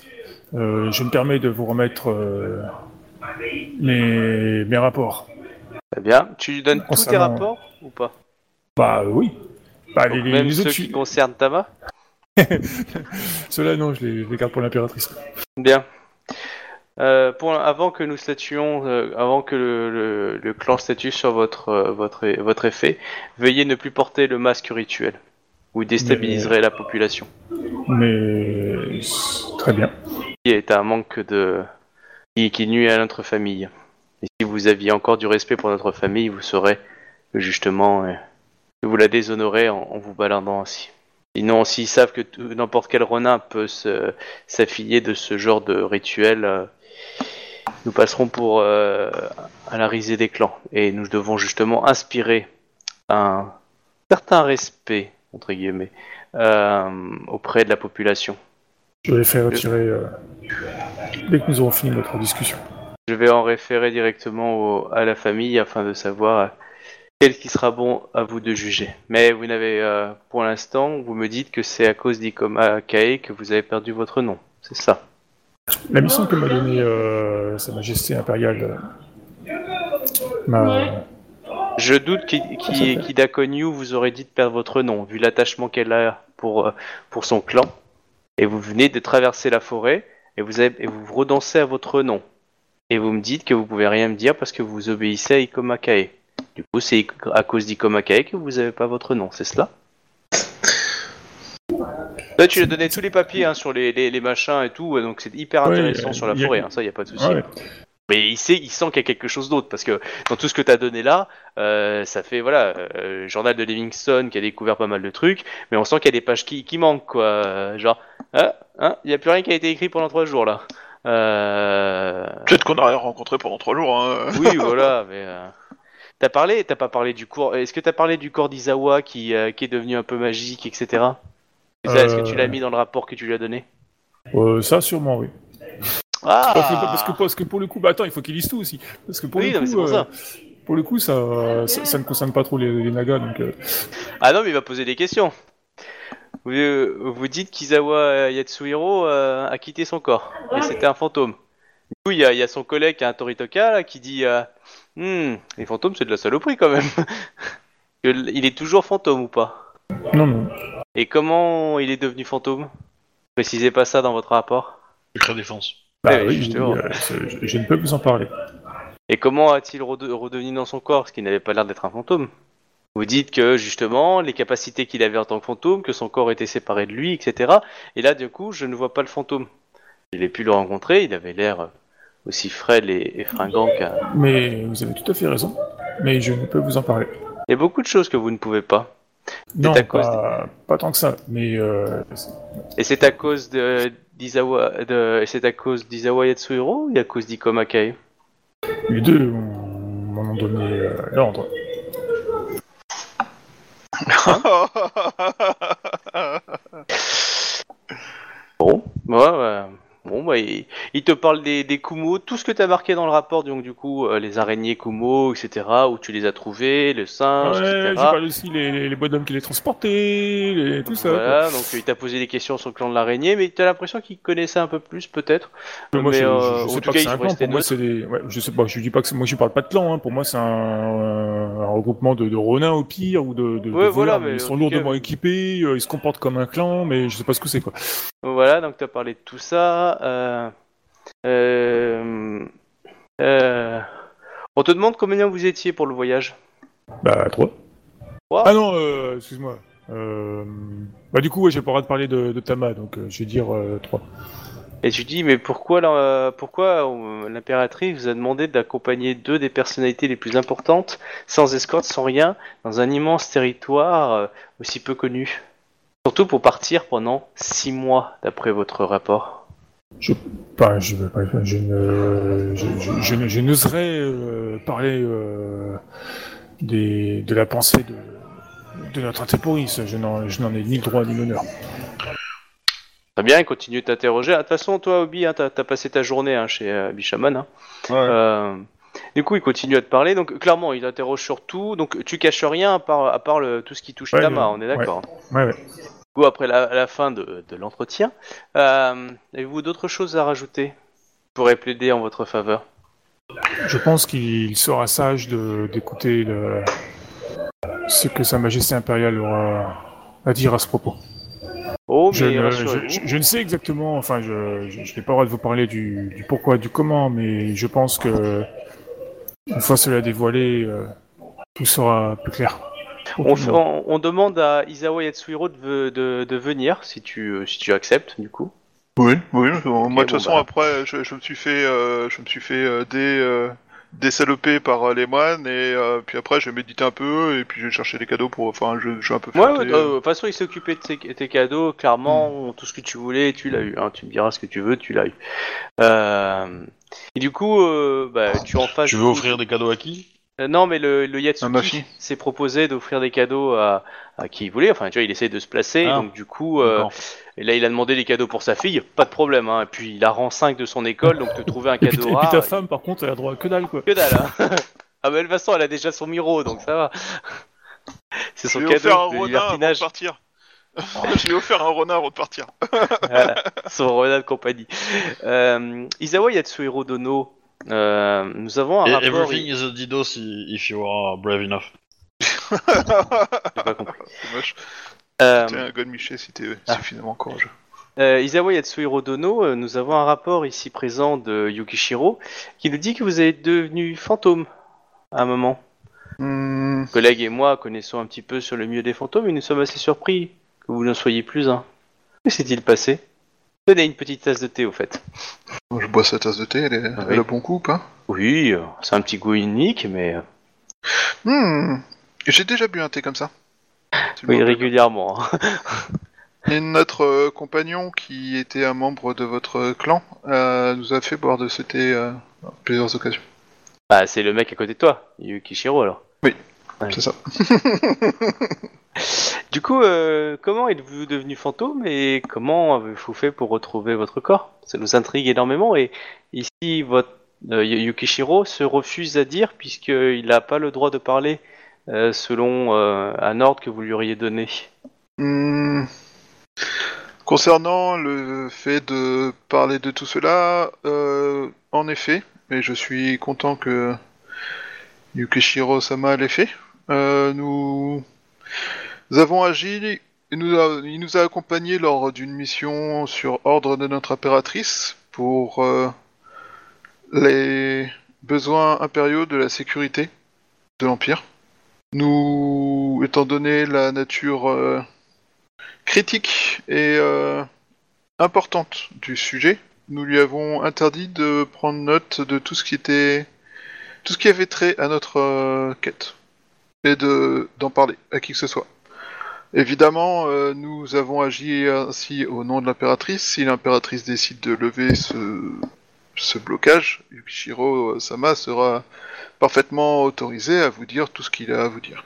euh, je me permets de vous remettre euh, mes, mes rapports. Très bien. Tu lui donnes tous tes rapports ou pas? Bah euh, oui. Bah, les, Même les ceux autres, qui concernent Tama? Ceux-là non, je les, je les garde pour l'impératrice. Bien. Euh, pour, avant que nous statuions, euh, avant que le, le- le clan statue sur votre, euh, votre, votre effet, veuillez ne plus porter le masque rituel. Vous déstabiliserez la population. Mais très bien. Qui est un manque de. qui, qui nuit à notre famille. Et si vous aviez encore du respect pour notre famille, vous saurez que justement, euh, vous la déshonorez en, en vous baladant ainsi. Sinon, s'ils savent que n'importe quel renin peut s'affilier de ce genre de rituel, euh, nous passerons pour euh, à la risée des clans. Et nous devons justement inspirer un certain respect, entre guillemets, euh, auprès de la population. Je vais faire retirer euh, dès que nous aurons fini notre discussion. Je vais en référer directement au- à la famille afin de savoir quel qui sera bon à vous de juger. Mais vous n'avez, euh, pour l'instant, vous me dites que c'est à cause d'Ikoma Kae que vous avez perdu votre nom. C'est ça? La mission que m'a donnée euh, Sa Majesté impériale euh, m'a Je doute qu'I- qu'I- qu'Ida Konyu vous aurait dit de perdre votre nom, vu l'attachement qu'elle a pour, euh, pour son clan. Et vous venez de traverser la forêt et vous, avez, et vous redansez à votre nom. Et vous me dites que vous pouvez rien me dire parce que vous obéissez à Ikoma Kae. Du coup, c'est à cause d'Ikoma Kae que vous n'avez pas votre nom, c'est cela? Là, tu lui as donné tous les papiers hein, sur les, les, les machins et tout, donc c'est hyper intéressant sur la y a- forêt, hein, ça y a pas de souci. Ah ouais. Mais il sait, il sent qu'il y a quelque chose d'autre parce que dans tout ce que t'as donné là, euh, ça fait voilà, euh, journal de Livingston qui a découvert pas mal de trucs, mais on sent qu'il y a des pages qui, qui manquent quoi. Euh, genre, ah, hein, il y a plus rien qui a été écrit pendant trois jours là. Euh... Peut-être qu'on aurait rencontré pendant trois jours. Hein. Oui, voilà, mais euh, t'as parlé, t'as pas parlé du cours. Est-ce que t'as parlé du corps d'Izawa qui, euh, qui est devenu un peu magique, etc. Ça, Est-ce que tu l'as Euh. mis dans le rapport que tu lui as donné? Euh, ça, sûrement, oui. Ah Parce, que, parce, que, parce que pour le coup, bah attends, il faut qu'il lise tout aussi. Parce que pour Oui, le non, mais coup, c'est pour ça. euh, pour le coup, ça, ça, ça ne concerne pas trop les, les nagas, donc. euh, Ah non, mais il va poser des questions. Vous, vous dites qu'Izawa Yatsuhiro euh, a quitté son corps, et c'était un fantôme. Du coup, il y, a- il y a son collègue qui a un Toritoka là, qui dit euh, Hmm, les fantômes c'est de la saloperie quand même. Il est toujours fantôme ou pas? Non, non. Et comment il est devenu fantôme? Précisez pas ça dans votre rapport. Secret défense. Bah Ouais, oui, justement. oui, euh, je, je ne peux vous en parler. Et comment a-t-il rede- redevenu dans son corps, ce qui n'avait pas l'air d'être un fantôme Vous dites que justement, les capacités qu'il avait en tant que fantôme, que son corps était séparé de lui, etc. Et là, du coup, je ne vois pas le fantôme. Je l'ai pu le rencontrer, il avait l'air aussi frêle et, et fringant qu'un... Mais vous avez tout à fait raison. Mais je ne peux vous en parler. Il y a beaucoup de choses que vous ne pouvez pas. Non, à cause pas, pas tant que ça. Mais euh, Et c'est à cause de d'Izawa, de, et c'est à cause d'Izawa Yatsuhiro ou à cause d'Ikoma Kai les deux m'en ont donné euh, l'ordre. Bon, ouais, ouais. Bon, bah, il, il te parle des, des Kumo, tout ce que tu as marqué dans le rapport, donc du coup, euh, les araignées Kumo, etc., où tu les as trouvés, le singe, Ouais, etc. parlé aussi les, les, les bonhommes qui les transportaient, les- tout ça. quoi. Voilà, donc il t'a posé des questions sur le clan de l'araignée, mais tu as l'impression qu'il connaissait un peu plus, peut-être. Mais moi, Mais, je, euh, je- sais pas cas, que c'est un clan. Pour moi, c'est des. Ouais, je sais pas. Je dis pas que moi, je parle pas de clan. Hein. Pour moi, c'est un, un regroupement de, de renins au pire ou de. de, Ouais, de voilà, mais ils sont lourdement cas- équipés. euh, ils se comportent comme un clan, mais je sais pas ce que c'est quoi. Voilà, donc tu as parlé de tout ça. Euh, euh, euh, on te demande combien vous étiez pour le voyage Bah trois. Trois Ah non, euh, excuse-moi. Euh, bah du coup, ouais, j'ai pas le droit de parler de, de Tama, donc euh, je vais dire euh, trois. Et tu dis, mais pourquoi la- pourquoi euh, l'impératrice vous a demandé d'accompagner deux des personnalités les plus importantes, sans escorte, sans rien, dans un immense territoire euh, aussi peu connu? Surtout pour partir pendant six mois, d'après votre rapport. Je, pas- je ne, je, je- je ne- je n'oserais euh, parler euh, des, de la pensée de, de notre antéporiste. Je n'en, je n'en ai ni le droit ni l'honneur. Très bien, continue de t'interroger. Ah, De toute façon, toi, Obi, hein, t'as as passé ta journée hein, chez euh, Bishaman. hein. Euh, du coup, il continue à te parler. Donc, clairement, il t'interroge sur tout. Donc, tu caches rien à part, à part le- tout ce qui touche Ouais, Tama, ouais, on est d'accord Ouais, ouais. Coup, après la, fin de, de l'entretien, euh, avez-vous d'autres choses à rajouter pourraient plaider en votre faveur? Je pense qu'il sera sage d'écouter le, ce que Sa Majesté impériale aura à dire à ce propos. Oh, Je, mais ne, je, je ne sais exactement, enfin, je, je, je n'ai pas le droit de vous parler du, du pourquoi, du comment, mais je pense que une fois cela dévoilé, euh, tout sera plus clair. On, demande à Isawa Yatsuhiro de, ve- de, de venir, si tu, euh, si tu acceptes, du coup. Oui, oui. Moi, de bon, toute façon, bah. après, je, je me suis fait, euh, je me suis fait euh, dé, euh, désaloper par les moines, et puis après, j'ai médité un peu, et puis j'ai cherché des cadeaux pour, enfin, je, je suis un peu Ouais, ouais, de toute façon, il s'est occupé de tes, tes cadeaux, clairement, tout ce que tu voulais, tu l'as eu. Hein. Tu me diras ce que tu veux, tu l'as eu. Et du coup, bah, tu en fasses. Tu veux offrir des cadeaux à qui? Euh, non, mais le, le Yatsuki s'est proposé d'offrir des cadeaux à, à qui il voulait. Enfin, tu vois, il essaie de se placer. Ah. Donc, du coup, euh, et là, il a demandé des cadeaux pour sa fille. Pas de problème. Hein. Et puis, il a rang 5 de son école. Donc, te trouver un Et puis, cadeau et puis ta femme, par contre, elle a droit à que dalle, quoi. Que dalle. Hein. ah, mais de toute façon, elle a déjà son miro. Donc, ça va. C'est son lui ai offert un cadeau de renard avant de partir. je lui ai offert un renard avant de partir. Voilà, son renard de compagnie. Euh, Isawa Yatsuhiro Dono, euh, nous avons un Et- rapport. Everything is a didos i- if you are brave enough. J'ai pas compris. C'est moche. Euh, T'es un Godmiché si t'es Ah. suffisamment courageux. euh, Isawa Yatsuhiro Dono, euh, nous avons un rapport ici présent de Yukishiro qui nous dit que vous êtes devenu fantôme à un moment. Collègues et moi connaissons un petit peu sur le milieu des fantômes et nous sommes assez surpris que vous n'en soyez plus un. Que s'est-il passé? Tenez une petite tasse de thé au fait. je bois sa tasse de thé, elle, est, Ah elle oui. a bon goût ou pas? Oui, euh, c'est un petit goût unique, mais euh, Hmm, J'ai déjà bu un thé comme ça. Oui, régulièrement. hein. Et notre euh, compagnon, qui était un membre de votre clan, euh, nous a fait boire de ce thé euh, à plusieurs occasions. Bah, c'est le mec à côté de toi, Yukishiro alors. Ouais. C'est ça. Du coup, euh, comment êtes-vous devenu fantôme et comment avez-vous fait pour retrouver votre corps? Ça nous intrigue énormément et ici, votre euh, Yu- Yukishiro se refuse à dire puisqu'il n'a pas le droit de parler euh, selon un ordre que vous lui auriez donné. Hmm. Concernant le fait de parler de tout cela, en effet, et je suis content que Yukishiro Sama l'ait fait, nous... nous avons agi, il nous a, il nous a accompagnés lors d'une mission sur ordre de notre impératrice pour euh, les besoins impériaux de la sécurité de l'Empire. Nous, étant donné la nature euh, critique et euh, importante du sujet, nous lui avons interdit de prendre note de tout ce qui était, tout ce qui avait trait à notre quête et de d'en parler à qui que ce soit. Évidemment, euh, nous avons agi ainsi au nom de l'impératrice. Si l'impératrice décide de lever ce, ce blocage, Yukishiro Sama sera parfaitement autorisé à vous dire tout ce qu'il a à vous dire.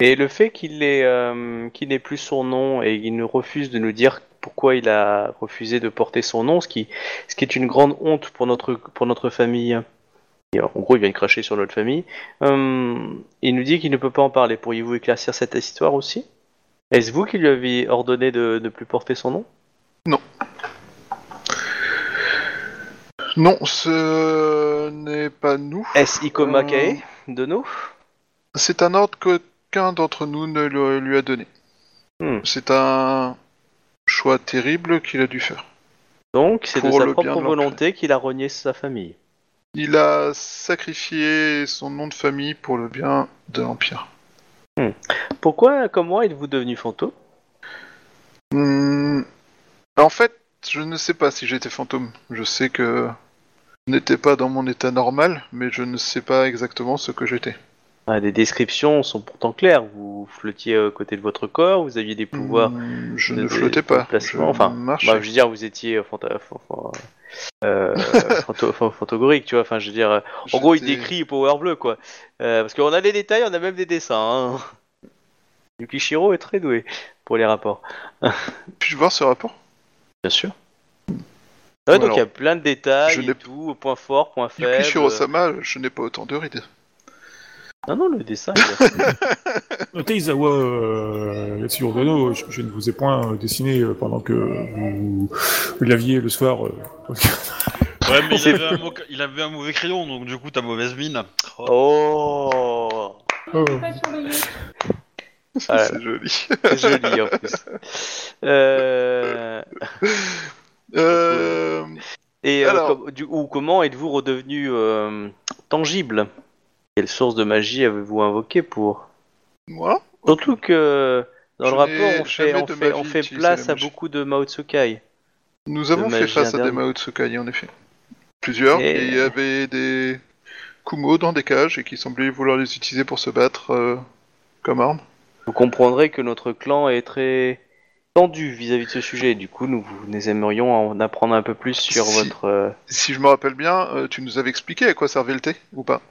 Et le fait qu'il ait, euh, qu'il plus son nom et qu'il nous refuse de nous dire pourquoi il a refusé de porter son nom, ce qui, ce qui est une grande honte pour notre, pour notre famille. Et, en gros, il vient de cracher sur notre famille. Euh, il nous dit qu'il ne peut pas en parler. Pourriez-vous éclaircir cette histoire aussi? Est-ce vous qui lui avez ordonné de ne plus porter son nom? Non, ce n'est pas nous. Est-ce Ikoma Euh. De nous? C'est un ordre qu'aucun d'entre nous ne le- lui a donné. Hmm. C'est un choix terrible qu'il a dû faire. Donc, c'est de sa propre volonté qu'il a renié sa famille. Il a sacrifié son nom de famille pour le bien de l'Empire. Pourquoi, comment êtes-vous devenu fantôme? Hmm, En fait, je ne sais pas si j'étais fantôme. Je sais que je n'étais pas dans mon état normal, mais je ne sais pas exactement ce que j'étais. Ah, les descriptions sont pourtant claires. Vous flottiez à côté de votre corps, vous aviez des pouvoirs. Hmm, Je de- ne flottais pas. placement, je enfin. Bah, je veux dire, vous étiez euh, fanta- fan- fan- euh, fanto- fantagorique, tu vois. Enfin, je veux dire, euh, en gros, il décrit Power Bleu, quoi. Euh, parce qu'on a des détails, on a même des dessins. Hein. Yukishiro est très doué pour les rapports. Puis-je voir ce rapport? Bien sûr. Ouais, donc il y a plein de détails je et tout, points forts, points faibles. Yukishiro-sama, je n'ai pas autant de rides. Non, non, le dessin. Notez Isawa euh, Dono, je, je ne vous ai point euh, dessiné euh, pendant que vous, vous l'aviez le soir. euh, Ouais, mais il avait, un mo- il avait un mauvais crayon, donc du coup, t'as mauvaise mine. Oh. oh, oh. Pas surveillé. Ah, C'est joli. c'est joli en plus. Euh... Euh, Et euh, Alors. com- du, ou comment êtes-vous redevenu euh, tangible? Quelle source de magie avez-vous invoqué pour moi Surtout que dans Je le rapport, on fait, on on place la à beaucoup de Mao Tsukai. Nous avons fait face à des interne. Mao Tsukai, en effet. Plusieurs, Et- et il y avait des Kumo dans des cages et qui semblaient vouloir les utiliser pour se battre euh, comme arme. Vous comprendrez que notre clan est très tendu vis-à-vis de ce sujet. Du coup, nous, nous aimerions en apprendre un peu plus sur Si. votre. euh, Si je me rappelle bien, euh, tu nous avais expliqué à quoi servait le thé, ou pas?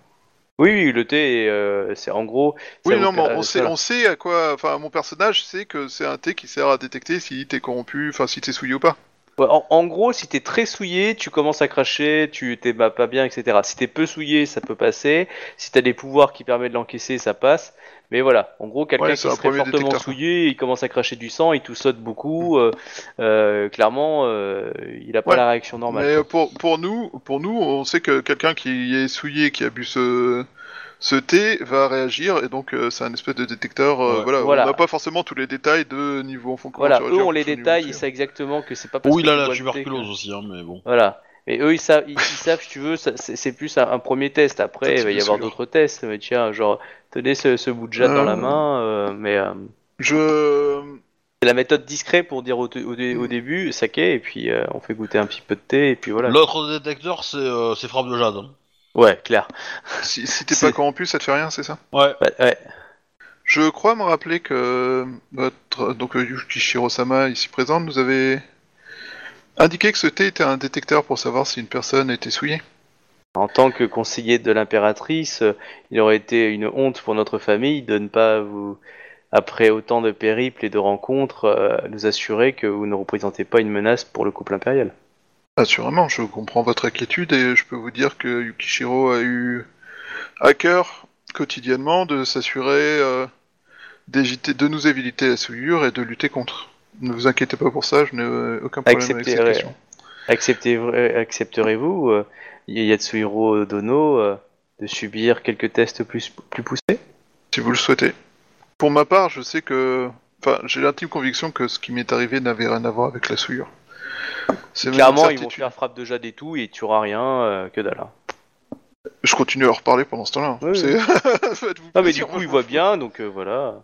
Oui, oui, le thé, euh, c'est en gros. Oui, non, mais on sait, on sait à quoi. Enfin, mon personnage sait que c'est un thé qui sert à détecter si t'es corrompu, enfin si t'es souillé ou pas. Ouais, en, en gros, si t'es très souillé, tu commences à cracher, tu t'es bah, pas bien, etc. Si t'es peu souillé, ça peut passer. Si t'as des pouvoirs qui permettent de l'encaisser, ça passe. Mais voilà, en gros, quelqu'un Ouais, qui serait fortement détecteur. souillé, il commence à cracher du sang, il tout saute beaucoup. euh, euh, clairement, euh, il a pas Ouais, la réaction normale. Mais pour, pour nous, pour nous, on sait que quelqu'un qui est souillé, qui a bu ce, ce thé, va réagir, et donc euh, c'est un espèce de détecteur. euh, Ouais. voilà, Voilà. on n'a pas forcément tous les détails de niveau en fond. comment Voilà, eux ont les niveau ils savent exactement que c'est pas parce Oh, que il a tu la thé que- tuberculose aussi, hein, mais bon. Voilà. Mais eux, ils savent, ils, ils savent, si tu veux, c'est plus un, un premier test. Après, il va y avoir d'autres tests. Mais tiens, genre, tenez ce, ce bout de jade dans la Euh. main. euh, mais euh, Je. c'est la méthode discrète pour dire au, au, dé- au début, saké, et puis euh, on fait goûter un petit peu de thé, et puis voilà. L'autre détecteur, c'est euh, frappe de jade. hein. Ouais, clair. Si, si t'es pas corrompu, ça te fait rien, c'est ça? Ouais. Ouais, ouais. Je crois me rappeler que votre donc Yukishiro-sama ici présent nous avait indiqué que ce thé était un détecteur pour savoir si une personne était souillée. En tant que conseiller de l'impératrice, il aurait été une honte pour notre famille de ne pas vous, après autant de périples et de rencontres, euh, nous assurer que vous ne représentez pas une menace pour le couple impérial. Assurément, je comprends votre inquiétude et je peux vous dire que Yukishiro a eu à cœur quotidiennement de s'assurer euh, d'éviter- de nous éviter la souillure et de lutter contre. Ne vous inquiétez pas pour ça, je n'ai aucun problème avec cette question. Accepterez-vous, euh, Yatsuhiro Dono, euh, de subir quelques tests plus, plus poussés Si vous le souhaitez. Pour ma part, je sais que. Enfin, j'ai l'intime conviction que ce qui m'est arrivé n'avait rien à voir avec la souillure. C'est Clairement, ils vont faire frappe de jade et tout, et tu auras rien euh, que dalle. hein. Je continue à leur parler pendant ce temps-là. Oui, C'est- Faites-vous Non, mais du coup, je il m'en voit fous. bien, donc euh, voilà.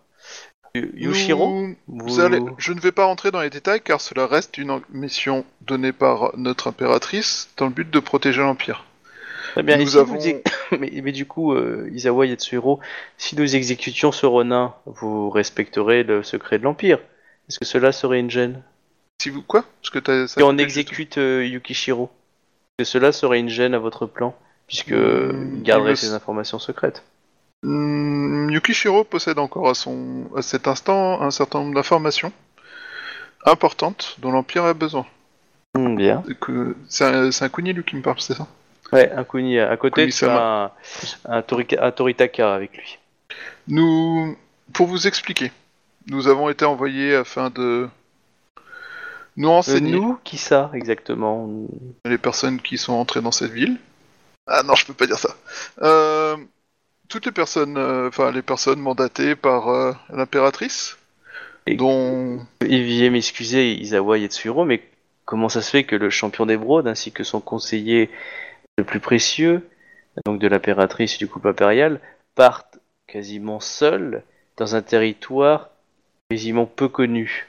Yu- Yushiro vous- allez- Je ne vais pas rentrer dans les détails car cela reste une mission donnée par notre impératrice dans le but de protéger l'Empire. Très bien, et nous si avons- vous ex- mais, mais du coup, euh, Isawa Yatsuhiro, si nous exécutions ce renin, vous respecterez le secret de l'Empire Est-ce que cela serait une gêne? Si vous quoi? Parce que ça Si on exécute euh, Yukishiro, est-ce que cela serait une gêne à votre plan Puisque il garderait le- ces informations secrètes? Hmm, Yukishiro possède encore à, son, à cet instant un certain nombre d'informations importantes dont l'Empire a besoin. Hmm, bien. C'est un, un Kuni, lui, qui me parle, c'est ça? Ouais, un Kuni à côté, tu Kuni-sama. as un, un, Torika- un Toritaka avec lui. Nous, pour vous expliquer, nous avons été envoyés afin de nous Euh, renseigner nous, qui ça exactement? Les personnes qui sont entrées dans cette ville. Ah non, je peux pas dire ça. Euh, toutes les personnes, euh, enfin les personnes mandatées par euh, l'impératrice, dont Il vient m'excuser, Isawa Yatsuhiro, mais comment ça se fait que le champion d'émeraude ainsi que son conseiller le plus précieux, donc de l'impératrice du couple impérial, partent quasiment seuls dans un territoire quasiment peu connu?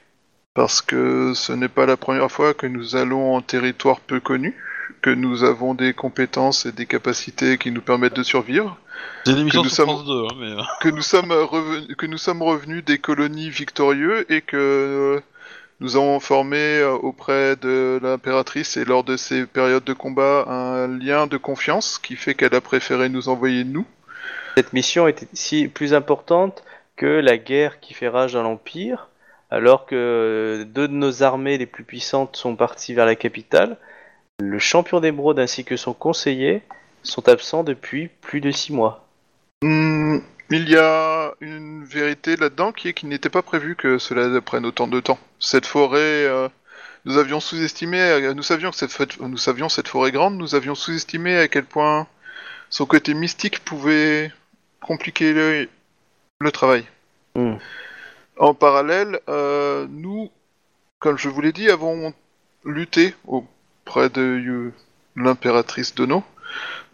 Parce que ce n'est pas la première fois que nous allons en territoire peu connu, que nous avons des compétences et des capacités qui nous permettent de survivre, C'est une émission nous sur sommes- France 2, hein, mais... euh, que nous sommes revenus, que nous sommes revenus des colonies victorieux et que euh, nous avons formé euh, auprès de l'impératrice et lors de ces périodes de combat un lien de confiance qui fait qu'elle a préféré nous envoyer nous. Cette mission était si plus importante que la guerre qui fait rage dans l'Empire, alors que deux de nos armées les plus puissantes sont parties vers la capitale. Le champion d'émeraude ainsi que son conseiller sont absents depuis plus de six mois. Hmm, il y a une vérité là-dedans qui est qu'il n'était pas prévu que cela prenne autant de temps. Cette forêt, euh, nous avions sous-estimé, euh, nous savions que cette, fête- nous savions cette forêt grande, nous avions sous-estimé à quel point son côté mystique pouvait compliquer le, le travail. Hmm. En parallèle, euh, nous, comme je vous l'ai dit, avons lutté auprès de euh, l'impératrice Dono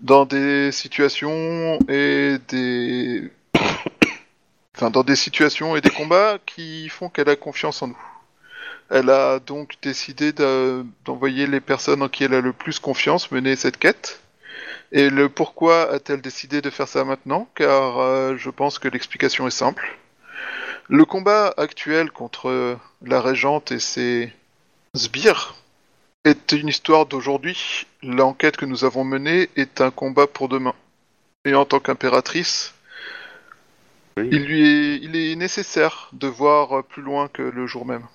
dans des situations et des enfin dans des situations et des combats qui font qu'elle a confiance en nous. Elle a donc décidé de- d'envoyer les personnes en qui elle a le plus confiance mener cette quête. Et le pourquoi a-t-elle décidé de faire ça maintenant? Car euh, je pense que l'explication est simple. Le combat actuel contre la régente et ses sbires est une histoire d'aujourd'hui. L'enquête que nous avons menée est un combat pour demain. Et en tant qu'impératrice, Oui. il lui est, il est nécessaire de voir plus loin que le jour même.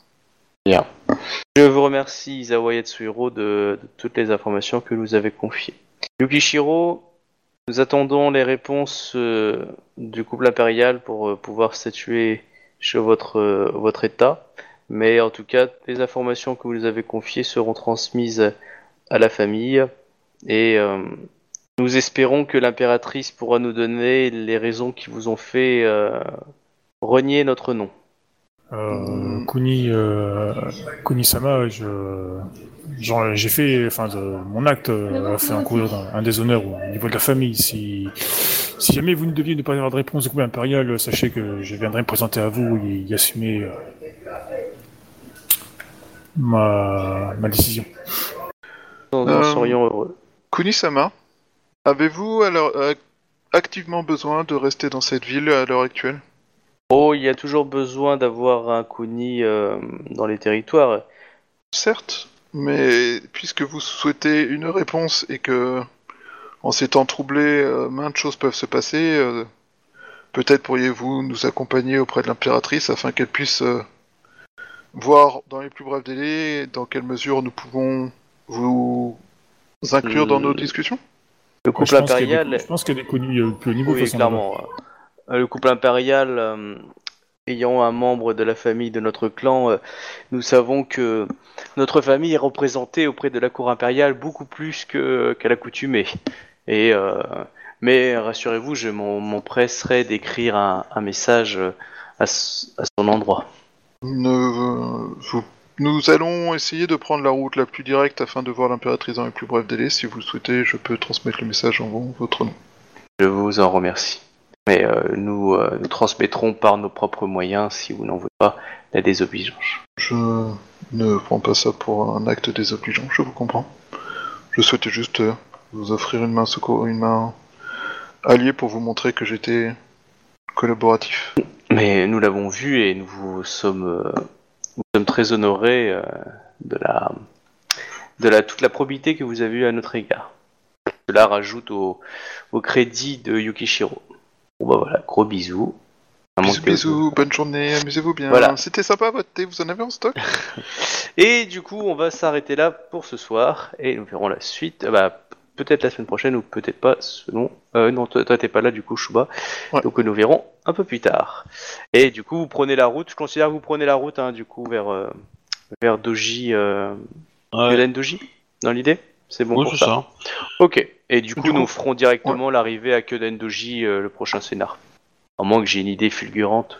Je vous remercie Isawa Yatsuhiro de, de toutes les informations que vous avez confiées. Yukishiro, nous attendons les réponses euh, du couple impérial pour euh, pouvoir statuer sur votre, euh, votre état. Mais en tout cas, les informations que vous nous avez confiées seront transmises à la famille. Et euh, nous espérons que l'impératrice pourra nous donner les raisons qui vous ont fait euh, renier notre nom. Euh, Kuni, euh, genre, j'ai fait, enfin, de- mon acte euh, a fait un, un déshonneur au niveau de la famille. Si, si jamais vous ne deviez ne pas avoir de réponse du groupe impérial, sachez que je viendrai me présenter à vous et y assumer euh, ma, ma décision. Nous en Euh, serions heureux. Kunisama, avez-vous alors euh, activement besoin de rester dans cette ville à l'heure actuelle? Oh, il y a toujours besoin d'avoir un Kuni euh, dans les territoires. Certes, mais puisque vous souhaitez une réponse et que, en ces temps troublés, euh, maintes choses peuvent se passer, euh, peut-être pourriez-vous nous accompagner auprès de l'impératrice afin qu'elle puisse euh, voir dans les plus brefs délais dans quelle mesure nous pouvons vous inclure dans nos Euh, discussions? Le couple impérial, Je pense des connus euh, plus haut niveau. oui, façon, clairement. euh, Le couple impérial, euh, ayant un membre de la famille de notre clan, euh, nous savons que notre famille est représentée auprès de la cour impériale beaucoup plus que qu'à l'accoutumée. Et euh, mais rassurez-vous, je m'en- m'empresserai d'écrire un, un message à son endroit. Ne- vous- Nous allons essayer de prendre la route la plus directe afin de voir l'impératrice dans les plus brefs délais. Si vous le souhaitez, je peux transmettre le message en vo- votre nom. Je vous en remercie. Mais euh, nous, euh, nous transmettrons par nos propres moyens, si vous n'en voulez pas, la désobligeance. Je ne prends pas ça pour un acte désobligeant, je vous comprends. Je souhaitais juste euh, vous offrir une main secours, une main alliée pour vous montrer que j'étais collaboratif. Mais nous l'avons vu et nous vous sommes, euh, nous sommes très honorés euh, de la, de la toute la probité que vous avez eue à notre égard. Cela rajoute au, au crédit de Yukishiro. Bon bah voilà, gros bisous. Bisous, bisous, bonne journée, amusez-vous bien. Voilà. C'était sympa votre thé, vous en avez en stock Et du coup, on va s'arrêter là pour ce soir et nous verrons la suite. Bah, peut-être la semaine prochaine ou peut-être pas, selon. Euh, non, toi, t'es pas là du coup, Shuba. Ouais. Donc nous verrons un peu plus tard. Et du coup, vous prenez la route. Je considère que vous prenez la route, hein, du coup, vers euh, vers Doji, euh, Ouais. Hélène Doji, dans l'idée? C'est bon Oui, pour ça. ça. Ok. Et du coup, Du coup, nous ferons directement l'arrivée à Kyoden Doji, euh, le prochain scénar. À moins que j'ai une idée fulgurante.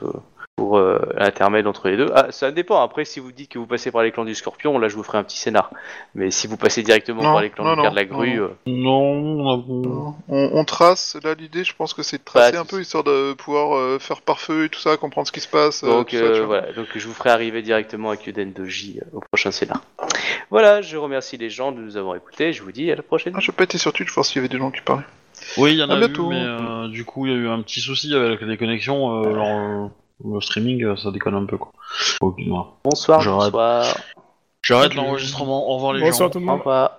Pour euh, l'intermède entre les deux. Ah, ça dépend. Après, si vous dites que vous passez par les clans du Scorpion, là, je vous ferai un petit scénar. Mais si vous passez directement Non, par les clans non, du Père de la non, Grue, non. euh, Non, on a- On, on trace, là l'idée je pense que c'est de tracer Bah, un peu histoire de pouvoir euh, faire par feu et tout ça, comprendre ce qui se passe. euh, donc tout ça, tu euh, voilà. Donc je vous ferai arriver directement avec Uden Doji euh, au prochain scénar. Voilà, je remercie les gens de nous avoir écoutés. Je vous dis à la prochaine. Ah, j'ai pas été sur Twitch voir s'il y avait des gens qui parlaient. Oui, il y en À a bientôt. eu, mais euh, du coup, il y a eu un petit souci avec les connexions. euh, genre, euh, le streaming, euh, ça déconne un peu, quoi. Bonsoir, J'arrête. bonsoir. J'arrête l'enregistrement. Au revoir les Bonsoir gens. tout le Au monde. revoir.